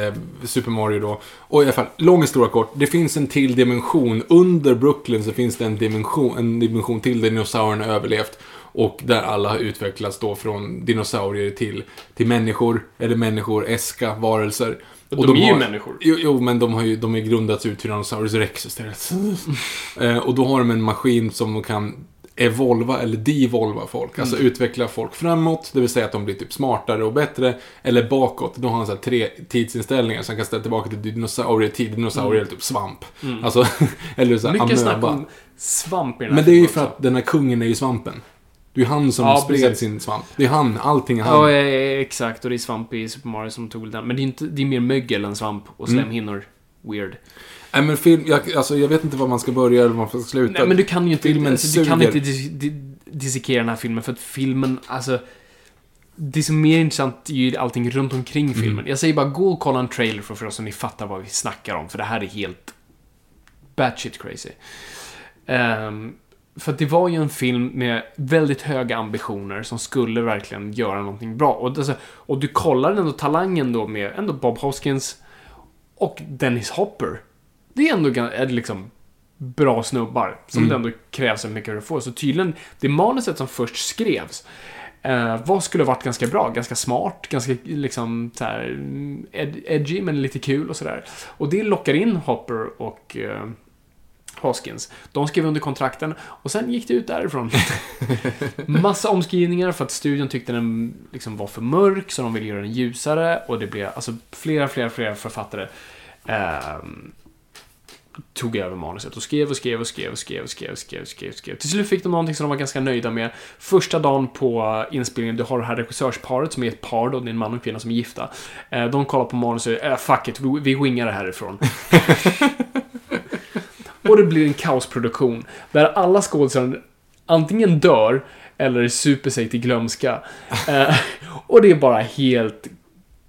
Super Mario då. Och i alla fall, lång historia kort. Det finns en till dimension. Under Brooklyn så finns det en dimension, en dimension till där dinosaurierna överlevt. Och där alla har utvecklats då från dinosaurier till, till människor. Eller människor, äska, varelser. Och de är ju människor. Jo, jo, men de har ju de är grundats ur Tyrannosaurus rex istället. eh, och då har de en maskin som kan evolva eller devolva folk. Alltså Mm. utveckla folk framåt, det vill säga att de blir typ smartare och bättre. Eller bakåt, då har han så här tre tidsinställningar som kan ställa tillbaka till dinosaurietid. Dinosaurier är typ svamp. Alltså, eller så här Mm. Mycket snack amöba. om svamp i den här Men det är ju för också. att den här kungen är ju svampen. Det är ju han som Ja, spred precis. sin svamp. Det är han, allting är han. Ja, exakt. Och det är svamp i Super Mario som tog den. Men det är, inte, det är mer mögel än svamp och Mm. slemhinnor. Weird. Nej men film, jag, alltså jag vet inte var man ska börja eller var man ska sluta. Nej, men du kan ju inte, Filmen alltså, du kan inte dis, di, dissekera den här filmen för att filmen, alltså... Det som är mer intressant är ju allting runt omkring Mm. filmen. Jag säger bara gå och kolla en trailer för, för oss så ni fattar vad vi snackar om. För det här är helt batshit crazy. Ehm, för det var ju en film med väldigt höga ambitioner som skulle verkligen göra någonting bra. Och, alltså, och du kollar ändå talangen då med ändå Bob Hoskins och Dennis Hopper. Det är ändå är liksom bra snubbar som det ändå krävs så mycket för att få. Så tydligen, det manuset som först skrevs eh, vad skulle varit ganska bra, ganska smart, ganska liksom så här, mm, ed- edgy men lite kul och sådär. Och det lockar in Hopper och eh, Hoskins. De skrev under kontrakten och sen gick det ut därifrån. Massa omskrivningar för att studion tyckte den liksom var för mörk så de ville göra den ljusare och det blev alltså flera, flera, flera författare ehm, tog över manuset och skrev och skrev och skrev och skrev och skrev och skrev och skrev, och skrev. Till slut fick de någonting som de var ganska nöjda med. Första dagen på eh, inspelningen, du har det här regissörsparet som är ett par då, det är en man och en kvinna som är gifta. Eh, de kollar på manuset, äh, eh, fuck it, vi, wingar det härifrån. och det blir en kaosproduktion där alla skådespelare antingen dör eller super sig till glömska. Och det är bara helt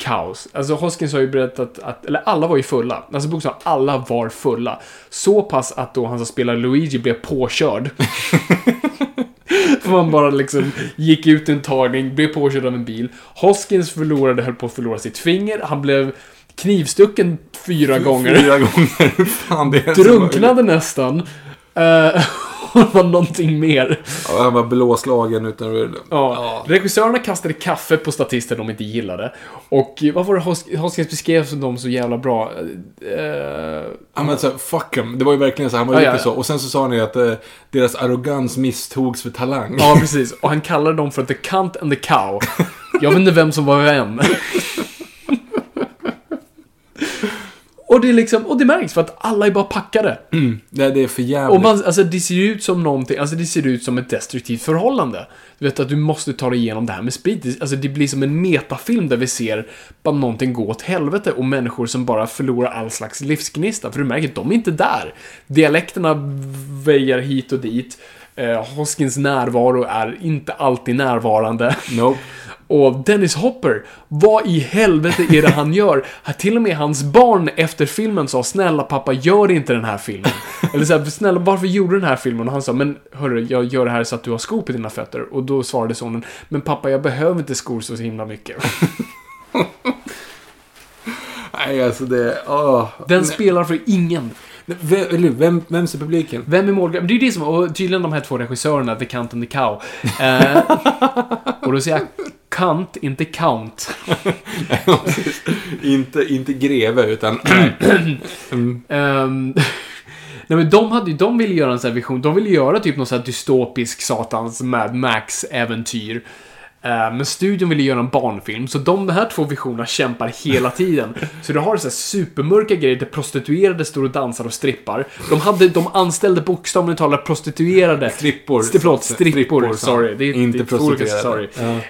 kaos. Alltså Hoskins har ju berättat att, eller alla var ju fulla. Alltså bokstavligt alla var fulla. Så pass att då han som spelar Luigi blev påkörd. För man bara liksom gick ut en tagning, blev påkörd av en bil. Hoskins förlorade, höll på att förlora sitt finger. Han blev knivstucken fyra gånger. Fyra gånger. Fan, det är Drunknade nästan. Det var någonting mer. Ja, han var blåslagen utan... Ja. Regissörerna kastade kaffe på statister de inte gillade. Och eh, vad var det Hos- Hoskins beskrev som dem så jävla bra? Eh, Han var såhär, fuck him. Det var ju verkligen så. Han var Ja, ja, lite ja. så. Och sen så sa han ju att eh, deras arrogans misstogs för talang. ja, precis. Och han kallade dem för the cunt and the cow. Jag vet inte vem som var vem. Och det är liksom, och det märks för att alla är bara packade. Nej, det är för jävligt. Och man, alltså det ser ut som någonting, alltså det ser ut som ett destruktivt förhållande. Du vet att du måste ta dig igenom det här med sprit. Alltså det blir som en metafilm där vi ser bara någonting gå åt helvete och människor som bara förlorar all slags livsgnista. För du märker att de är inte där. Dialekterna väjar hit och dit. Eh, Hoskins närvaro är inte alltid närvarande. Nope. Och Dennis Hopper, vad i helvete är det han gör? Till och med hans barn efter filmen sa Snälla pappa, gör inte den här filmen. Eller såhär, snälla varför gjorde du den här filmen? Och han sa, men hörru, jag gör det här så att du har skor på dina fötter. Och då svarade sonen, men pappa, jag behöver inte skor så himla mycket. Nej, alltså det... Åh. Den spelar för ingen. Vem, vem, vems är publiken? Vem är målgruppen? Det är ju det som, och tydligen de här två regissörerna, The Count and the Cow. Eh, och då säger jag Kant, inte Count. inte, inte greve, utan... mm. Ehm, Nej men de, hade, de ville göra en sån här vision. De ville göra typ någon sån här dystopisk satans Mad Max-äventyr. Eh, Men studion ville göra en barnfilm, så de här två visionerna kämpar hela tiden. Så du har så här supermörka grejer där prostituerade står och dansar och strippar. De, hade, de anställde bokstavligt talat prostituerade. Strippor. St- Förlåt, strippor. Strippor, sorry. Det är, inte det är prostituerade. Sorry.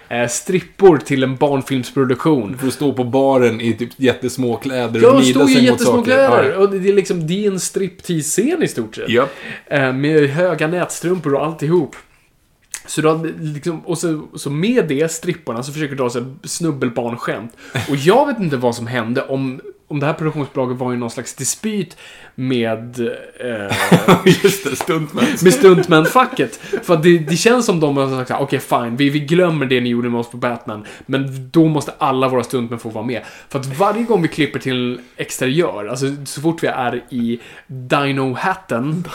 Eh, strippor till en barnfilmsproduktion. För att stå på baren i typ jättesmå kläder Ja, och ju i sig mot jättesmå saker. kläder. Ja. Och det är liksom, det är en striptease-scen i stort sett. Japp. Eh, Med höga nätstrumpor och alltihop. Så då, liksom, och så, så med det, stripporna, så försöker dra här snubbelbarnskämt. Och jag vet inte vad som hände, om, om det här produktionsbolaget var i någon slags dispyt med, eh, Just det, stuntman. med stuntman-facket. För det, det känns som de har sagt okej fine, vi, vi glömmer det ni gjorde med oss på Batman, men då måste alla våra stuntmän få vara med. För att varje gång vi klipper till exteriör, alltså så fort vi är i Dino-hatten,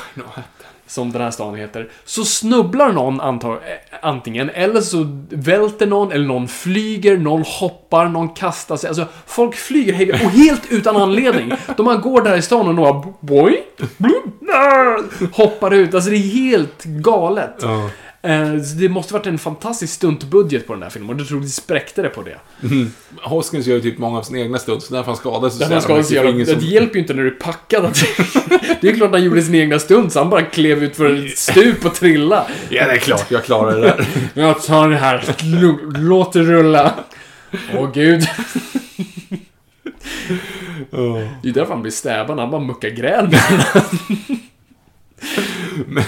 som den här stan heter, så snubblar någon antag, eh, antingen, eller så välter någon, eller någon flyger, någon hoppar, någon kastar sig. Alltså, folk flyger hej, och helt utan anledning. De bara går där i stan och några boy, blum, hoppar ut. Alltså det är helt galet. Ja. Eh, så det måste varit en fantastisk stuntbudget på den här filmen och det troligtvis spräckte det på det. Hoskins gör ju typ många av sina egna stunts, därför han skadades så han jävla ska mycket, göra, för ingen det som- hjälper ju inte när du är packad. det är klart han gjorde sina egna stunts, han bara klev ut för ett stup och trilla. Ja, det är klart jag klarar det där. Jag tar det här, låt det rulla. Åh gud. Det är därför han blir stävad, han bara muckar gräl med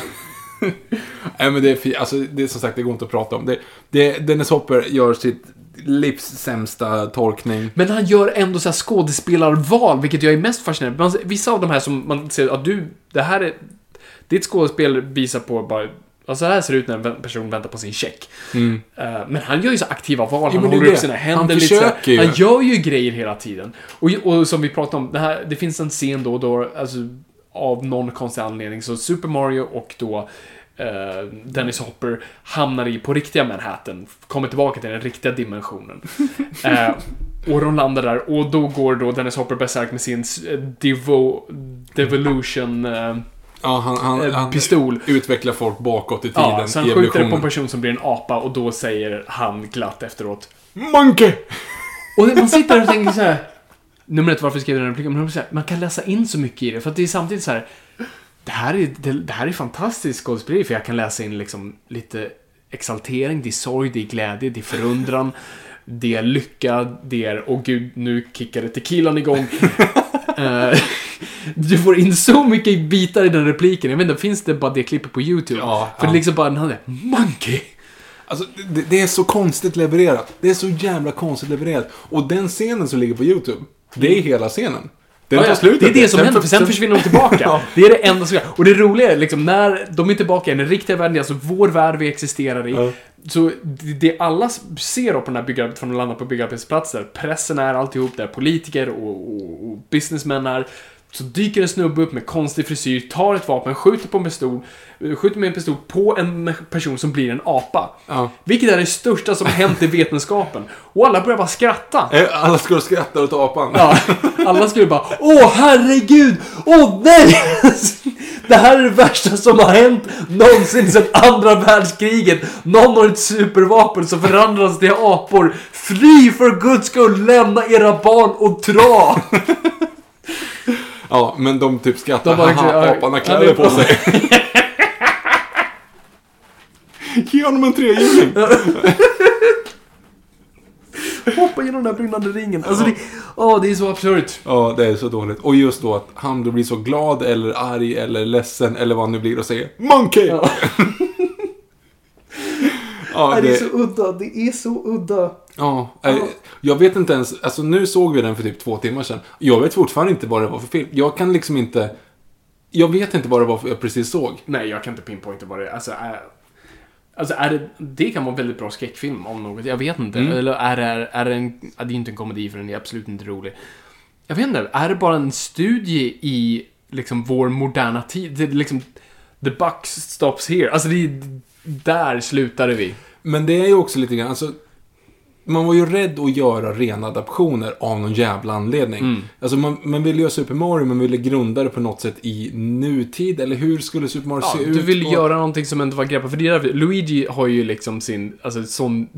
Nej men det är alltså det är som sagt, det går inte att prata om. Det, det, Dennis Hopper gör sitt livs sämsta tolkning. Men han gör ändå så här skådespelarval, vilket jag är mest fascinerad man, Vissa av de här som man ser att du, det här är... Ditt skådespel visar på bara... Alltså så här ser det ut när en person väntar på sin check. Eh, men han gör ju så aktiva val, Jo, han håller det. upp sina händer Han lite så ju. Han gör ju grejer hela tiden. Och, och som vi pratade om, det, här, det finns en scen då, då alltså, av någon konstig anledning, så Super Mario och då eh, Dennis Hopper hamnar i på riktiga Manhattan, kommer tillbaka till den riktiga dimensionen. Eh, och de landar där och då går då Dennis Hopper besärk med sin eh, Devo, Devolution eh, Ja, han, han, eh, han pistol. utvecklar folk bakåt i tiden Ja, så han skjuter på en person som blir en apa och då säger han glatt efteråt Monkey! Och man sitter och tänker så här. Nummer ett, varför skrev jag den repliken? Men här, man kan läsa in så mycket i det. För att det är samtidigt så här. Det här är, det, det här är fantastiskt skådespeleri. För jag kan läsa in liksom lite exaltering, det är sorg, det är glädje, det är förundran. Det är lycka, det är, åh gud, nu kickade tequilan igång. Eh, du får in så mycket bitar i den repliken. Jag vet inte, finns det bara det klippet på YouTube? Ja, För ja. det är liksom bara den här, monkey! Alltså, det, det är så konstigt levererat. Det är så jävla konstigt levererat. Och den scenen som ligger på YouTube, det är hela scenen. Den Ja, tar slut det är det som sen händer, för sen försvinner de tillbaka. Ja. Det är det enda som Och det roliga är liksom, när de är tillbaka i den riktiga världen, alltså vår värld vi existerar i. Ja. Så det, det alla ser då på den här byggarbetsplatsen, från att landa på byggarbetsplatser, pressen är alltihop där, politiker och, och, och businessmän är. Så dyker en snubbe upp med konstig frisyr, tar ett vapen, skjuter på en pistol, eh, skjuter med en pistol på en person som blir en apa. Ja. Vilket är det största som hänt i vetenskapen. Och alla börjar bara skratta. Eh, Alla och skratta åt apan. Ja, alla skulle bara Åh herregud! Åh nej! Det här är det värsta som har hänt någonsin sedan andra världskriget. Någon har ett supervapen som förvandlas till apor. Fly för guds skull! Lämna era barn och dra! Ja, men de typ skrattar. De bara Haha, apan har kläder är på sig. Ge honom en trehjuling. Hoppa genom den här brinnande ringen. Alltså det, åh, det är så absurt. Ja, det är så dåligt. Och just då att han då blir så glad eller arg eller ledsen eller vad han nu blir och säger Monkey! Ja, Ja. Det är det, så udda, det är så udda. Ja, eh, jag vet inte ens, alltså nu såg vi den för typ två timmar sedan. Jag vet fortfarande inte vad det var för film. Jag kan liksom inte, jag vet inte vad det var för jag precis såg. Nej, jag kan inte pinpointa vad det är. Alltså, är, alltså är det, det kan vara en väldigt bra skräckfilm om något. Jag vet inte. Eller är det, är det en... Det är inte en komedi för den är absolut inte rolig. Jag vet inte. Är det bara en studie i liksom vår moderna tid? Det är liksom... The buck stops here. Alltså det är, Där slutade vi. Men det är ju också lite grann, alltså man var ju rädd att göra rena adaptioner av någon jävla anledning. Mm. Alltså man, man ville göra Super Mario, man ville grunda det på något sätt i nutid, eller hur skulle Super Mario Ja, se ut? du vill på- göra någonting som inte var greppat. För det är därför, Luigi har ju liksom sin, alltså sån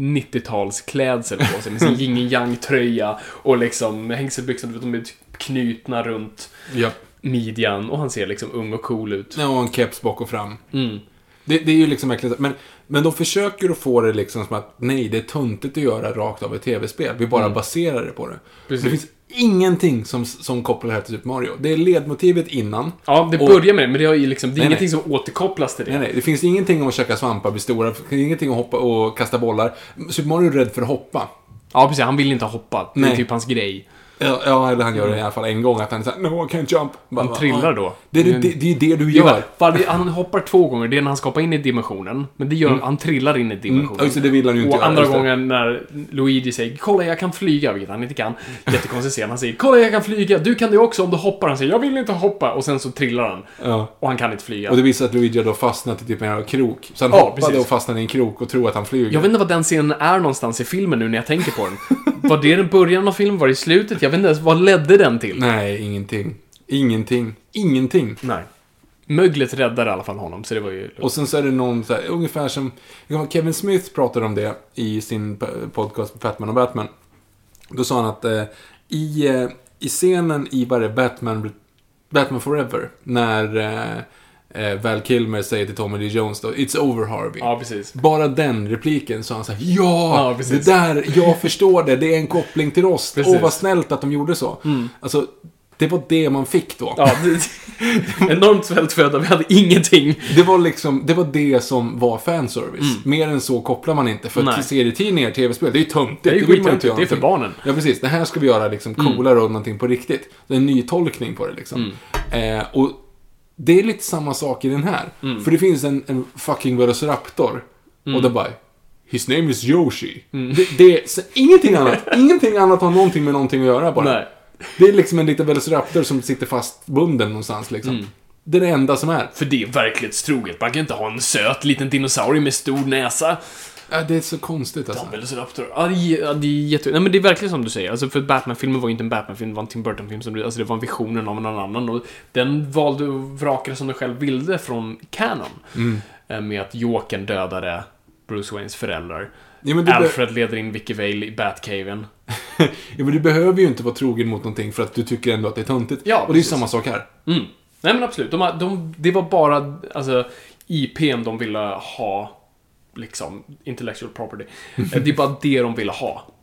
90-talsklädsel på sig. Med sin yin yang tröja och liksom hängselbyxor, du vet, de är typ knutna runt Ja. midjan. Och han ser liksom ung och cool ut. Ja, och en keps bak och fram. Mm. Det, det är ju liksom verkligen men, men de försöker att få det liksom som att nej, det är töntigt att göra rakt av ett tv-spel. Vi bara baserar det på det. Mm. Precis. Det finns ingenting som, som kopplar det här till Super Mario. Det är ledmotivet innan. Ja, det Och- börjar med det, men det, har liksom, det är Nej, ingenting nej. som återkopplas till det. Nej, nej, det finns ingenting om att käka svampar, bli stora, det finns ingenting om att hoppa och kasta bollar. Super Mario är rädd för att hoppa. Ja, precis. Han vill inte hoppa. Det är Nej. typ hans grej. Ja, ja, eller han gör det i alla fall en gång, att han är såhär, no, I can't jump. Bara, Han trillar "Ah." då. Det är det, det, det, är det du gör. varje, han hoppar två gånger. Det är när han ska hoppa in i dimensionen. Men det gör han trillar in i dimensionen. Mm, just det, vill han ju inte Och göra, andra gången när Luigi säger “Kolla, jag kan flyga”, vilket han inte kan. Jättekonstig scen. Han säger “Kolla, jag kan flyga. Du kan det också om du hoppar”. Han säger “Jag vill inte hoppa” och sen så trillar han. Ja. Och han kan inte flyga. Och det visar att Luigi har då fastnat i typ en krok. Så han Ja, hoppade precis. och fastnade i en krok och tror att han flyger. Jag vet inte vad den scenen är någonstans i filmen nu när jag tänker på den. Var det den början av filmen? Var det i slutet? Jag vet inte ens. Vad ledde den till? Nej, ingenting. Ingenting. Ingenting. Nej. Möglet räddade i alla fall honom, så det var ju... Och sen så är det någon så här, ungefär som, Kevin Smith pratade om det i sin podcast Batman och Batman. Då sa han att eh, i, eh, i scenen i varje Batman, Batman Forever, när eh, eh, Val Kilmer säger till Tommy Lee Jones då, It's over Harvey. Ja, precis. Bara den repliken sa han såhär, ja! Ja, precis. det där, jag förstår det, det är en koppling till oss. Mm. Åh, vad snällt att de gjorde så. Alltså, det var det man fick då. Ja, det, enormt svältfödda. Vi hade ingenting. Det var liksom, det var det som var fanservice. Mer än så kopplar man inte. För Mm. Nej. serietidningar, tv-spel, det är ju töntigt. Det är ju skittöntigt. göra Det är för barnen. Ja, precis. Det här ska vi göra liksom coolare och någonting på riktigt. Det är en ny tolkning på det liksom. Mm. Eh, och det är lite samma sak i den här. Mm. För det finns en, en fucking Velociraptor. Och det bara, His name is Yoshi. Mm. Det, det så, ingenting annat. ingenting annat har någonting med någonting att göra bara. Nej. Det är liksom en liten Velociraptor som sitter fastbunden någonstans liksom. Mm. Det är det enda som är. För det är verklighetstroget. Man kan inte ha en söt liten dinosaurie med stor näsa. Ja, det är så konstigt alltså. Velociraptor. Ja, det är, ja, det är jätte... Nej, men det är verkligen som du säger. Alltså, för Batman-filmen var inte en Batman-film, det var en Tim Burton-film. Som, alltså, det var en visionen av någon annan. Och den valde att vraka som den själv ville från Canon. Mm. Eh, Med att Jokern dödade Bruce Waynes föräldrar. Ja, Alfred leder in Vicky Vale i Batcaven. ja, men du behöver ju inte vara trogen mot någonting för att du tycker ändå att det är töntigt. Ja, och det är ju samma sak här. Mm. Nej men absolut. De, de, det var bara alltså, IPn de ville ha. Liksom, intellectual property. Eh, det är bara det de ville ha.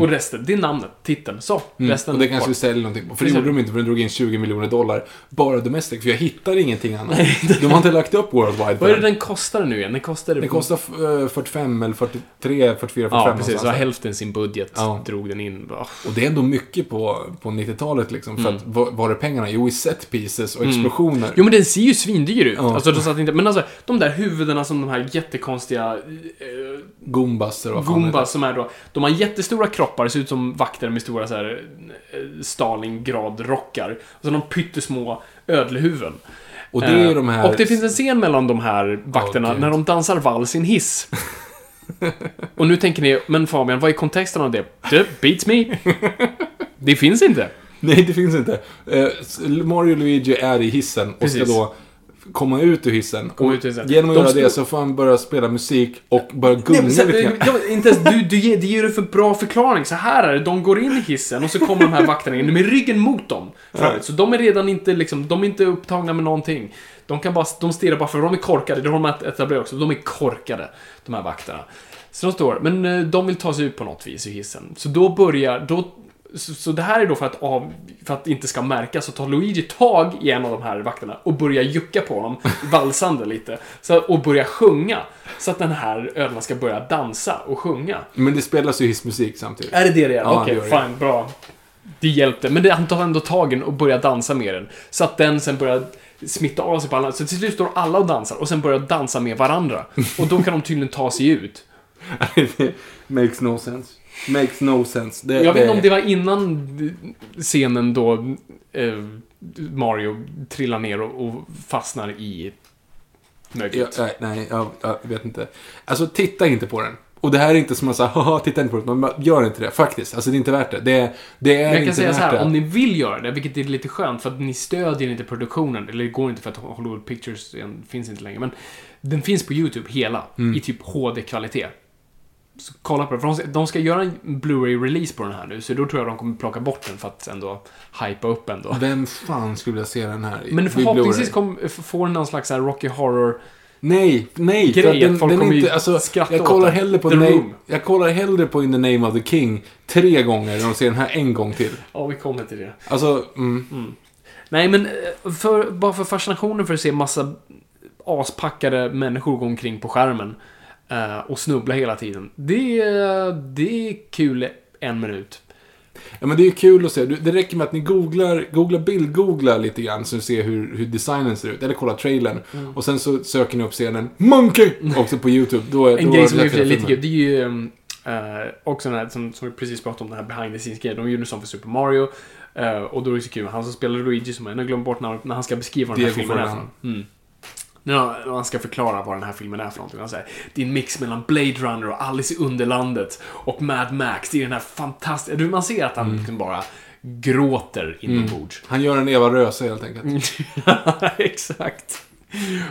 Och resten, det är namnet, titeln. Så, resten Mm. Och det kanske vi säljer någonting på. För det gjorde de inte, för de drog in 20 miljoner dollar. Bara domestic, för jag hittar ingenting annat. de har inte lagt upp worldwide Vad är det den. kostar nu igen? Den kostar... Den kostar eh, 45 eller 43, 44, 45 Ja, precis. Så hälften sin budget Ja. drog den in. Bara, Och det är ändå mycket på, på 90-talet liksom. För att, var, var är pengarna? Jo, i set pieces och explosioner. Mm. Jo men den ser ju svindyr ut. Ja. Alltså, de satt inte, men alltså, de där huvudena som de här jättekonstiga eh, Goombas eller vad fan det Goombas som är då, de har jättestora kroppar, ser ut som vakter med stora så här eh, Stalingrad-rockar. Och så de pyttesmå ödlehuvuden. heter. Och det är Eh, de här... Och det finns en scen mellan de här vakterna gud. när de dansar vals i en hiss. och nu tänker ni, men Fabian, vad är kontexten av det? Det beats me. Det finns inte. Nej, det finns inte. Eh, Mario och Luigi är i hissen och Precis. ska då komma ut ur hissen. Komma ut ur hissen. Genom att De göra det så får han börja spela musik och börja Nej, gunga sen, lite grann. ja, inte ens, du, du ger, det ger du för bra förklaring. Så här är det, de går in i hissen och så kommer de här vakterna in med ryggen mot dem. Förut. Så de är redan inte liksom, de är inte upptagna med någonting. De kan bara, de stirrar bara för de är korkade, det har de etablerat också. De är korkade, de här vakterna. Så de står, men eh, de vill ta sig ut på något vis ur hissen. Så då börjar, då så, så det här är då för att, av, för att det inte ska märkas, så tar Luigi tag i en av de här vakterna och börjar jucka på honom, valsande lite. Så, och börjar sjunga. Så att den här ödlan ska börja dansa och sjunga. Men det spelas ju hissmusik samtidigt. Är det det det är? Ja, Okej, det. fine, bra. Det hjälpte. Men det, han tar ändå tag i den och börjar dansa med den. Så att den sen börjar smitta av sig på alla. Så till slut står alla och dansar och sen börjar dansa med varandra. Och då kan de tydligen ta sig ut. Makes no sense. Makes no sense. Det, Jag vet inte om det var innan scenen då eh, Mario trillar ner och, och fastnar i Ja, möglet. nej, nej jag, jag vet inte. Alltså, titta inte på den. Och det här är inte som att säga, haha, titta inte på det. Man gör inte det, faktiskt. Alltså det är inte värt det. Det, det är Men jag kan säga så här, det. om ni vill göra det, vilket är lite skönt för att ni stödjer inte produktionen, eller det går inte för att Hollywood Pictures finns inte längre, men den finns på YouTube hela, Mm. i typ HD-kvalitet. Kolla på det, för de ska, de ska göra en Blu-ray-release på den här nu, så då tror jag de kommer plocka bort den för att ändå hypa upp ändå. Vem fan skulle vilja se den här Men förhoppningsvis kom, får den någon slags här Rocky Horror... Nej, nej. Grej för att den, folk den kommer inte, alltså, skratta jag kollar hellre på name. Jag kollar hellre på In the Name of the King tre gånger än att se den här en gång till. Ja, vi kommer till det. Alltså, mm. Nej, men eh, för, bara för fascinationen för att se massa aspackade människor gå omkring på skärmen eh, och snubbla hela tiden. Det, är- det är kul en minut. Ja, men det är kul att se. Det räcker med att ni googlar, googlar bildgooglar lite grann så du ser hur, hur designen ser ut. Eller kolla trailern. Mm. Och sen så söker ni upp scenen Monkey! Också på YouTube. Då, En då grej som är lite filmen. kul, det är ju um, också den här som, som vi precis pratade om, den här behind the scenes grejen. De gjorde en sån för Super Mario. eh, och då är det så kul, han som spelar Luigi, som jag har glömt bort namnet, när han ska beskriva den här filmen är Forlan. för mm. När han ska förklara vad den här filmen är för någonting. Han säger, det är en mix mellan Blade Runner och Alice i Underlandet och Mad Max. Det är den här fantastiska... Du, man ser att han liksom bara gråter inombords. Han gör en Eva Röse helt enkelt. Mm. Exakt.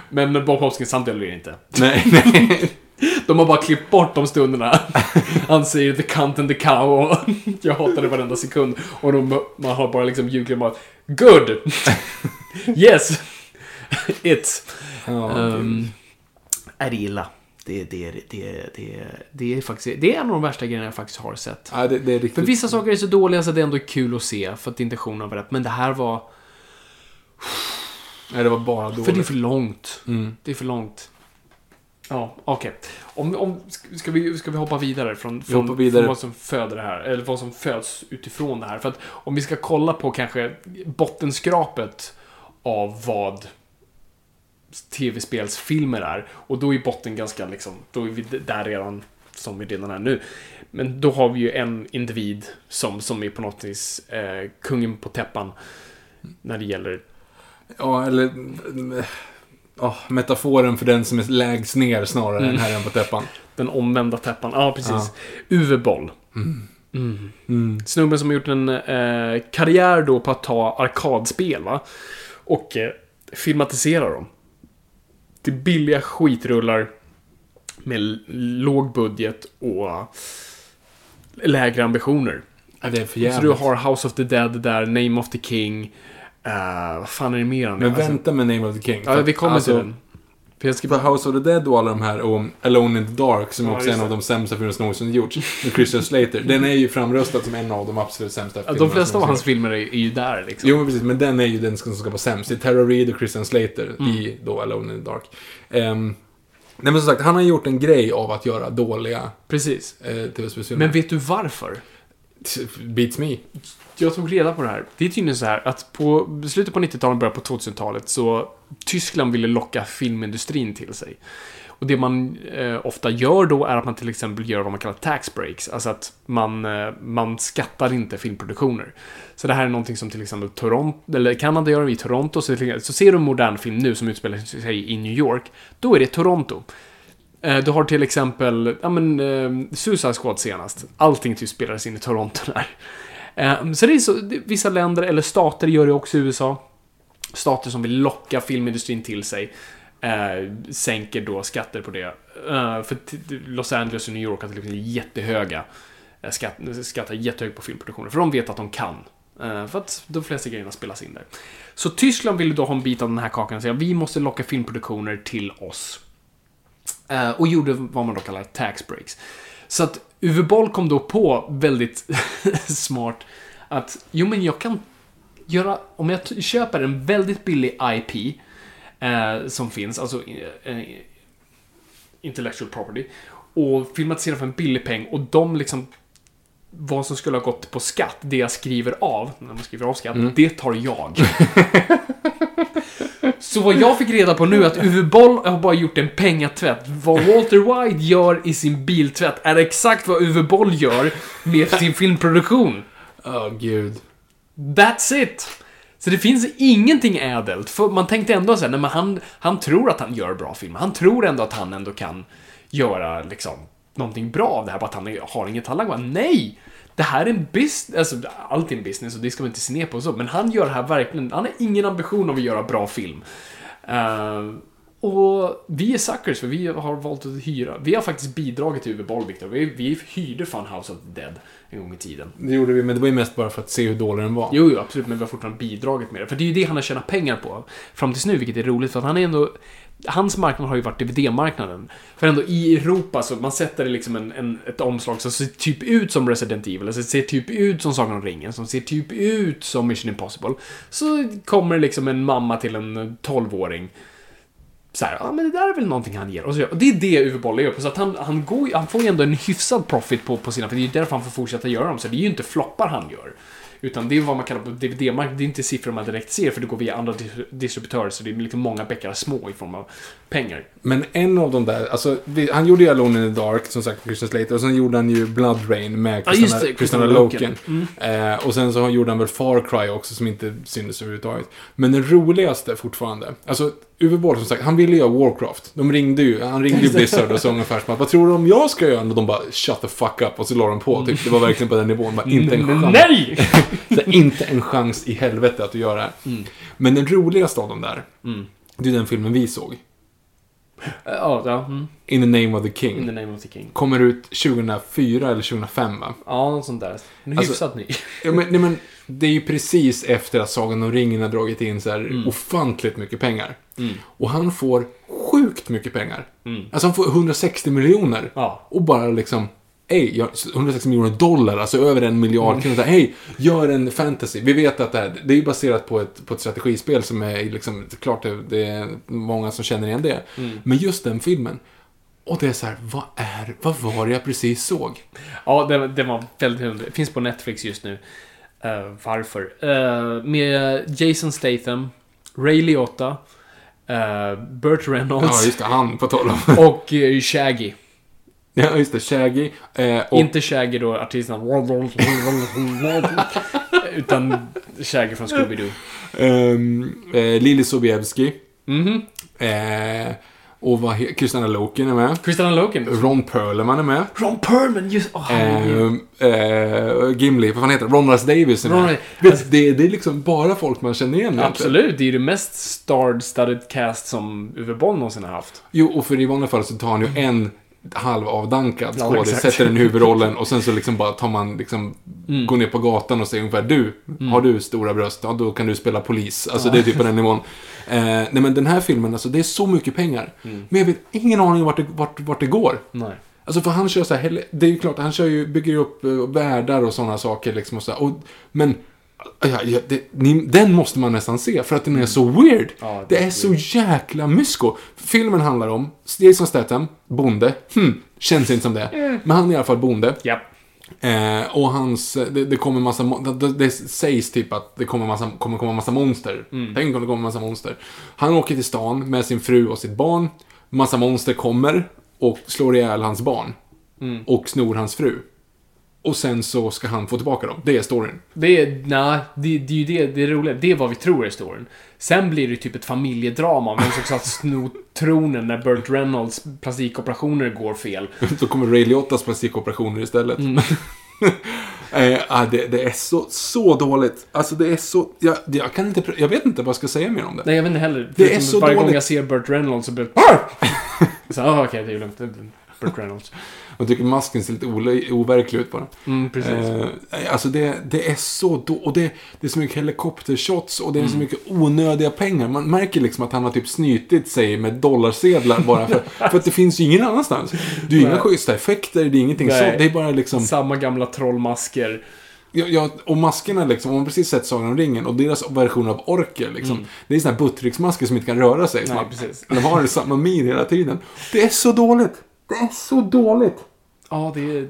Men Bob Hoskins blir det inte. nej, nej. De har bara klippt bort de stunderna. Han säger the cunt and the cow och jag det varenda sekund. Och de, man har bara liksom bara Good! yes! It. Ja, Um, är det illa? Det, det, det, det, det är faktiskt det är en av de värsta grejerna jag faktiskt har sett. ja, det, det är riktigt. För vissa saker är så dåliga så det ändå är kul att se, för att intentionen var rätt. Men det här var... Nej, det var bara dåligt. För det är för långt. Mm. Det är för långt. Ja, okej. Om, om, ska, vi, ska vi hoppa vidare från, från, vidare. från vad som föder det här? Eller vad som föds utifrån det här? För att om vi ska kolla på kanske bottenskrapet av vad tv-spelsfilmer är. Och då är botten ganska liksom, då är vi där redan som vi redan är nu. Men då har vi ju en individ som, som är på något vis eh, kungen på täppan. När det gäller Ja, eller... Ja, metaforen för den som är lägst ner snarare Mm. än herren på täppan. Den omvända täppan. Ja, precis. Uwe Boll. Mm. Snubben som har gjort en eh, karriär då på att ta arkadspel, va? Och eh, filmatisera dem. Till billiga skitrullar med låg budget och lägre ambitioner. Ja, det är för Så jävligt. du har House of the Dead där, Name of the King. eh, vad fan är det mer? Men vänta med Name of the King. Ja, vi kommer alltså, till den. För jag För House of the Dead och alla de här, och Alone in the Dark, som Ja, också är en av de sämsta filmerna som någonsin gjorts, med Christian Slater. Den är ju framröstad som en av de absolut sämsta Ja, filmerna de flesta av hans filmer är, är ju där liksom. Jo, men precis. Men den är ju den som ska vara sämst. Det är Tara Reid och Christian Slater Mm. i då Alone in the Dark. Um, nej, men som sagt, han har gjort en grej av att göra dåliga Precis. eh, tv-spelsfilmer. Men vet du varför? Beats me. Jag tog reda på det här. Det är tydligen så här att på slutet på 90-talet, början på 2000-talet, så Tyskland ville locka filmindustrin till sig. Och det man eh, ofta gör då är att man till exempel gör vad man kallar tax breaks. Alltså att man, eh, man skattar inte filmproduktioner. Så det här är någonting som till exempel Toronto, eller Kanada gör i Toronto. Så, så ser du en modern film nu som utspelar sig i New York, då är det Toronto. Eh, du har till exempel, ja men, eh, Suicide Squad senast. Allting typ spelades in i Toronto där. Eh, Så det är så, vissa länder, eller stater gör det också i USA. Stater som vill locka filmindustrin till sig. Eh, sänker då skatter på det. Eh, för Los Angeles och New York har till exempel jättehöga eh, skatt, skattar jättehögt på filmproduktioner. För de vet att de kan. Eh, för att de flesta grejerna spelas in där. Så Tyskland ville då ha en bit av den här kakan och säga vi måste locka filmproduktioner till oss. Eh, och gjorde vad man då kallar tax breaks. Så att Uwe Boll kom då på väldigt smart att jo men jag kan göra, om jag köper en väldigt billig IP eh, som finns, alltså eh, eh, intellectual property och filmatiserar för en billig peng och de liksom vad som skulle ha gått på skatt, det jag skriver av, när man skriver av skatt, det tar jag. Så vad jag fick reda på nu är att Uwe Boll har bara gjort en pengatvätt. Vad Walter White gör i sin biltvätt är exakt vad Uwe Boll gör med sin filmproduktion. Åh, gud. That's it! Så det finns ingenting ädelt. För man tänkte ändå såhär, nej men han, han tror att han gör bra filmer. Han tror ändå att han ändå kan göra liksom någonting bra av det här, bara att han har ingen talang. Bara, Nej! Det här är en business, alltså allt är en business och det ska man inte se ner på och så, men han gör det här verkligen, han har ingen ambition av att göra bra film. Eh, och vi är suckers för vi har valt att hyra. Vi har faktiskt bidragit till Uwe Boll, Victor. Vi, vi hyrde fan House of the Dead en gång i tiden. Det gjorde vi, men det var ju mest bara för att se hur dålig den var. Jo, jo, absolut, men vi har fortfarande bidragit med det. För det är ju det han har tjänat pengar på fram tills nu, vilket är roligt, för att han är ändå... Hans marknad har ju varit DVD-marknaden. För ändå i Europa så man sätter det liksom en, en, ett omslag som ser typ ut som Resident Evil, alltså ser typ ut som Sagan om ringen, som ser typ ut som Mission Impossible. Så kommer det liksom en mamma till en 12-åring så ja men det där är väl någonting han ger. Och, så, och det är det Uwe Boll gör. Så att han, han, går, han får ju ändå en hyfsad profit på, på sina, för det är ju därför han får fortsätta göra dem. Så det är ju inte floppar han gör. Utan det är vad man kallar på DVD-marknaden. Det är inte siffror man direkt ser, för det går via andra dis- distributörer. Så det är liksom många bäckar små i form av pengar. Men en av de där, alltså, han gjorde ju Alone in the Dark, som sagt, Christian Slater. Och sen gjorde han ju Blood Rain med Ja, Christina, Christina Christina Loken. Eh, och sen så gjorde han väl Far Cry också, som inte syntes överhuvudtaget. Men den roligaste fortfarande, alltså Uwe Boll som sagt, han ville göra Warcraft. De ringde ju, han ringde ju Blizzard och sa ungefär som att, vad tror du om jag ska göra? Och de bara, shut the fuck up. Och så la de på, typ. Det var verkligen på den nivån. Bara, inte en chans. Nej! Inte en chans i helvete att du gör det här. Mm. Men den roligaste av dem där, det är den filmen vi såg. ja, ja. Mm. In the name of the king. In the name of the king. Kommer ut 2004 eller 2005 va? Ja, något sånt där. En Alltså- hyfsat ny. Ja, men, nej, men det är ju precis efter att Sagan om ringen har dragit in så här Mm. ofantligt mycket pengar. Och han får sjukt mycket pengar. Alltså han får 160 miljoner. Mm. Ja. Och bara liksom, hej, gör- 160 miljoner dollar, alltså över en miljard Mm. kronor. Hej, gör en fantasy. Vi vet att det här, det är ju baserat på ett, på ett strategispel som är liksom, klart det, är många som känner igen det. Mm. Men just den filmen, och det är så här, vad är, vad var det jag precis såg? Ja, det, det var väldigt. Det finns på Netflix just nu. Eh, varför? Eh, med Jason Statham, Ray Liotta, uh, Burt Ja, Reynolds just det, han på tal om. och Shaggy. Ja, just det, Shaggy. Och, Inte Shaggy då, artisten. utan Shaggy från Scooby-Doo. eh, Lili Sobiewski. Mhm. Eh, och vad he- Christina Loken är med. Christina Loken. Ron Perlman är med. Ron Perlman, just... Herregud. Eh, eh, Gimli, vad fan heter det? Ron Russ Davis är med. Ron- Vet, det, det är liksom bara folk man känner igen. Absolut, det är ju det mest star-studded cast som Uwe Boll någonsin har haft. Jo, och för i vanliga fall så tar han ju en halv avdankad Ja, skådis, exakt. sätter den i huvudrollen och sen så liksom bara tar man liksom, Mm. går ner på gatan och säger ungefär du, har du stora bröst, ja då kan du spela polis. Alltså det är typ på den nivån. Eh, nej men den här filmen, alltså det är så mycket pengar. Mm. Men jag vet ingen aning vart det, vart, vart det går. Nej. Alltså för han kör så här, det är ju klart, han kör ju, bygger ju upp uh, världar och sådana saker liksom och så här, och, Men, ja, ja, det, ni, den måste man nästan se för att den är så weird. Ja, det det är är så jäkla mysko. Filmen handlar om Jason Statham, bonde. Hm, känns inte som det. Men han är i alla fall bonde. Ja. Eh, och hans, det, det kommer massa, det, det sägs typ att det kommer, massa, kommer komma massa monster. Tänk om det kommer massa monster. Han åker till stan med sin fru och sitt barn. Massa monster kommer och slår ihjäl hans barn. Och snor hans fru. Och sen så ska han få tillbaka dem. Det är storyn. Det är, nej, det, det är ju det, det är roligt. Det är vad vi tror är storyn. Sen blir det typ ett familjedrama om vem som ska sno tronen när Burt Reynolds plastikoperationer går fel. Då kommer Ray Liottas plastikoperationer istället. eh, ah, det, det är så, så dåligt. Alltså det är så, jag, jag kan inte, jag vet inte vad jag ska säga mer om det. Nej, jag vet inte heller. Det är så Varje gång dåligt. jag ser Burt Reynolds så blir Så, ah, okej, det är lugnt. Det Burt Reynolds. Jag tycker masken ser lite overklig ut bara. Mm, precis. Eh, alltså det, det är så då, och det, det är så mycket helikoptershots och det är så Mm. mycket onödiga pengar. Man märker liksom att han har typ snytit sig med dollarsedlar bara för, för att det finns ju ingen annanstans. Det är ju inga schyssta effekter, det är ingenting Nej. så. Det är bara liksom, Samma gamla trollmasker. ja, ja, och maskerna liksom, om man precis sett Sagan om ringen och deras version av orker liksom. Det är såna här buttricksmasker som inte kan röra sig. Mm. Nej, att- precis. De har samma min hela tiden. Det är så dåligt. Det är så dåligt. Ja, det är...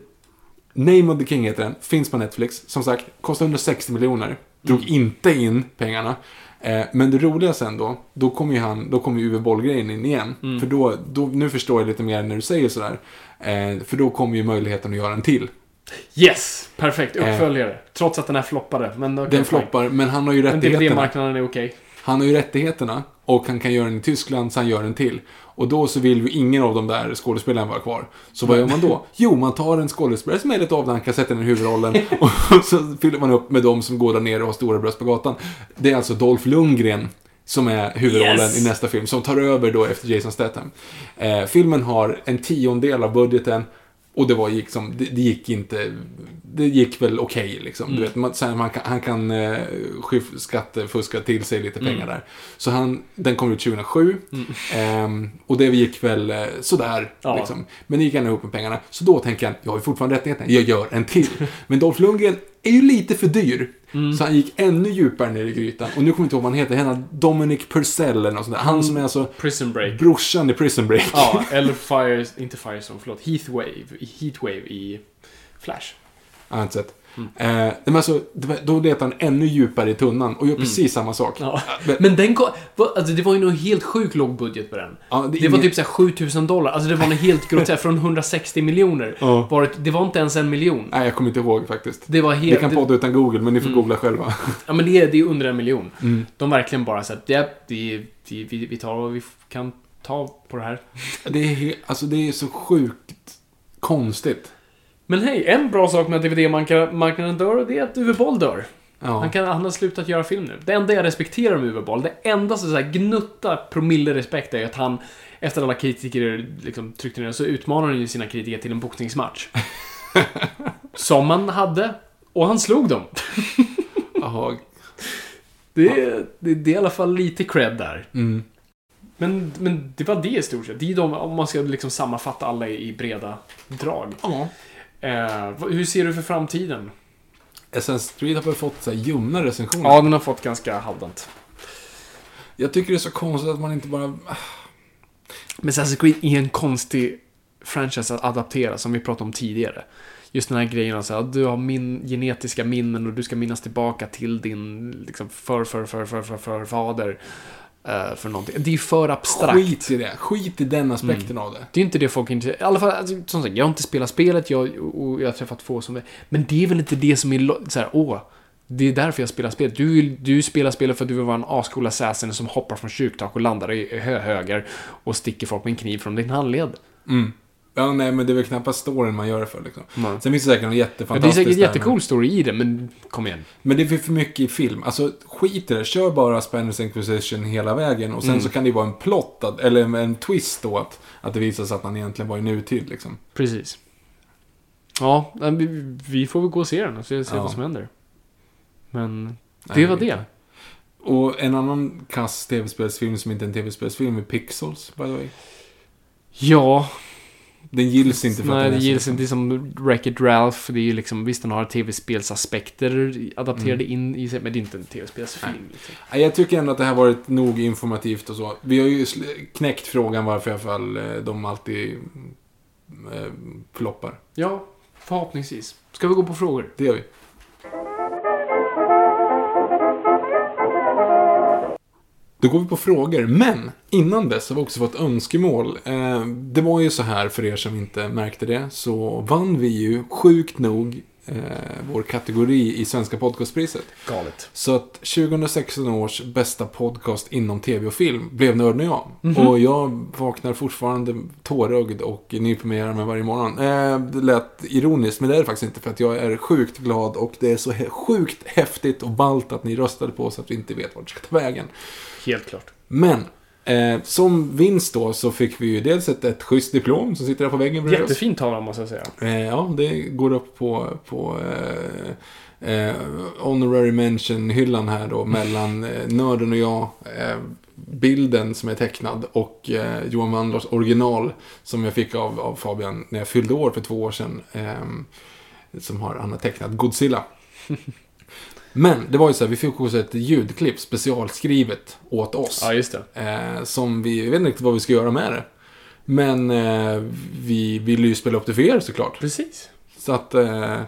Name of the King heter den. Finns på Netflix. Som sagt, kostar 160 miljoner. Drog Mm. inte in pengarna. Eh, men det roliga sen då, då kommer ju han, då kommer ju Uwe Boll-grejen in igen. Mm. För då, då, nu förstår jag lite mer när du säger sådär. Eh, för då kommer ju möjligheten att göra en till. Yes! Perfekt, uppföljare. Trots att den här floppade. Men okay, Den floppar, men han har ju Men rättigheterna. DVD-marknaden är okej. han har ju rättigheterna och han kan göra den i Tyskland så han gör den till. Och då så vill ju ingen av de där skådespelarna vara kvar. Så vad gör man då? Jo, man tar en skådespelare som är lite av den, han kan sätta den i huvudrollen och så fyller man upp med de som går där nere och har stora bröst på gatan. Det är alltså Dolph Lundgren som är huvudrollen Yes! i nästa film, som tar över då efter Jason Statham. Eh, filmen har en tiondel av budgeten och det var gick som, det, det gick inte, det gick väl okej liksom. Du vet, man, här, man kan, han kan eh, skyf- skattefuska till sig lite pengar där. Så han, den kom ut 2007. Ehm, och det gick väl eh, sådär. Ja. Liksom. Men det gick ändå ihop med pengarna. Så då tänker han, jag har ju fortfarande rättigheten, jag gör en till. Men Dolph Lundgren är ju lite för dyr. Så han gick ännu djupare ner i grytan. Och nu kommer jag inte ihåg vad han heter. Heter Dominic Purcell eller något sånt där. Han som är alltså Prison Break. brorsan i Prison Break. Ja, eller Fire... Inte Firezone, förlåt. Heatwave. Heatwave i Flash. Jag har inte sett. Eh, men alltså, då letar han ännu djupare i tunnan och gör precis samma sak. Ja. Men- Men den kom, alltså det var ju nog helt sjukt låg budget på den. Ja, det det är var ingen- typ såhär 7000 dollar. Alltså det var något helt groteskt. Från 160 miljoner. Ja. Var det, det var inte ens en miljon. Nej, jag kommer inte ihåg faktiskt. Det var Vi helt... kan det, podda utan Google, men ni får googla själva. ja men det är, det är under en miljon. Mm. De verkligen bara såhär, ja, det, det, vi, vi tar vad vi kan ta på det här. Det är, alltså, det är så sjukt konstigt. Men hej, en bra sak med DVD-marknaden dör, det är att Uwe Boll dör. Ja. Han, kan, han har slutat göra film nu. Det enda jag respekterar med Uwe Boll, det enda så här gnutta promille respekt är att han, efter alla kritiker liksom tryckte ner, så utmanar han ju sina kritiker till en boxningsmatch. Som han hade, och han slog dem. Jaha. Det är, det, det är i alla fall lite cred där. Mm. Men, men det var det i stort sett. Det är de, om man ska liksom sammanfatta alla i, i breda drag. Ja. Eh, hur ser du för framtiden? Assassin's Creed har väl fått så här ljumna recensioner. Ja, den har fått ganska halvdant. Jag tycker det är så konstigt att man inte bara... Men Assassin's Creed är en konstig franchise att adaptera, som vi pratade om tidigare. Just den här grejen att säga, att du har min genetiska minnen och du ska minnas tillbaka till din liksom, för, för, för, för, för, för fader. Eh, för någonting. Det är för abstrakt. Skit i det. Skit i den aspekten av det. Det är inte det folk är intresserade I alla fall, alltså, som sagt, jag har inte spelat spelet, jag, och jag har träffat få som är... Men det är väl inte det som är så här, åh, det är därför jag spelar spelet. Du, vill- du spelar spelet för att du vill vara en ascool assassin som hoppar från kyrktak och landar i hö höger och sticker folk med en kniv från din handled. Mm. Ja, nej, men det är väl knappast storyn man gör det för liksom. Nej. Sen finns det säkert något Ja, det är säkert där, jättecool story i det, men kom igen. Men det är för mycket i film. Alltså, skit i det. Kör bara Spanish Inquisition hela vägen. Och sen Mm. så kan det ju vara en plott, eller en twist då, att, att det visar sig att han egentligen var i nutid liksom. Precis. Ja, vi, vi får väl gå och se den och se, se Ja. vad som händer. Men det Nej, var det. Och en annan kass tv-spelsfilm som inte är en tv-spelsfilm är Pixels, by the way. Ja, Den gills inte för att Nej, den det är gills liksom- inte. Det är som Wreck-It Ralph. Det är ju liksom, visst den har tv-spelsaspekter adapterade Mm. in i sig, men det är inte en tv-spelsfilm. Liksom. Nej, Jag tycker ändå att det här varit nog informativt och så. Vi har ju knäckt frågan varför i alla fall eh, de alltid eh, floppar. Ja, förhoppningsvis. Ska vi gå på frågor? Det gör vi. Då går vi på frågor, men innan dess har vi också fått önskemål. Eh, det var ju så här, för er som inte märkte det, så vann vi ju sjukt nog eh, vår kategori i Svenska podcastpriset. Galet. Så att 2016 års bästa podcast inom tv och film blev Nörden och jag. Mhm. Och jag vaknar fortfarande tårögd och nyper mig varje morgon. Eh, det lät ironiskt, men det är det faktiskt inte. För att jag är sjukt glad och det är så sjukt häftigt och ballt att ni röstade på oss att vi inte vet vart det ska ta vägen. Helt klart. Men, eh, som vinst då så fick vi ju dels ett, ett schysst diplom som sitter där på väggen bredvid oss. Jättefin tavla måste jag säga. Eh, ja, det går upp på, på eh, eh, honorary mention-hyllan här då, mellan eh, nörden och jag. Eh, bilden som är tecknad och Johan Wandlers original som jag fick av, av Fabian när jag fyllde år för två år sedan. Som har, han har tecknat Godzilla. Men det var ju så här, vi fick också ett ljudklipp specialskrivet åt oss. Ja, just det. Eh, som vi, jag vet inte riktigt vad vi ska göra med det. Men eh, vi vill ju spela upp det för er såklart. Precis. Så att eh,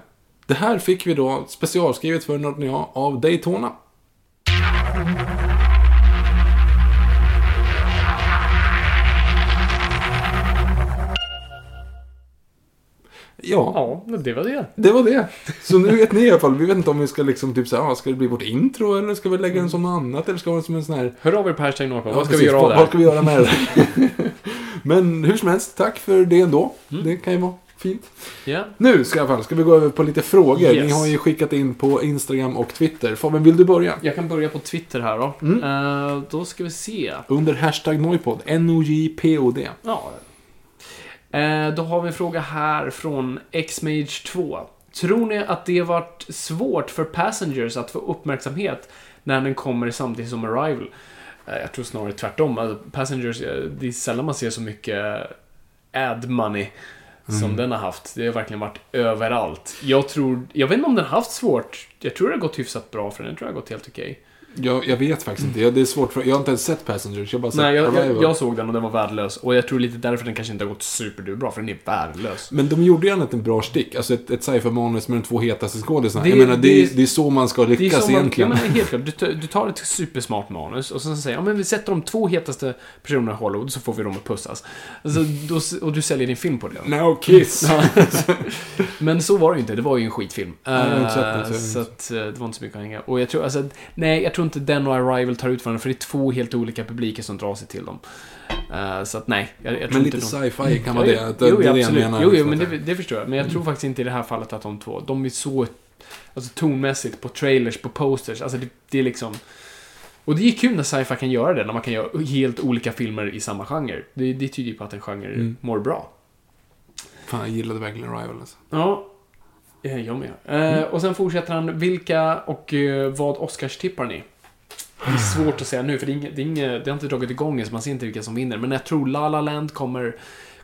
det här fick vi då specialskrivet för Nörden jag av Daytona. Ja, Ja, det var det. det var det. Så nu vet ni i alla fall. Vi vet inte om vi ska liksom typ säga, ah, ska det bli vårt intro eller ska vi lägga den som något annat eller ska det vara som en sån här... Hör av er på hashtag Norrpå. Ja, Vad ska precis. vi göra av det Vad ska vi göra med det? Men hur som helst, tack för det ändå. Mm. Det kan ju vara fint. Ja. Nu ska, i alla fall, ska vi gå över på lite frågor. Yes. Ni har ju skickat in på Instagram och Twitter. Fabian, vill du börja? Jag kan börja på Twitter här då. Mm. Eh, då ska vi se. Under hashtag Noipod. N-O-J-P-O-D. Ja. Eh, då har vi en fråga här från Xmage2. Tror ni att det varit svårt för Passengers att få uppmärksamhet när den kommer samtidigt som Arrival? Eh, jag tror snarare tvärtom. Alltså, Passengers, eh, det är sällan man ser så mycket ad money som den har haft. Det har verkligen varit överallt. Jag tror, jag vet inte om den har haft svårt. Jag tror det har gått hyfsat bra för den. Jag tror det har gått helt okej. Jag, jag vet faktiskt inte. Jag, det är svårt för, jag har inte ens sett Passengers. Jag bara sett Nej, jag, jag, jag såg den och den var värdelös. Och jag tror lite därför den kanske inte har gått superduper för den är värdelös. Men de gjorde ju annat en bra stick. Alltså ett, ett sci-fi-manus med de två hetaste skådisarna. Det- Jag menar, det, det- är- det är så man ska lyckas som man, ja, egentligen. men helt klart. Du, tar- du tar ett supersmart manus och sen säger ja, men vi sätter de två hetaste personerna i Hollywood så får vi dem att pussas. Alltså, då, och du säljer din film på det. Now kiss! Men så var det ju inte. Det var ju en skitfilm. den, Eh, så vet att, eh, det var inte så mycket att hänga. Och jag tror, alltså, nej, jag tror inte den och Arrival tar ut varandra för det är två helt olika publiker som drar sig till dem. Eh, så att nej, jag, jag tror Men lite de... sci-fi kan vara Ja, det. Att, jo, det det absolut. menar. Jo, jo, liksom, men det, det förstår jag. Men jag tror faktiskt inte i det här fallet att de två, de är så, alltså tonmässigt, på trailers, på posters, alltså det, det är liksom... Och det är kul när sci-fi kan göra det, när man kan göra helt olika filmer i samma genre. Det, det tyder ju på att en genre Mm. mår bra. Fan, jag gillade verkligen Arrival alltså. Ja, jag med. Eh, och sen fortsätter han, vilka och eh, vad Oscars tippar ni? Det är svårt att säga nu, för det, är inget, det, är inget, det har inte dragit igång än, så man ser inte vilka som vinner. Men jag tror La La Land kommer,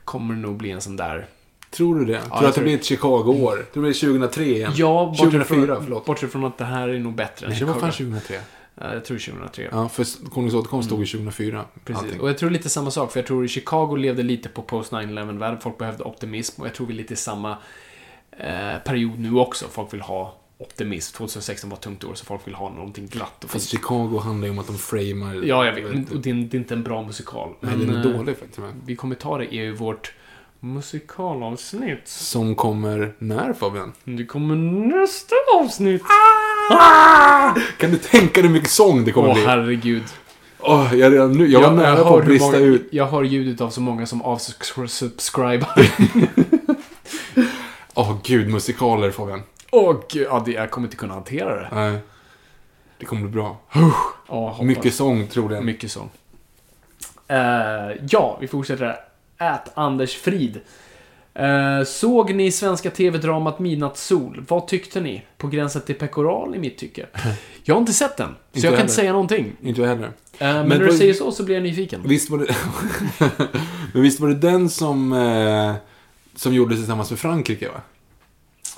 kommer nog bli en sån där... Tror du det? jag tror du att det blir ett Chicago-år? Tror du det blir 2003 igen? Ja, bortsett 2004, från, förlåt. bortsett från att det här är nog bättre än Nej, det var fan Chicago. 2003. Ja, jag tror 2003. Ja, för Konungens återkomst stod ju 2004. Precis. allting. Och jag tror lite samma sak, för jag tror Chicago levde lite på post 9-11-värld. Folk behövde optimism och jag tror vi är lite i samma eh, period nu också. Folk vill ha optimism. 2016 var ett tungt år, så folk vill ha någonting glatt och Fast. Chicago handlar ju om att de framar... Ja, jag vet. Och det, är, inte en bra musikal. Nej, Men, den är eh, dålig faktiskt. Men. Vi kommer ta det i vårt musikalavsnitt. Som kommer när Fabian? Det kommer nästa avsnitt. Kan du tänka dig hur mycket sång det kommer Åh, bli? herregud. Åh, jag, redan nu, jag var nära på hör att brista många, ut. Jag har ljudet av så många som avsubscribar. Åh gud, musikaler Fabian. Gud, ja, det, jag kommer inte kunna hantera det. Nej. Det kommer bli bra. Ja, hoppas. Mycket sång troligen. Mycket så. Eh, ja, vi fortsätter. Ät Anders Frid. Eh, såg ni svenska tv-dramat Midnattssol? Vad tyckte ni? På gränsen till pekoral i mitt tycke. Jag har inte sett den, så jag kan heller. inte säga någonting. Inte jag heller. Eh, men, Men när du säger så, så blir jag nyfiken. Visst var det... Men visst var det den som... Eh, som gjordes tillsammans med Frankrike va?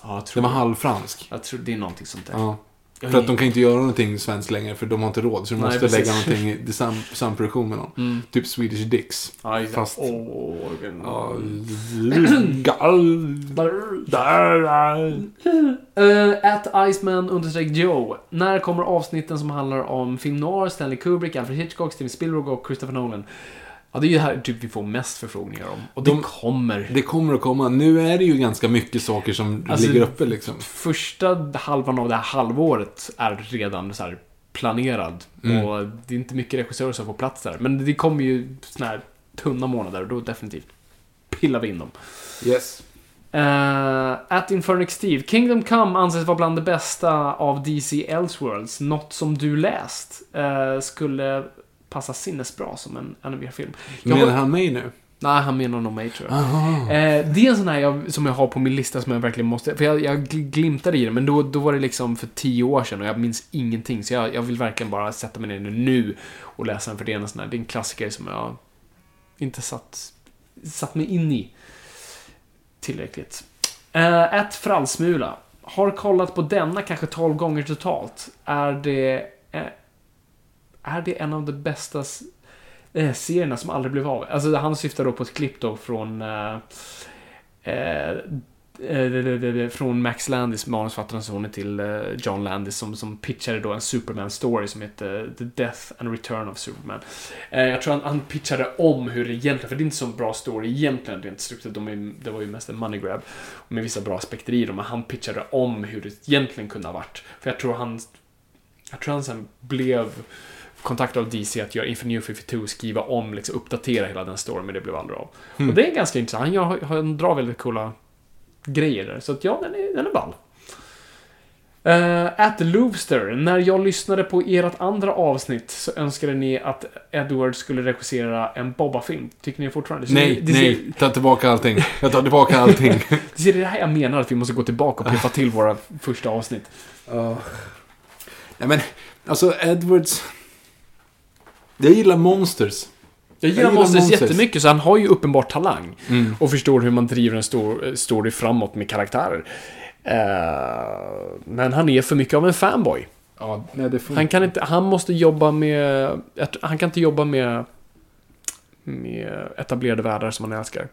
Ja, Den var halvfransk. jag tror det är någonting sånt där. Ja. För att de kan inte göra någonting svenskt längre för de har inte råd. Så de Nej, måste precis. lägga någonting i sam, samproduktion med någon. Mm. Typ Swedish Dicks. Ja. Fast- Ja, Uh, at Iceman understreck Joe. När kommer avsnitten som handlar om film noir, Stanley Kubrick, Alfred Hitchcock, Steven Spielberg och Christopher Nolan? Ja, det är ju det här typ vi får mest förfrågningar om. Och det De- kommer. Det kommer att komma. Nu är det ju ganska mycket saker som Alltså- ligger uppe liksom. Första halvan av det här halvåret är redan så planerad. Mm. Och det är inte mycket regissörer som får plats där. Men det kommer ju såna här tunna månader och då definitivt pillar vi in dem. Yes. Uh, at Infernic Steve. Kingdom Come anses vara bland det bästa av DC Elseworlds. Något som du läst eh, skulle passa sinnesbra som en animerad-film. Jag Menar han mig nu? Nej, han menar nog mig tror jag. Eh, det är en sån här jag, som jag har på min lista som jag verkligen måste... För jag, jag gl- glimtade i det, men då, då var det liksom för tio år sedan och jag minns ingenting. Så jag, jag vill verkligen bara sätta mig ner nu och läsa den, för det är en sån här, det är en klassiker som jag inte satt, satt mig in i tillräckligt. Eh, ett frallsmula. Har kollat på denna kanske 12 gånger totalt. Är det... Är det en av de bästa eh, serierna som aldrig blev av? Alltså han syftar då på ett klipp då från... Eh, eh, eh från Max Landis, manusförfattarens son till eh, John Landis, som, som pitchade då en Superman-story som heter eh, The Death and Return of Superman. Eh, Jag tror han, han pitchade om hur det egentligen, för det är inte så bra story egentligen rent strukturellt, de det var ju mest en money grab, med vissa bra aspekter i dem, men han pitchade om hur det egentligen kunde ha varit. För jag tror han, jag tror han sen blev kontaktad av DC att göra New 52, skriva om, liksom uppdatera hela den storyn, men det blev aldrig av. Och det är ganska intressant. Han, gör, han drar väldigt coola grejer där. Så att ja, den är, den är ball. Uh, at the Louvster. När jag lyssnade på ert andra avsnitt så önskade ni att Edward skulle regissera en Boba-film. Tycker ni fortfarande? Så Nej, det, det, nej, ta tillbaka allting. Jag tar tillbaka allting. Det är det här jag menar, att vi måste gå tillbaka och piffa till våra första avsnitt. Nej men, alltså Edwards... Jag gillar Monsters. Jag gillar, Jag gillar Monsters, Monsters. jättemycket, så han har ju uppenbart talang. Mm. Och förstår hur man driver en stor, story framåt med karaktärer. Eh, men han är för mycket av en fanboy. Ja, nej. Han kan inte, han måste jobba med, han kan inte jobba med, med etablerade världar som han älskar.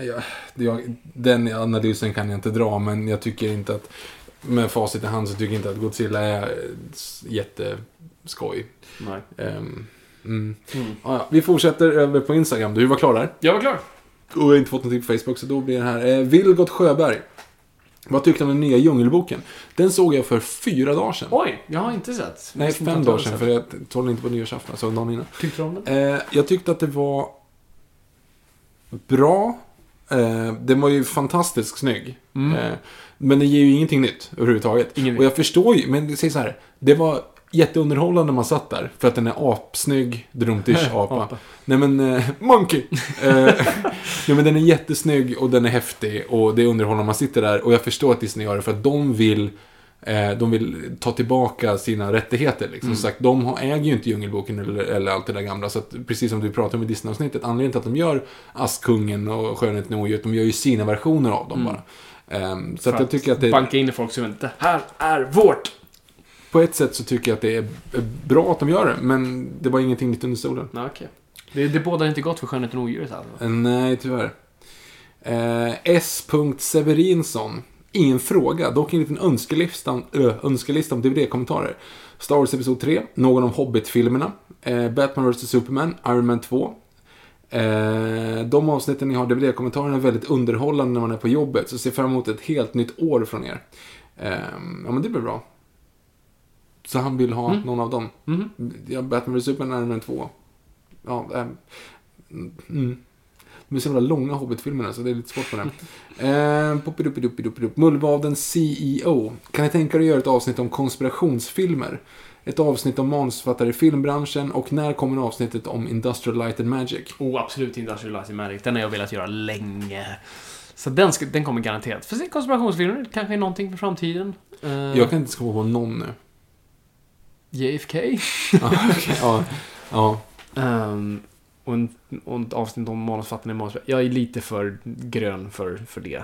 Jag, jag, den analysen kan jag inte dra, men jag tycker inte att... Med facit i hand så tycker jag inte att Godzilla är eh, s- jätteskoj. Nej. Ehm, mm. Mm. Ja, ja. Vi fortsätter över på Instagram. Du var klar där. Jag var klar. Och jag har inte fått någonting på Facebook, så då blir det här. Eh, Vilgot Sjöberg. Vad tyckte du om den nya Djungelboken? Den såg jag för fyra dagar sedan. Oj, jag har inte sett. Nej, fem dagar sedan, för jag den inte på nyårsafton. Jag såg dagen innan. Tyckte du om den? Eh, jag tyckte att det var bra. Eh, den var ju fantastiskt snygg. Mm. Eh, men den ger ju ingenting nytt överhuvudtaget. Ingen och jag förstår ju, men säg så här. Det var jätteunderhållande när man satt där. För att den är apsnygg, drumtish apa. Apa. Nej men, eh, monkey! eh, ja, men den är jättesnygg och den är häftig och det är underhållande man sitter där. Och jag förstår att Disney gör det för att de vill eh, de vill ta tillbaka sina rättigheter. Liksom. Mm. Så sagt, de äger ju inte Djungelboken eller, eller allt det där gamla. Så att, precis som du pratade om i Disney-avsnittet, anledningen till att de gör Askungen och Skönheten och odjuret, de gör ju sina versioner av dem bara. Ehm, så att Mm. Jag tycker att det, Banka in i folks huvuden. Det här är vårt! På ett sätt så tycker jag att det är bra att de gör det, men det var ingenting nytt under solen. Nej, okej. Det, det bådar inte gott för Skönheten och odjuret alltså. Eh, Nej, tyvärr. Eh, S. Severinsson. Ingen fråga, dock en liten önskelista, ö, önskelista om DVD-kommentarer. Star Wars Episod 3, någon av Hobbit-filmerna, eh, Batman vs Superman, Iron Man 2. Eh, de avsnitten ni har DVD-kommentarerna är väldigt underhållande när man är på jobbet, så ser fram emot ett helt nytt år från er. Eh, ja, men det blir bra. Så han vill ha någon av dem. Mhm. Ja, Batman vs Superman, Iron Man 2. Ja, ehm, mm. De är så jävla långa Hobbit-filmerna så det är lite svårt för det. Eh. Mullvaden CEO. Kan ni tänka er att göra ett avsnitt om konspirationsfilmer? Ett avsnitt om manusförfattare i filmbranschen och när kommer avsnittet om Industrial Light and Magic? Oh, absolut Industrial Light and Magic. Den har jag velat göra länge. Så den, ska, den kommer garanterat. För konspirationsfilmer kanske är någonting för framtiden. Eh, Jag kan inte komma på någon nu. JFK. Ja, ja, ja. Ehm, och, en, och ett avsnitt om manusförfattaren i manus. Jag är lite för grön för, för det.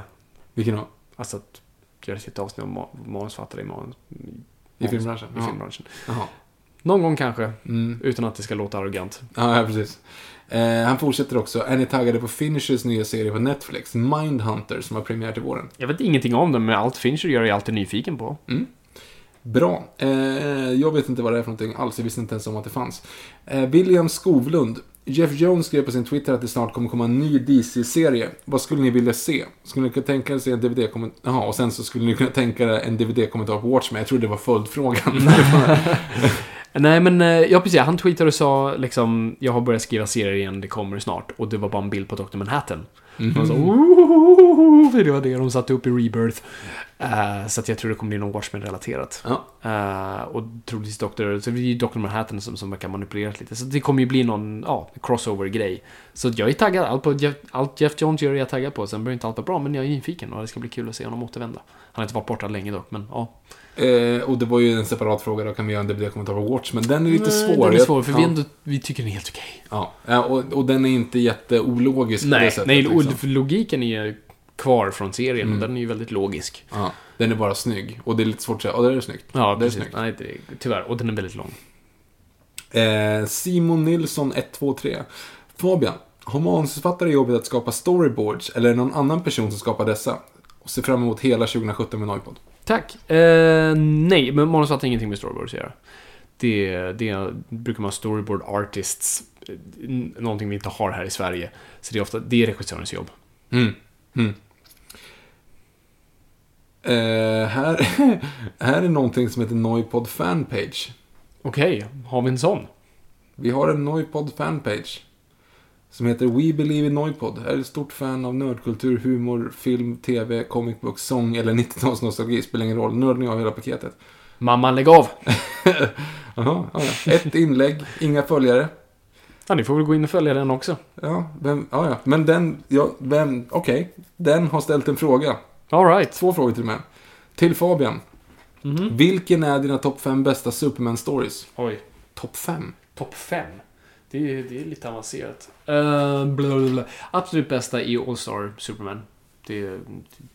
Vilken då? Alltså att göra sitt avsnitt om ma- manusförfattare i, man, I filmbranschen? i filmbranschen. Jaha. Någon gång kanske, Mm. utan att det ska låta arrogant. Ja, ja, precis. Eh, han fortsätter också. Är ni taggade på Finishers nya serie på Netflix? Mindhunter, som har premiär till våren. Jag vet ingenting om den, men allt Fincher gör är jag alltid nyfiken på. Bra. Eh, jag vet inte vad det är för någonting alls. Jag visste inte ens om att det fanns. Eh, William Skovlund. Jeff Jones skrev på sin Twitter att det snart kommer komma en ny DC-serie. Vad skulle ni vilja se? Skulle ni kunna tänka er en DVD-kommentar? Jaha, och sen så skulle ni kunna tänka er en DVD-kommentar på Watchmen. Jag trodde det var följdfrågan. Nej, men eh, ja, precis. Han tweetade och sa liksom, jag har börjat skriva serier igen, det kommer snart. Och det var bara en bild på Dr. Manhattan. Mhm. Och så, för det var det de satte upp i Rebirth. Eh, så att jag tror det kommer bli något Watchmen-relaterat. Ja. Eh, och troligtvis Dr. Så det är ju Dr. Manhattan som, som verkar manipulerat lite. Så det kommer ju bli någon, ja, crossover-grej. Så jag är taggad. Allt, på Jeff, allt Jeff Jones gör är jag taggad på. Sen behöver inte allt vara bra, men jag är nyfiken och det ska bli kul att se honom återvända. Han har inte varit borta länge dock, men ja. Eh, och det var ju en separat fråga då, kan vi göra en DVD-kommentar på Watchmen? Den är lite Nej, svår. Den är svår, för ja. vi, ändå, vi tycker den är helt okej. Ja, och, och den är inte jätteologisk på det Nej, sättet. nej liksom. logiken är ju kvar från serien Mm. och den är ju väldigt logisk. Ja, den är bara snygg. Och det är lite svårt att säga, ja det är snyggt. Ja, det är snyggt. Nej, det är, tyvärr. Och den är väldigt lång. Eh, Simon Nilsson 123. Fabian, har manusförfattare jobbet att skapa storyboards eller är det någon annan person som skapar dessa? Och ser fram emot hela 2017 med Noipod. Tack. Eh, nej, men manus har ingenting med storyboards att göra. Det, det brukar man storyboard artists. eh, Någonting vi inte har här i Sverige. Så det är ofta det är regissörens jobb. Mm. Mm. Eh, här, här är någonting som heter Noipod Fanpage. Okej, har vi en sån? Vi har en Noipod Fanpage. Som heter We Believe in Noipod. Är ett stort fan av nördkultur, humor, film, tv, comic book, sång eller 90-talsnostalgi. Spelar ingen roll. Nördning av hela paketet. Mamma, lägg av! Jaha, ja, ja. Ett inlägg, inga följare. Ja, ni får väl gå in och följa den också. Ja, vem, ja, ja. Men den, ja, vem, okej. Den har ställt en fråga. Alright. Två frågor till och med. Till Fabian. Vilken är dina topp fem bästa Superman-stories? Oj. Topp fem? Topp 5. Det är, det är lite avancerat. Uh, bla, bla, bla. Absolut bästa i All-Star Superman. Det är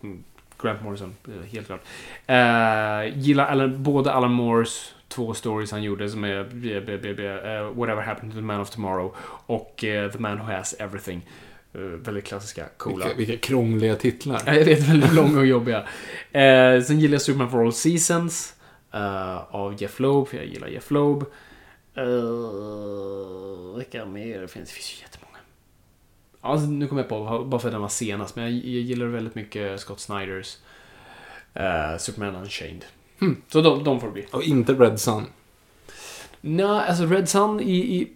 mm, Grant Morrison, eh, helt klart. Uh, gillar Alan, både Alan Moores två stories han gjorde som är b, b, b, b, eh, Whatever Happened to the Man of Tomorrow och eh, The Man Who Has Everything. Eh, väldigt klassiska, coola. Vilka, vilka krångliga titlar. Ja, jag vet, väldigt långa och jobbiga. Sen gillar jag Superman for All Seasons. av Jeff Loeb, för jag gillar Jeff Loeb. Uh, vilka mer? Det finns, det finns ju jättemånga. Alltså, nu kommer jag på, bara för att den var senast, men jag, jag gillar väldigt mycket Scott Snyders Superman Unchained. Hmm. Så de, de får det bli. Och inte Red Sun. Nej, alltså Red Sun i... i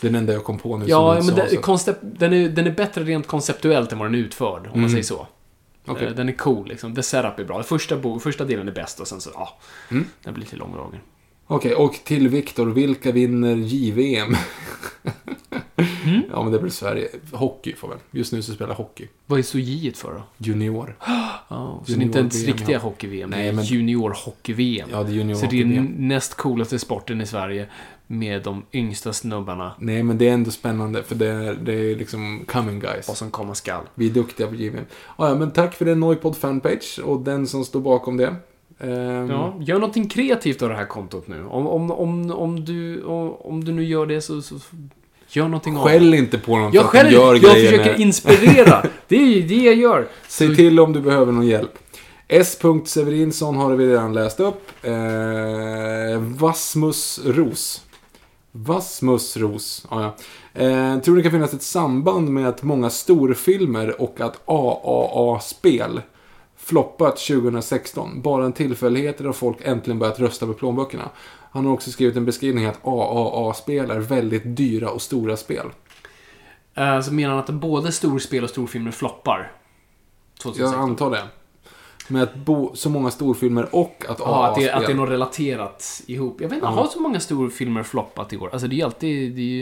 Den enda jag kom på nu ja, som men den, koncept, den, är, den är bättre rent konceptuellt än vad den är utförd, om man Mm. säger så. Okej. Eh, Den är cool liksom. The setup är bra. Första, bo, första delen är bäst och sen så, ja. Mm. Den blir lite långdragen. Okej, och till Viktor. Vilka vinner JVM? Mm. Ja, men det väl Sverige. Hockey får väl. Just nu så spelar jag hockey. Vad är så J för då? Junior. Ja, så det är Junior inte ens riktiga hockey-VM. Nej, det är men- junior-hockey-VM. Ja, det är junior så det är näst coolaste sporten i Sverige. Med de yngsta snubbarna. Nej, men det är ändå spännande för det är, det är liksom coming guys. Vad som komma skall. Vi är duktiga på JVM. Ja, ja, men tack för den Noipod fanpage och den som står bakom det. Ehm, Ja, gör någonting kreativt av det här kontot nu. Om, om, om, om, du, om, om du nu gör det så, så gör någonting av. Skäll inte på för Jag att de gör jag grejer försöker med- inspirera. Det är ju det jag gör. Säg Så- till om du behöver någon hjälp. S. Severinsson har vi redan läst upp. Eh, Vasmus Ros. Vasmus Ros. Ja, ja. Eh, tror det kan finnas ett samband med att många storfilmer och att AAA-spel floppat 2016. Bara en tillfällighet där folk äntligen börjat rösta med plånböckerna. Han har också skrivit en beskrivning att AAA-spel är väldigt dyra och stora spel. Eh, Så menar han att både storspel och storfilmer floppar? 2016? Jag antar det. Med att bo, så många storfilmer och att Ja, att det, att det är något relaterat ihop. Jag vet inte, Ja. har så många storfilmer floppat i år? Alltså det är ju alltid... Det är ju...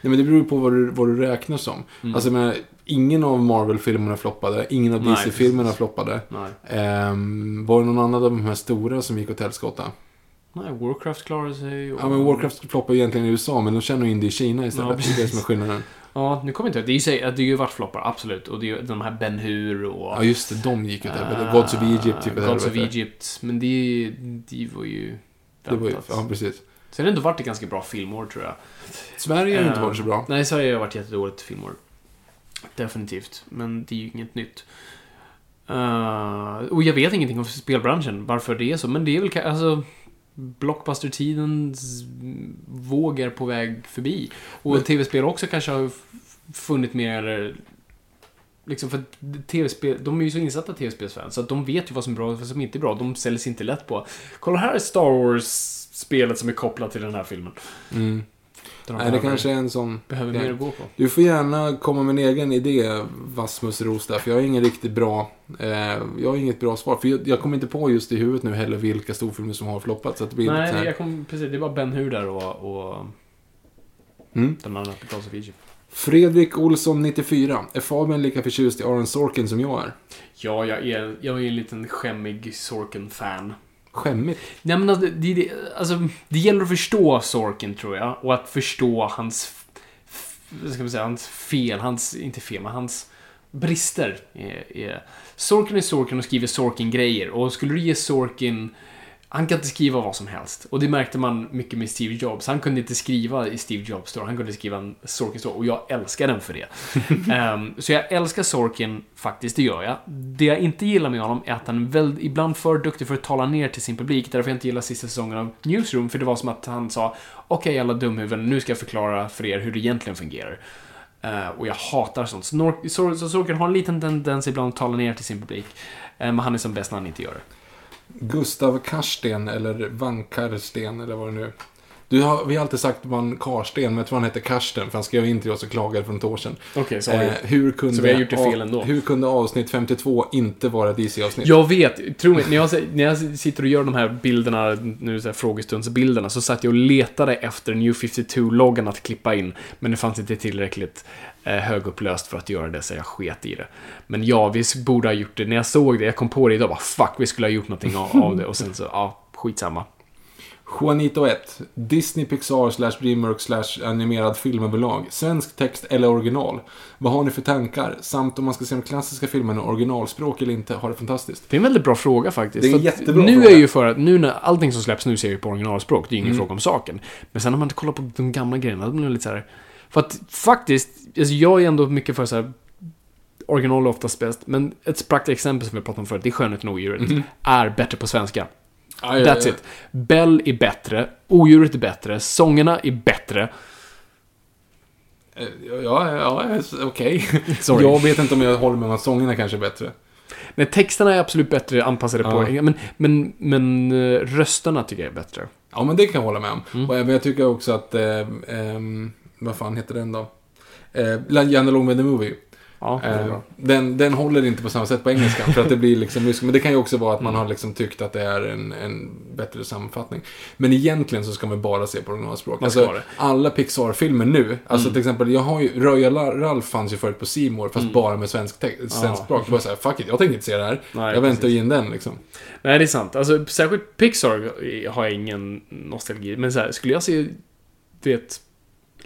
Nej, men det beror på vad du, vad du räknar som. Alltså, men, ingen av Marvel-filmerna floppade, ingen av DC-filmerna floppade. Ehm, var det någon annan av de här stora som gick åt helskotta? Nej, Warcraft klarar sig ju. Ja, men Warcraft floppade ju egentligen i USA, men de känner ju in det i Kina istället. Ja, det är det som är skillnaden. Ja, nu kommer jag inte. Det är ju det är ju vart floppar, absolut. Och det är ju de här Ben Hur och... Ja, just det. De gick åt helvete. eh, Gods of Egypt åt Gods of. Egypt. Men det, det var ju Det var ju, ja, precis. Så det har ändå varit ett ganinte bra filmår, tror jag. Sverige har ju inte Eh, varit så bra. Nej, Sverige har varit jättedåligt filmår. Definitivt. Men det är ju inget nytt. Eh, och jag vet ingenting om spelbranschen, varför det är så. Men det är väl alltså... Blockbuster-tidens våg är på väg förbi. Och tv-spel också kanske har funnit mer... Liksom för att tv-spel, de är ju så insatta tv-spelsfans, så att de vet ju vad som är bra och vad som inte är bra. De säljs inte lätt på. Kolla här är Star Wars-spelet som är kopplat till den här filmen. Mm. De Nej, det kanske är en sån... Behöver mer att gå på. Du får gärna komma med en egen idé, Vasmus Ros, där, för jag har ingen riktigt bra... Eh, jag har inget bra svar. För jag, jag kommer inte på just i huvudet nu heller vilka storfilmer som har floppat. Så att det blir Nej, här. jag kom, precis. Det var Ben Hur där och, och Mm. den andra, Because of Egypt. Fredrik Olsson, 94. Är Fabian lika förtjust i Aaron Sorkin som jag är? Ja, jag är, jag är en liten skämmig Sorkin-fan. Skämmigt. Nej, men alltså, det, det, alltså, det gäller att förstå Sorkin, tror jag. Och att förstå hans... Vad ska man säga? Hans fel. Hans... Inte fel, men hans brister. Är, är. Sorkin är Sorkin och skriver Sorkin-grejer. Och skulle du ge Sorkin han kan inte skriva vad som helst. Och det märkte man mycket med Steve Jobs. Han kunde inte skriva i Steve Jobs story. Han kunde skriva en Sorkin story. Och jag älskar den för det. Ehm, så jag älskar Sorkin, faktiskt. Det gör jag. Det jag inte gillar med honom är att han är väldigt, ibland för duktig för att tala ner till sin publik. Därför jag inte gillar sista säsongen av Newsroom. För det var som att han sa Okej alla dumhuvuden, nu ska jag förklara för er hur det egentligen fungerar. Eh, och jag hatar sånt. Så, Sorkin har en liten tendens ibland att tala ner till sin publik. Eh, men han är som bäst när han inte gör det. Gustav Karsten eller Vankarsten eller vad det nu du har, Vi har alltid sagt Van Karsten, men jag tror han heter Karsten, för han skrev in till oss och klagade för något år sedan. Okej, sorry. Eh, hur kunde, Så vi har gjort det fel ändå. Hur kunde avsnitt 52 inte vara DC-avsnitt? Jag vet, tro mig, när jag, när jag sitter och gör de här bilderna, nu så här frågestundsbilderna, så satt jag och letade efter New 52-loggan att klippa in. Men det fanns inte tillräckligt högupplöst för att göra det, så jag sket i det. Men ja, vi borde ha gjort det. När jag såg det, jag kom på det idag, bara fuck, vi skulle ha gjort någonting av, det. Och sen så, ja, skitsamma. Juanito 1. Disney, Pixar, slash Dreamworks, slash animerad film överlag. Svensk text eller original? Vad har ni för tankar? Samt om man ska se de klassiska filmerna originalspråk eller inte, har det fantastiskt. Det är en väldigt bra fråga faktiskt. Det är en jättebra nu fråga. är ju för att, nu när allting som släpps nu ser vi på originalspråk, det är ju ingen Mm. fråga om saken. Men sen när man kollar på de gamla grejerna, då blir det lite så här. För att faktiskt, alltså jag är ändå mycket för så här. Original är oftast bäst, men ett praktiskt exempel som vi pratade om förut, det är Skönheten och odjuret, är bättre på svenska. Aj, That's aj. it. Bell är bättre, odjuret är bättre, sångerna är bättre. Eh, Ja, ja, ja okej. Sorry. Jag vet inte om jag håller med om att sångerna kanske är bättre. Nej, texterna är absolut bättre anpassade på Ja. men, men, men eh, rösterna tycker jag är bättre. Ja, men det kan jag hålla med om. Mm. Och jag, jag tycker också att, eh, ehm, vad fan heter den då? Eh, Janne Long med the Movie. Ja, det Eh, den, den håller inte på samma sätt på engelska för att det blir liksom rysk. Men det kan ju också vara att Mm. man har liksom tyckt att det är en, en bättre sammanfattning. Men egentligen så ska man bara se på originalspråk. Alltså, det. alla Pixar-filmer nu, alltså Mm. till exempel, jag har ju, Röja Ralf fanns ju förut på More fast bara med svensk, svensk språk. Då var jag såhär, fuck it, jag tänker inte se det här. Nej, jag väntar in den liksom. Nej, det är sant. Alltså, särskilt Pixar har jag ingen nostalgi. Men så här, skulle jag se, du vet,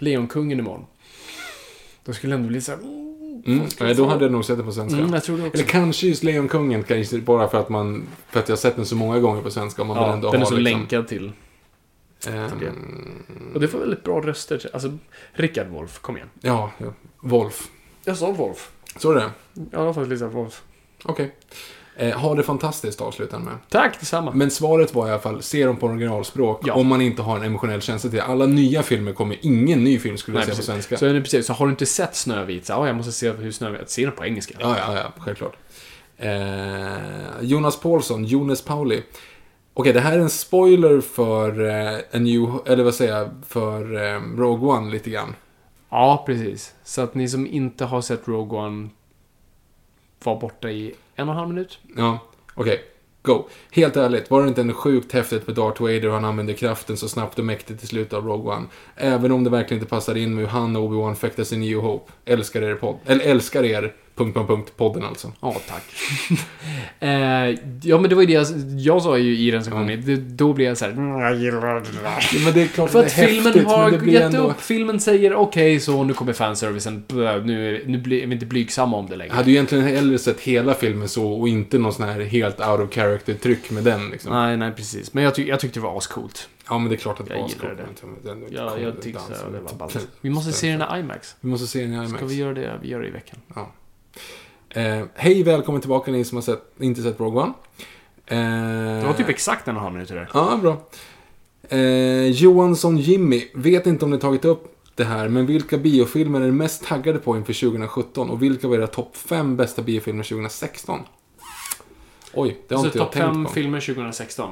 Lejonkungen imorgon. Då skulle det ändå bli så här... Mm. Ja, jag då hade jag nog sett det på svenska. Mm, jag tror det också. Eller kanske just Lejonkungen, kanske bara för att man, för att jag har sett den så många gånger på svenska. Man ja, ändå den är så liksom, länkad till. till Och det får väldigt bra röster. till- Alltså, Rickard Wolff, kom igen. ja, ja, Wolf. Jag sa Wolff. Så är det? Jag har faktiskt listat Wolff. Okej. Eh, ha det fantastiskt avslutar med. Tack, detsamma. Men svaret var i alla fall, se dem på originalspråk Ja. om man inte har en emotionell känsla till. Alla nya filmer kommer, ingen ny film skulle jag se på svenska. Så, precis, så har du inte sett Snövit, så ja, jag måste se hur Snövit... Se den på engelska. Ja, ja, ja, självklart. Eh, Jonas Paulsson, Jonas Pauli. Okej, det här är en spoiler för eh, en new, eller vad säger jag, för eh, Rogue One lite grann. Ja, precis. Så att ni som inte har sett Rogue One var borta i en och en halv minut. Ja, okej. Go. Helt ärligt, var det inte en sjukt häftigt med Darth Vader och han använde kraften så snabbt och mäktigt i slutet av Rogue One? Även om det verkligen inte passar in med hur han och Obi-Wan fäktas i New Hope. Älskar er podd. Eller älskar er... Punkt, punkt, punkt, podden alltså. Ja, tack. eh, ja, men det var ju det jag, jag sa ju i recensionen. Det, då blev jag så här... "Mm, det men det är klart För att det är filmen häftigt, har det gett ändå... upp. Filmen säger okej, så nu kommer fanservicen. Nu, nu blir vi inte blygsamma om det längre. Jag hade ju egentligen hellre sett hela filmen så och inte någon sån här helt out of character-tryck med den liksom. Nej, nej, precis. Men jag, ty jag tyckte det var ascoolt. Ja, men det är klart att det Jag var gillade ascoolt, men den- Ja, jag tyckte det var ballt. Vi måste se den i IMAX. Vi måste se den i IMAX. Ska vi göra det? Vi gör det i veckan. Ja. Eh, hej, välkommen tillbaka ni som har sett, inte sett Rogue One. Eh, Det var typ exakt en och en halv minut där. Ja, bra. Eh, Johansson Jimmy, vet inte om ni tagit upp det här, men vilka biofilmer är ni mest taggade på inför 2017? Och vilka var era topp 5 bästa biofilmer 2016? Oj, det har Så inte jag topp fem tänkt på. filmer 2016.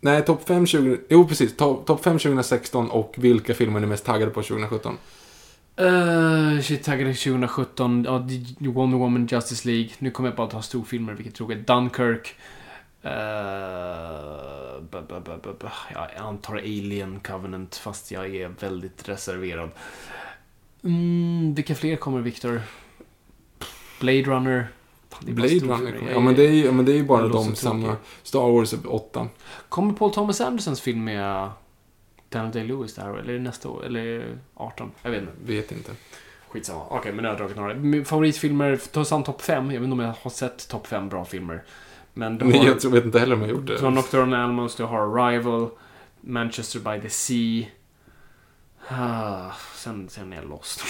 Nej, topp 5 20... Jo, precis. Topp top 5 2016 och vilka filmer är ni mest taggade på 2017? Uh, shit, taggade 2017. Ja, uh, Wonder Woman, Justice League. Nu kommer jag bara ta storfilmer, vilket tråkigt. Dunkirk. Uh, bu- bu- bu- bu- jag antar Alien Covenant, fast jag är väldigt reserverad. Mm, vilka fler kommer, Victor? Blade Runner. Fan, är Blade. Runner? Ja, men det är ju, ja, men det är ju bara de samma. tråkig. Star Wars 8. Kommer Paul Thomas Andersons film med Daniel Day-Lewis där? Eller är det nästa år? Eller 18? Jag vet inte. Vet inte. Skitsamma. Okej, men nu har jag dragit några. Min Favoritfilmer, ta sam topp 5. Jag vet inte om jag har sett topp 5 bra filmer. Men du Nej, har, jag tror- vet inte heller om jag har gjort du har det. Nocturnal Animals, du har Arrival, Manchester by the Sea. Ah, sen, sen är jag lost.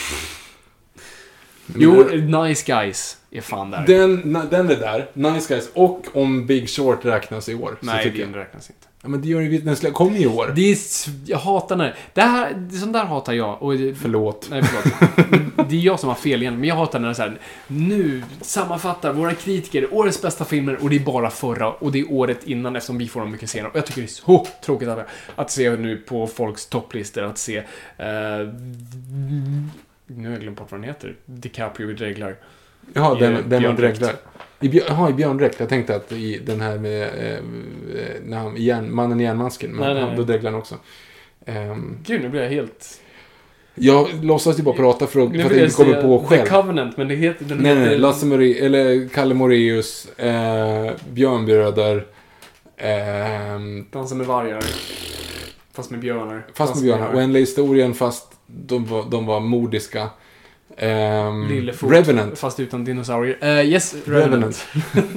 Jo, Nice Guys är fan där. Den, den är där. Nice Guys. Och om Big Short räknas i år. så Nej, den jag. räknas inte. Ja, men det gör ju den slä- kom i år. Det är, jag hatar när... Det här, sånt där hatar jag. Och det, Förlåt. Nej, förlåt. Det är jag som har fel igen. Men jag hatar när det är så här, nu sammanfattar våra kritiker årets bästa filmer och det är bara förra och det är året innan eftersom vi får dem mycket senare. Och jag tycker det är så tråkigt att, att se nu på folks topplistor att se... Eh, nu har jag glömt bort vad den heter. DiCaprio i dreglar. I den, den man björndräkt. dreglar. I, björ- jaha, i björndräkt. Jag tänkte att i den här med eh, när han, järn, mannen i järnmasken. Men Nej, nej, han, då dreglar han också. Ehm, Gud, nu blir jag helt... jag låtsas ju bara prata för att, för att jag inte kommer på The själv. Covenant, men det heter... Den Nej, heter nej, Lasse More, eller Kalle Moreus, eh, Björnbröder, ehm, Dansa med vargar. Fast med björnar. fast med björnar. Oändliga historien fast de var, de var mordiska. Ehm, Lillefot. Revenant. Fast utan dinosaurier. Eh, yes, Revenant.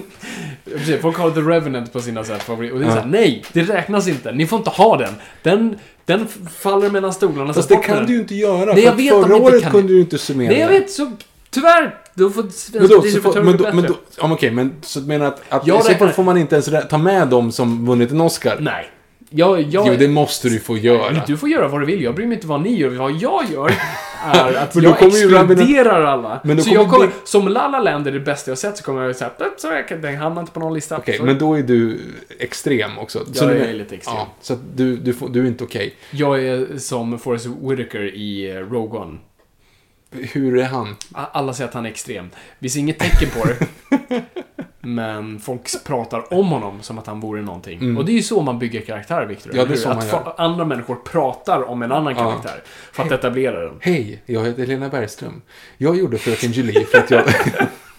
Precis, Folk har The Revenant på sina så här. Och det är Ja. såhär, nej! Det räknas inte. Ni får inte ha den. Den, den faller mellan stolarna. Fast så det kan den. du ju inte göra. Nej, jag vet förra året kan kunde du inte summera Nej, jag vet. Så tyvärr. Då får Men då, så får, men då, men då, ja, okej, men så menar att, att Jag i så fall får man inte ens ta med dem som vunnit en Oscar? Nej. Jag, jag, Jo, det måste du få göra. Du får göra vad du vill. Jag bryr mig inte vad ni gör. Vad jag gör är att Men då jag kommer ju Robin- exkluderar alla. Men då så kommer jag kommer, Big- som La La Land är det bästa jag sett så kommer jag säga att så jag kan, den hamnar inte på någon lista. Okej, Så- men då är du extrem också. Jag du, är lite extrem. Ja, så att du, du, får, du är inte okej. Jag är som Forrest Whitaker i eh, Rogue One. Hur är han? Alla säger att han är extrem. Vi ser inget tecken på det. Men folk pratar om honom som att han vore någonting. Och det är ju så man bygger karaktär, Victor. Mm. Ja, det är så att man fa- andra människor pratar om en annan Ja. karaktär. För att etablera den. Hej, jag heter Helena Bergström. Jag gjorde Fröken Julie för att jag...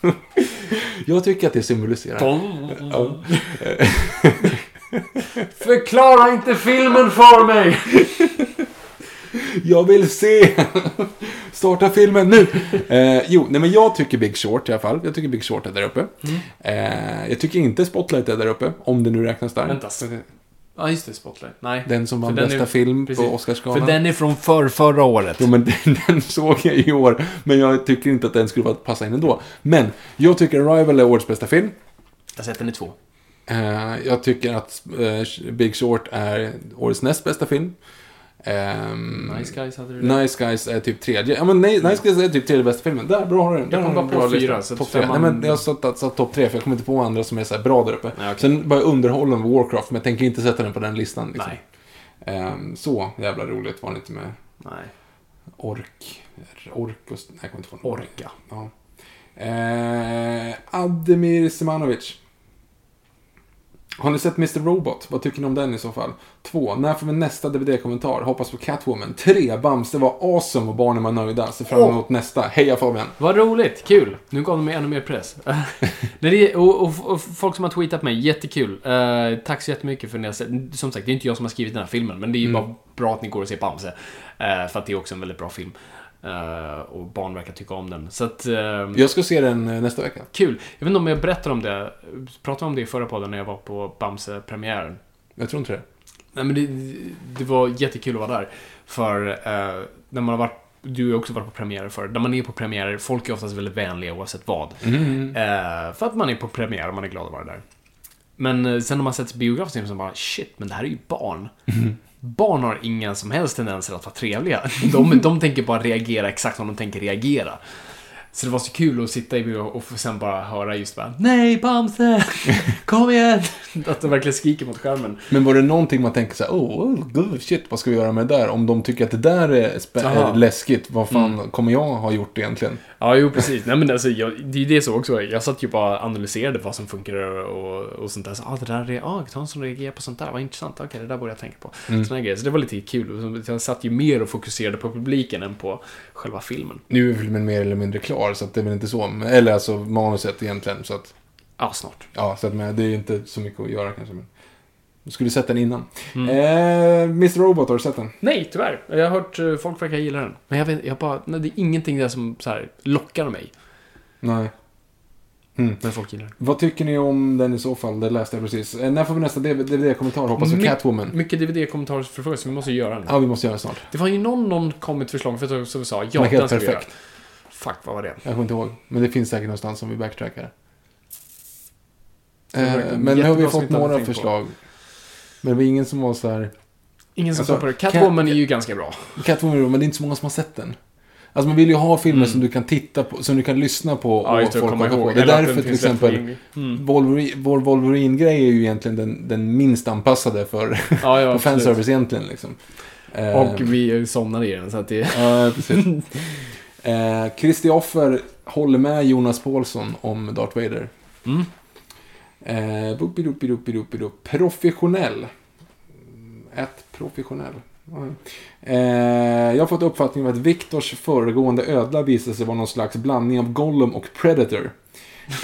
jag tycker att det symboliserar... Ja. Förklara inte filmen för mig! Jag vill se! Starta filmen nu! Eh, jo, nej men jag tycker Big Short i alla fall. Jag tycker Big Short är där uppe. Mm. Eh, jag tycker inte Spotlight är där uppe, om det nu räknas där. Vänta. Ja, just det. Spotlight. Nej. Den som vann bästa är- film precis. på Oscarsgalan. För den är från för förra året. Jo, men den, den såg jag i år. Men jag tycker inte att den skulle passa in ändå. Men, jag tycker Arrival är årets bästa film. Jag har sett den i två. Eh, jag tycker att eh, Big Short är årets näst bästa film. Ehm, Nice Guys hade du det. Nice Guys är typ tredje. Ja, men nej, Nice Guys är typ tredje bästa filmen. Där, bra har du den. Jag kom bara på fyra, så Topp tre. Nej, femman- men jag satt, satt, satt topp tre, för jag kommer inte på andra som är så bra där uppe. Nej, okej. Sen bara underhålla med Warcraft, men jag tänker inte sätta den på den listan. Liksom. Nej. Ehm, så jävla roligt var det inte med Nej. Ork. Ork och... Nej, jag kommer inte på någon. Orka. Ja. Eh, Ademir Semanovic. Har ni sett Mr. Robot? Vad tycker ni om den i så fall? Två. När får vi nästa DVD-kommentar? Hoppas på Catwoman. Tre. Bamse var awesome och barnen var nöjda. Ser fram emot nästa. Heja Fabian! Vad roligt, kul. Nu gav de mig ännu mer press. det är, och, och, och folk som har tweetat mig, jättekul. Eh, tack så jättemycket för att ni har sett. Som sagt, det är inte jag som har skrivit den här filmen, men det är ju bara bra att ni går och ser Bamse. Uh, för att det är också en väldigt bra film. Eh, och barn verkar tycka om den. Så att, eh, Jag ska se den eh, nästa vecka. kul. Jag vet inte om jag berättade om det, pratade om det i förra podden när jag var på Bamse-premiären. Jag tror inte det. Nej men det, det var jättekul att vara där. För eh, när man har varit, du har också varit på premiärer för. När man är på premiärer, folk är oftast väldigt vänliga oavsett vad. Eh, för att man är på premiär och man är glad att vara där. Men sen när man sätts i biografen så bara shit, men det här är ju barn. Barn har inga som helst tendenser att vara trevliga. De, de tänker bara reagera exakt som de tänker reagera. Så det var så kul att sitta i bio och sen bara höra just bara Nej Bamse! Kom igen! Att de verkligen skriker mot skärmen. Men var det någonting man tänker så här, oh, oh shit, vad ska vi göra med det där? Om de tycker att det där är, är läskigt, vad fan kommer jag ha gjort egentligen? Ja, jo precis. Nej men alltså, jag, det är det så också. Jag satt ju bara analyserade vad som funkar och, och sånt där. Så, ah, det där är, ah, han som reagerar på sånt där, vad intressant. Okej, det där borde jag tänka på. Mm. Såna grejer. Så det var lite kul. Jag satt ju mer och fokuserade på publiken än på själva filmen. Nu är filmen mer eller mindre klar, så att det är väl inte så. Eller alltså manuset egentligen, så att... Ja, snart. Ja, så att men, det är inte så mycket att göra kanske. Men... Du skulle sett den innan. Mm. Eh, Mr. Robot, har du sett den? Nej, tyvärr. Jag har hört eh, folk verkar gilla den. Men jag vet, jag bara, nej, det är ingenting där som så här lockar mig. Nej. Mm. Men folk gillar den. Vad tycker ni om den i så fall? Det läste jag precis. Eh, när får vi nästa DVD-kommentar? Hoppas My- Catwoman. Mycket DVD-kommentarer för så vi måste göra den. Ja, vi måste göra det snart. Det var ju någon, någon kom ett förslag för att som vi sa, ja, den ska vi göra. Fuck, vad var det? Jag kommer inte ihåg. Men det finns säkert någonstans som vi backtrackar. Eh, men nu har vi fått några tänkt på. förslag. Men det var ingen som var så här... Ingen som Alltså, kom på det. Cat- Catwoman är ju ganska bra. Catwoman är bra, men det är inte så många som har sett den. Alltså man vill ju ha filmer Mm. som du kan titta på, som du kan lyssna på Ja, och det, folk komma hakar på. ihåg. Det är därför till exempel. Mm. Wolverine, vår Wolverine-grej är ju egentligen den, den minst anpassade för, Ja, ja, fanservice egentligen. Liksom. Eh, Och vi somnade i den, så att det... Ja, precis. eh, Christy Offer håller med Jonas Paulsson om Darth Vader. Mm. Eh. Professionell. Ett professionell. Ja. Eh, jag har fått uppfattningen att Viktors föregående ödla visade sig vara någon slags blandning av Gollum och Predator.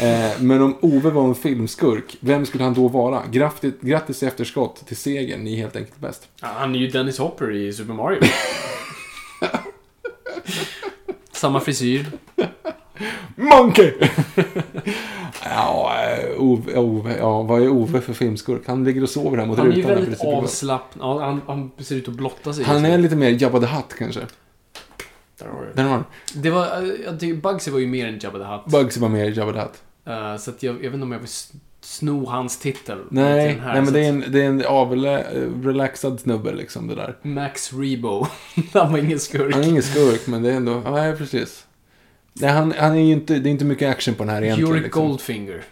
Eh, men om Ove var en filmskurk, vem skulle han då vara? Grattis, grattis i efterskott till segern, ni är helt enkelt bäst. Ja, han är ju Dennis Hopper i Super Mario. Samma frisyr. Monkey! ja, eh, Ove, Ove, ja, vad är Ove för filmskurk? Han ligger och sover här mot Han rutan. väldigt det är bra. avslappnad. Ja, han, han ser ut att blotta sig. Han är lite mer Jabba the Hutt kanske. Där har du. Den har han. Det var, eh, jag tycker Bugsy var ju mer än Jabba the Hutt. Bugsy var mer Jabba the Hutt. Eh, så att jag, jag vet inte om jag vill sno hans titel. Nej, här, nej men det är en, det är en avle, relaxad snubbe liksom det där. Max Rebo. han var ingen skurk. Han är ingen skurk, men det är ändå, ja, nej precis. Nej, han, han är ju inte, det är inte mycket action på den här egentligen. Yorick liksom. Goldfinger.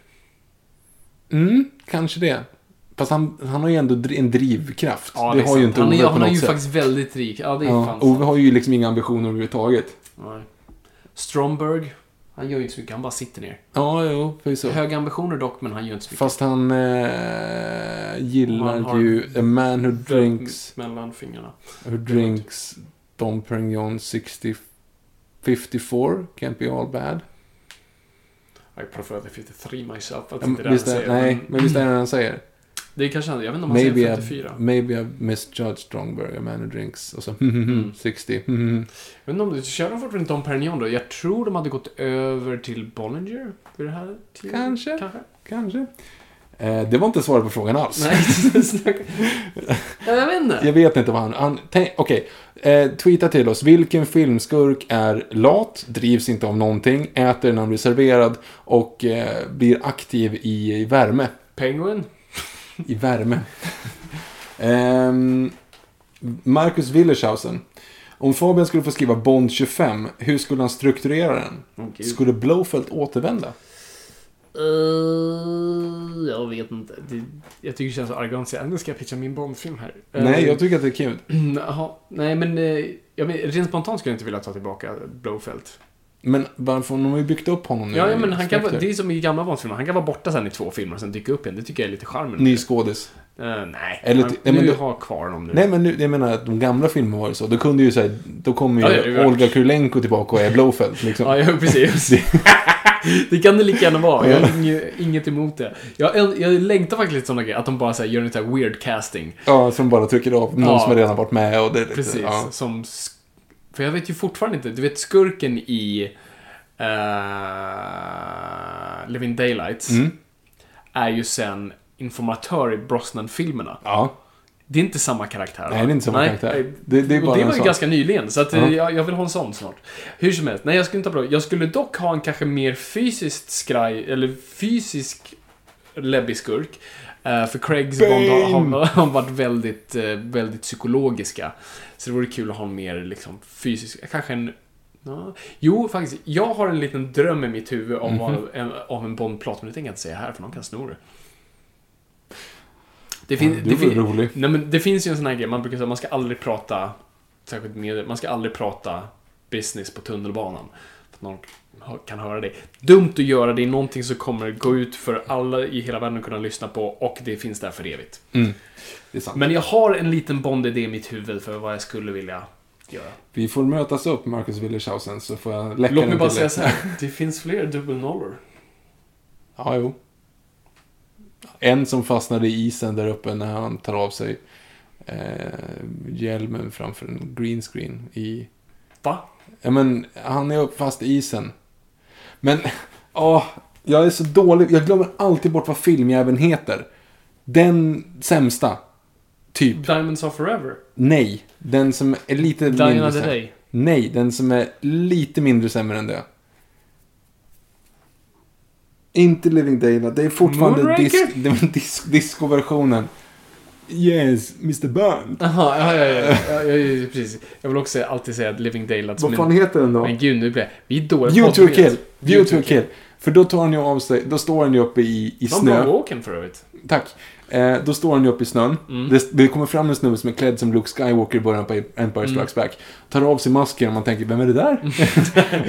Mm, kanske det. Fast han, han har ju ändå en drivkraft. Ja, det är har ju inte han, Ove på han något är ju sätt. faktiskt väldigt rik. Ja, det är ja, Ove har ju liksom inga ambitioner överhuvudtaget. Nej. Stromberg. Han gör ju inte så mycket, han bara sitter ner. Ja, jo, förvisso. Höga ambitioner dock, men han gör inte så mycket. Fast han eh, gillar Han ju A Man Who Drinks, Mellan fingrarna. who drinks Dom Perignon 60, 54, Can't Be All Bad. I prefer the 53 myself. Att Ja, inte det visst han är, säger. nej, men men visst är det han säger? Det kanske han, jag vet inte om han Maybe säger I've, 54. maybe I've misjudged Strongberg, A Man Who Drinks. Och så Mm. 60. Jag vet inte om det kör de fortfarande Dom Perignon då? Jag tror de hade gått över till Bollinger vid det här tiden. Kanske. Kanske. Kanske. Eh, det var inte svaret på frågan alls. Nej. Jag vet inte. Jag vet inte vad han... han Okej, eh, tweeta till oss. Vilken filmskurk är lat, drivs inte av någonting, äter när han blir serverad och eh, blir aktiv i, i värme. Penguin. I värme. Ehm, Marcus Willershausen. Om Fabian skulle få skriva Bond 25, hur skulle han strukturera den? Gud. Skulle Blowfelt återvända? Eh, jag vet inte. Det, jag tycker det känns så arrogant att säga nu ska jag pitcha min Bondfilm här. Nej, jag tycker att det är kul. Jaha, nej men, eh, jag men rent spontant skulle jag inte vilja ta tillbaka Blowfelt. Men varför? De har ju byggt upp honom nu. Ja, ja men han kan vara, det är som i gamla Bondfilmer. Han kan vara borta sen i två filmer och sen dyka upp igen. Det tycker jag är lite charmen. Ny skådis. Eh, nej, Eller han, ty- nej, men nu då- har kvar honom nu. Nej men nu, jag menar att de gamla filmerna var ju så. Då kunde ju säga, då kommer ju Ja, ja, det värt. Olga Kurylenko tillbaka och är Blowfelt liksom. Ja, ja precis. det kan det lika gärna vara. Jag har inget, inget emot det. Jag, jag längtar faktiskt lite sådana grejer. Att de bara så här, gör en sån här weird casting. Ja, som bara trycker av någon Ja. som har redan varit med och det Precis. Ja. Som... sk- För jag vet ju fortfarande inte. Du vet skurken i... Uh, Living Daylights. Mm. Är ju sen informatör i Brosnan-filmerna. ja. Det är inte samma karaktär. Nej, det är inte samma karaktär. nej. Det- det är bara och det var ju ganska nyligen, så att, eh, Ja. jag, jag vill ha en sån snart. Hur som helst, nej jag skulle inte ha bra. Jag skulle dock ha en kanske mer fysiskt skraj, eller fysisk läbbig skurk. Eh, för Craigs Bond har, har, varit väldigt, eh, väldigt psykologiska. Så det vore kul att ha en mer liksom, fysisk, kanske en Ja. Jo, faktiskt. Jag har en liten dröm i mitt huvud om, av, en, av en Bondplåt, men det tänker jag inte säga här, för någon kan sno det. Det, fin- Ja, det, fin- rolig. Nej, men det finns ju en sån här grej, man brukar säga man ska aldrig prata, särskilt med, man ska aldrig prata business på tunnelbanan. Att någon kan höra det. Dumt att göra det, är någonting som kommer gå ut för alla i hela världen att kunna lyssna på och det finns där för evigt. Mm. Det är sant. Men jag har en liten Bond-idé i mitt huvud för vad jag skulle vilja göra. Vi får mötas upp, Marcus Willershausen, så får jag läcka Låt mig bara säga dig. så här. Det finns fler dubbelnollor. Ja, jo. En som fastnade i isen där uppe när han tar av sig eh, hjälmen framför en green screen i... Va? Ja, men han är fast i isen. Men, åh, Jag är så dålig. Jag glömmer alltid bort vad filmjäveln heter. Den sämsta. Typ. Diamonds of Forever. Nej. Den som är lite Diana mindre sämre. Day. Nej, den som är lite mindre sämre än det. Inte Living Daylight. Det är fortfarande disk, disk, disco-versionen. Yes, Mr. Burn. Jaha, ja, ja, ja, ja, ja, ja, precis. Jag vill också alltid säga att Living Daylight Vad fan heter den då? Men gud, nu blir jag... Vi är dåliga View to a kill. View to a kill. För då tar han ju av sig, då står han ju uppe i, i Någon bra snö. walken för övrigt. Tack. Eh, då står han ju uppe i snön. Mm. Det, det kommer fram en snubbe som är klädd som Luke Skywalker i början på Empire Strikes Mm. Back. Tar av sig masken och man tänker, vem är det där?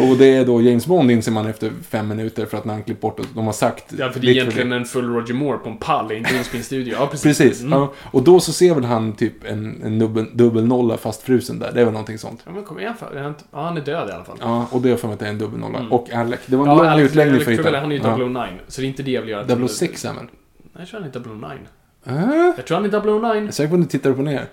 och det är då James Bond inser man efter fem minuter för att när han klippt bort det, de har sagt... Ja, för det är egentligen en full Roger Moore på en pall i en greenspin-studio. Ja, precis. Precis. Mm. Ja. Och då så ser väl han typ en, en dubbel, dubbel nolla fastfrusen där. Det är väl någonting sånt. Ja, men kom igen. För, ja, han är död i alla fall. Ja, och det är för mig att det är en dubbel nolla. Mm. Och Alec. Det var en Ja, lång Alex, utläggning Alex för hitta. han är ju Ja. 009. Så det är inte det jag vill göra. 006 är han väl? Nej, jag tror han är 009. Äh? Jag tror han är 009. Jag är säker på att du tittar upp och ner.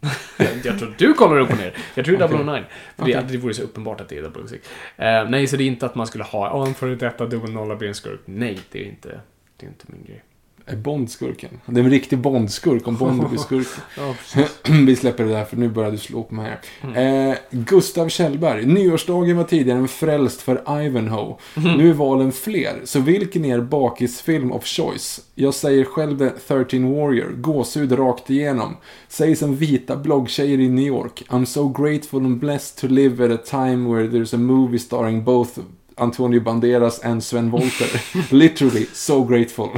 Jag tror du kollar upp och ner. Jag tror det är Okej. 009. För det, det vore så uppenbart att det är 006. Eh, nej, så det är inte att man skulle ha, ja, en före detta dubbel nolla blir en skurk. Nej, det är inte, det är inte min grej. Är Bond skurken? Det är en riktig Bond-skurk om Bond blir skurk. Ja, Vi släpper det där för nu börjar du slå på mig Mm. här. Eh, Gustav Kjellberg. Nyårsdagen var tidigare en frälst för Ivanhoe. Nu är valen fler. Så vilken är er bakisfilm of choice? Jag säger själv The 13 Warrior. Gåshud rakt igenom. Säg som vita bloggtjejer i New York. I'm so grateful and blessed to live at a time where there's a movie starring both Antonio Banderas and Sven Wollter. Literally, so grateful.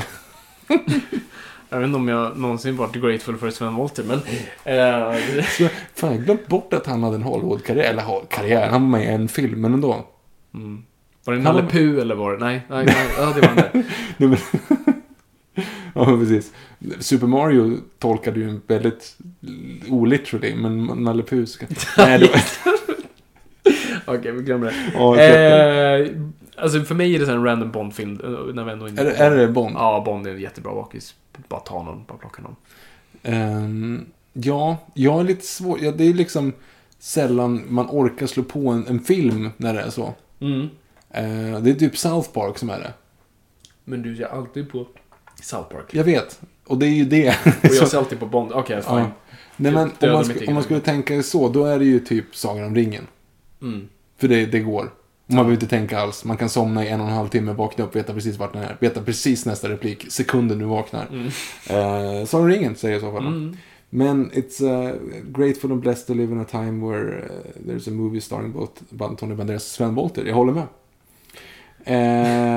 Jag vet inte om jag någonsin varit grateful för Sven Wollter, men... Eh, Så, fan, jag glömt bort att han hade en Hollywood-karriär. Eller karriär, han var med i en film, men ändå. mm. Var det Han Nalle Puh eller var det? Nej, nej, nej ja, det var det. Nej, men- ja, precis. Super Mario tolkade ju väldigt oliterally, men Nalle Puh ska... Nej, det var... Okej, vi glömmer det. Ja, Eh, alltså för mig är det så en random Bond-film. eh, När vi ändå inte... Är det- är det Bond? Ja, Bond är en jättebra bakis. Bara ta någon, bara plocka någon. Ehm, ja, jag är lite svår. Ja, det är liksom sällan man orkar slå på en, en film när det är så. Mm. Eh, det är typ South Park som är det. Men du ser alltid på South Park. Jag vet. Och det är ju det. Och jag ser alltid på Bond. Okej, fine. ja. Nej, men om man, om man skulle tänka så, då är det ju typ Sagan om ringen. Mm. För det, det går. Man behöver inte tänka alls. Man kan somna i en och en halv timme, vakna upp, veta precis vart den är. Veta precis nästa replik, sekunden du vaknar. Mm. Eh, Sagan om ringen säger i så fall. Mm. Men it's uh, grateful and blessed to live in a time where uh, there's a movie starring both Antonio Banderas och Sven Wollter. Jag håller med. Eh.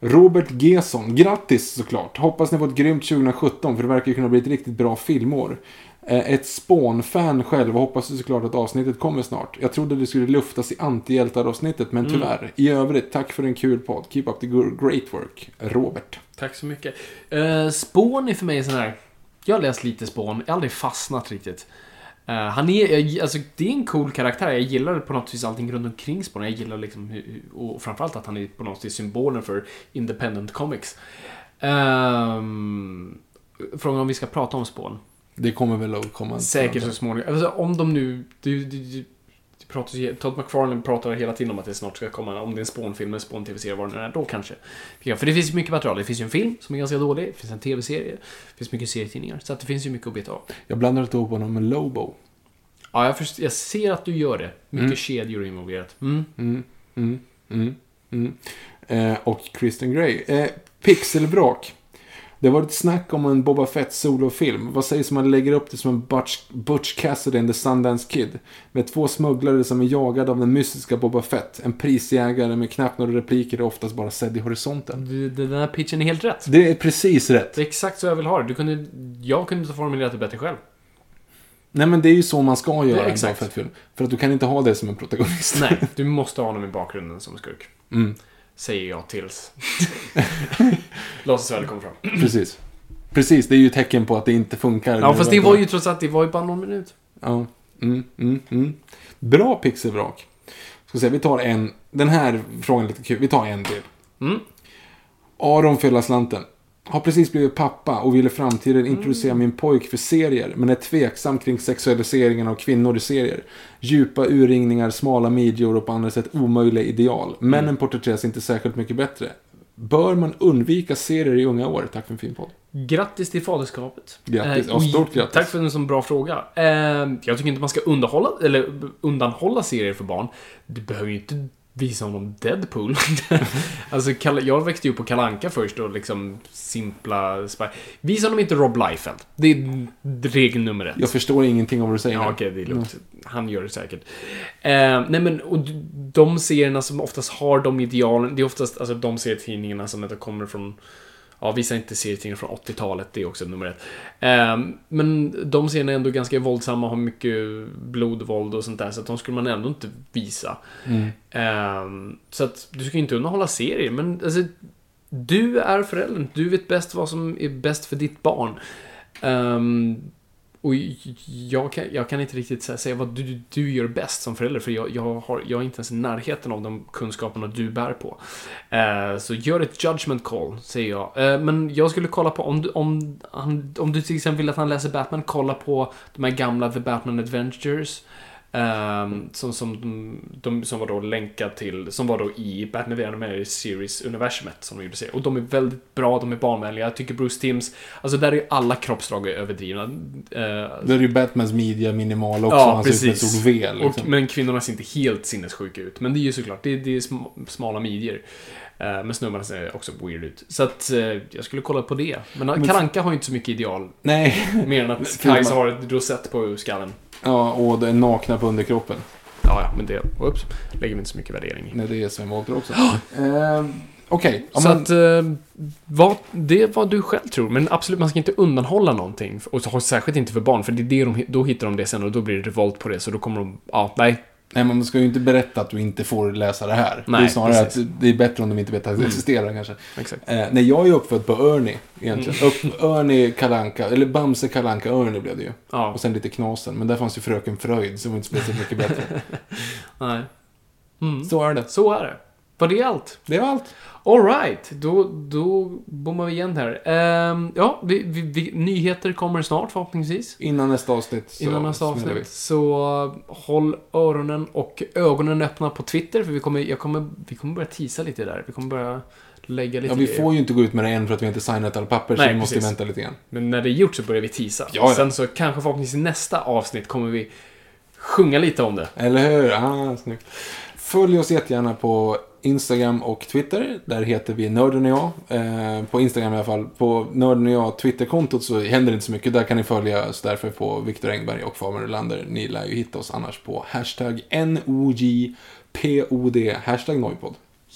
Robert Gesson, grattis såklart. Hoppas ni får ett grymt 2017 för det verkar ju kunna bli ett riktigt bra filmår. Eh, Ett Spawn-fan själv och hoppas ju såklart att avsnittet kommer snart. Jag trodde det skulle luftas i antihjältar-avsnittet men tyvärr. I övrigt, tack för en kul podd. Keep up the great work. Robert. Tack så mycket. Uh, Spån är för mig sån här... Jag har läst lite Spån, jag har aldrig fastnat riktigt. Eh, han är, alltså det är en cool karaktär. Jag gillar på något vis allting runt omkring Spån. Jag gillar liksom, hur- och framförallt att han är på något vis symbolen för independent comics. Um, frågan om vi ska prata om Spån. Det kommer väl att komma. Säkert så småningom. Alltså, om de nu... Du, du, du, ju- Todd McFarlane pratar hela tiden om att det snart ska komma, om det är en Spån-film, en Spån-tv-serie, vad det är, då kanske. För det finns ju mycket material. Det finns ju en film som är ganska dålig, det finns en tv-serie, det finns mycket serietidningar. Så att det finns ju mycket att beta av. Jag blandar inte ihop honom med Lobo. Ja, jag, först, jag ser att du gör det. Mycket Mm. kedjor involverat. Mm. Mm, mm, mm, mm. Eh, och Kristen Grey. Eh, Pixelvrak. Det var ett snack om en Boba Fett solofilm. Vad sägs om man lägger upp det som en Butch, Butch Cassidy and the Sundance Kid? Med två smugglare som är jagade av den mystiska Boba Fett. En prisjägare med knappt några repliker och oftast bara sedd i horisonten. Du, Den här pitchen är helt rätt. Det är precis rätt. Det är exakt så jag vill ha det. Du kunde, jag kunde inte ha formulerat det bättre själv. Nej men det är ju så man ska göra en Boba. Fett-film. För att du kan inte ha det som en protagonist. Nej, du måste ha honom i bakgrunden som skurk. Mm, Säger jag tills... Låtsasvärdet kommer fram. precis. Precis, det är ju tecken på att det inte funkar. Ja, fast det var ju trots allt, det var ju bara någon minut. Ja. Mm, mm, mm. Bra pixelvrak. Ska se, vi tar en. Den här frågan är lite kul. Vi tar en till. Mm. Aron fylla slanten. Har precis blivit pappa och vill i framtiden introducera min pojk för serier, men är tveksam kring sexualiseringen av kvinnor i serier. Djupa urringningar, smala midjor och på andra sätt omöjliga ideal. Männen porträtteras inte särskilt mycket bättre. Bör man undvika serier i unga år? Tack för en fin podd. Grattis till faderskapet. Grattis. Eh, Ja, stort grattis. Tack för en sån bra fråga. Eh, jag tycker inte man ska underhålla, eller undanhålla serier för barn. Du behöver ju inte visa honom Deadpool. alltså, jag växte ju upp på Kalanka först och liksom simpla... spy- Visa honom inte Rob Liefeld. Det är regel nummer ett. Jag förstår ingenting av vad du säger. Ja, okej, det är lugnt. Han gör det säkert. Eh, nej, men och de serierna som oftast har de idealen, det är oftast alltså, de serietidningarna som inte kommer från Ja, visa inte serietidningar från 80-talet, det är också nummer ett. Eh, men de serierna är ändå ganska våldsamma, har mycket blod, våld och sånt där, så att de skulle man ändå inte visa. Eh, så att du ska inte underhålla serier, men alltså, du är föräldern, du vet bäst vad som är bäst för ditt barn. Och jag kan, jag kan inte riktigt säga- vad du, du gör bäst som förälder, för jag, jag, har, jag är inte ens i närheten av de kunskaperna du bär på. Eh, så gör ett judgment call, säger jag. Eh, men jag skulle kolla på, om du, om, om du till exempel vill att han läser Batman, kolla på de här gamla The Batman Adventures ehm, som, som, de, de, som var då länkad till, som var då i Batman The Animated Series-universumet som de gjorde se. Och de är väldigt bra, de är barnvänliga. Jag tycker Bruce Timms, alltså där är alla kroppsdrag överdrivna. Eh, Där är ju Batmans midja minimal också. Ja, han ser ut som ett precis. stort V. Liksom. och, men kvinnorna ser inte helt sinnessjuka ut. Men det är ju såklart, det, det är sm- smala midjor. Eh, men snubbarna ser också weird ut. Så att eh, jag skulle kolla på det. Men, Men- Kalanka har ju inte så mycket ideal. Nej. Mer än att. Kajsa har ett rosett på skallen. Ja, och det är nakna på underkroppen. Ja, ja, men det, oops, lägger vi inte så mycket värdering i. Nej, det är Sven Wollter också. eh, Okej. ja, så men- att, eh, vad, det är vad du själv tror. Men absolut, man ska inte undanhålla någonting. Och så, särskilt inte för barn, för det är det de, då hittar de det sen och då blir det revolt på det. Så då kommer de, ja, nej. Nej, men man ska ju inte berätta att du inte får läsa det här. det är Nej, snarare precis. att det är bättre om de inte vet att det existerar kanske. Exakt. Eh, nej, jag är uppfödd på Ernie egentligen. Mm. Upp, Ernie Kalanka, eller Bamse Kalanka Ernie blev det ju. Ja, Och sen lite Knasen, men där fanns ju Fröken Fröjd, så det var inte speciellt mycket bättre. nej. Mm. Så är det. Så är det. Var det allt? Det var allt. Alright, då, då bommar vi igen här. Ehm, ja, vi, vi, vi, nyheter kommer snart förhoppningsvis. Innan nästa avsnitt så Innan nästa avsnitt. Så uh, håll öronen och ögonen öppna på Twitter, för vi kommer, jag kommer, vi kommer börja tisa lite där. Vi kommer börja lägga lite Ja, vi får ju inte gå ut med det än för att vi inte signat alla papper, så Nej, vi måste precis. vänta lite grann. Men när det är gjort så börjar vi tisa. Ja, ja. Sen så kanske förhoppningsvis i nästa avsnitt kommer vi sjunga lite om det. Eller hur? Ah, snyggt. Följ oss jättegärna på Instagram och Twitter. Där heter vi Nörden och jag. Eh, på Instagram i alla fall. På Nörden och jag Twitterkontot så händer det inte så mycket. Där kan ni följa oss därför på Viktor Engberg och Fabian Rolander. Ni lär ju hitta oss annars på hashtag NOJPOD. Hashtag Noipod.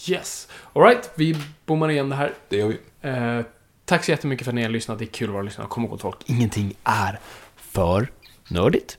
Yes. Alright, vi bommar igen det här. Det gör vi. Eh, tack så jättemycket för att ni har lyssnat. Det är kul att vara lyssnare. Kom ihåg folk, ingenting är för nördigt.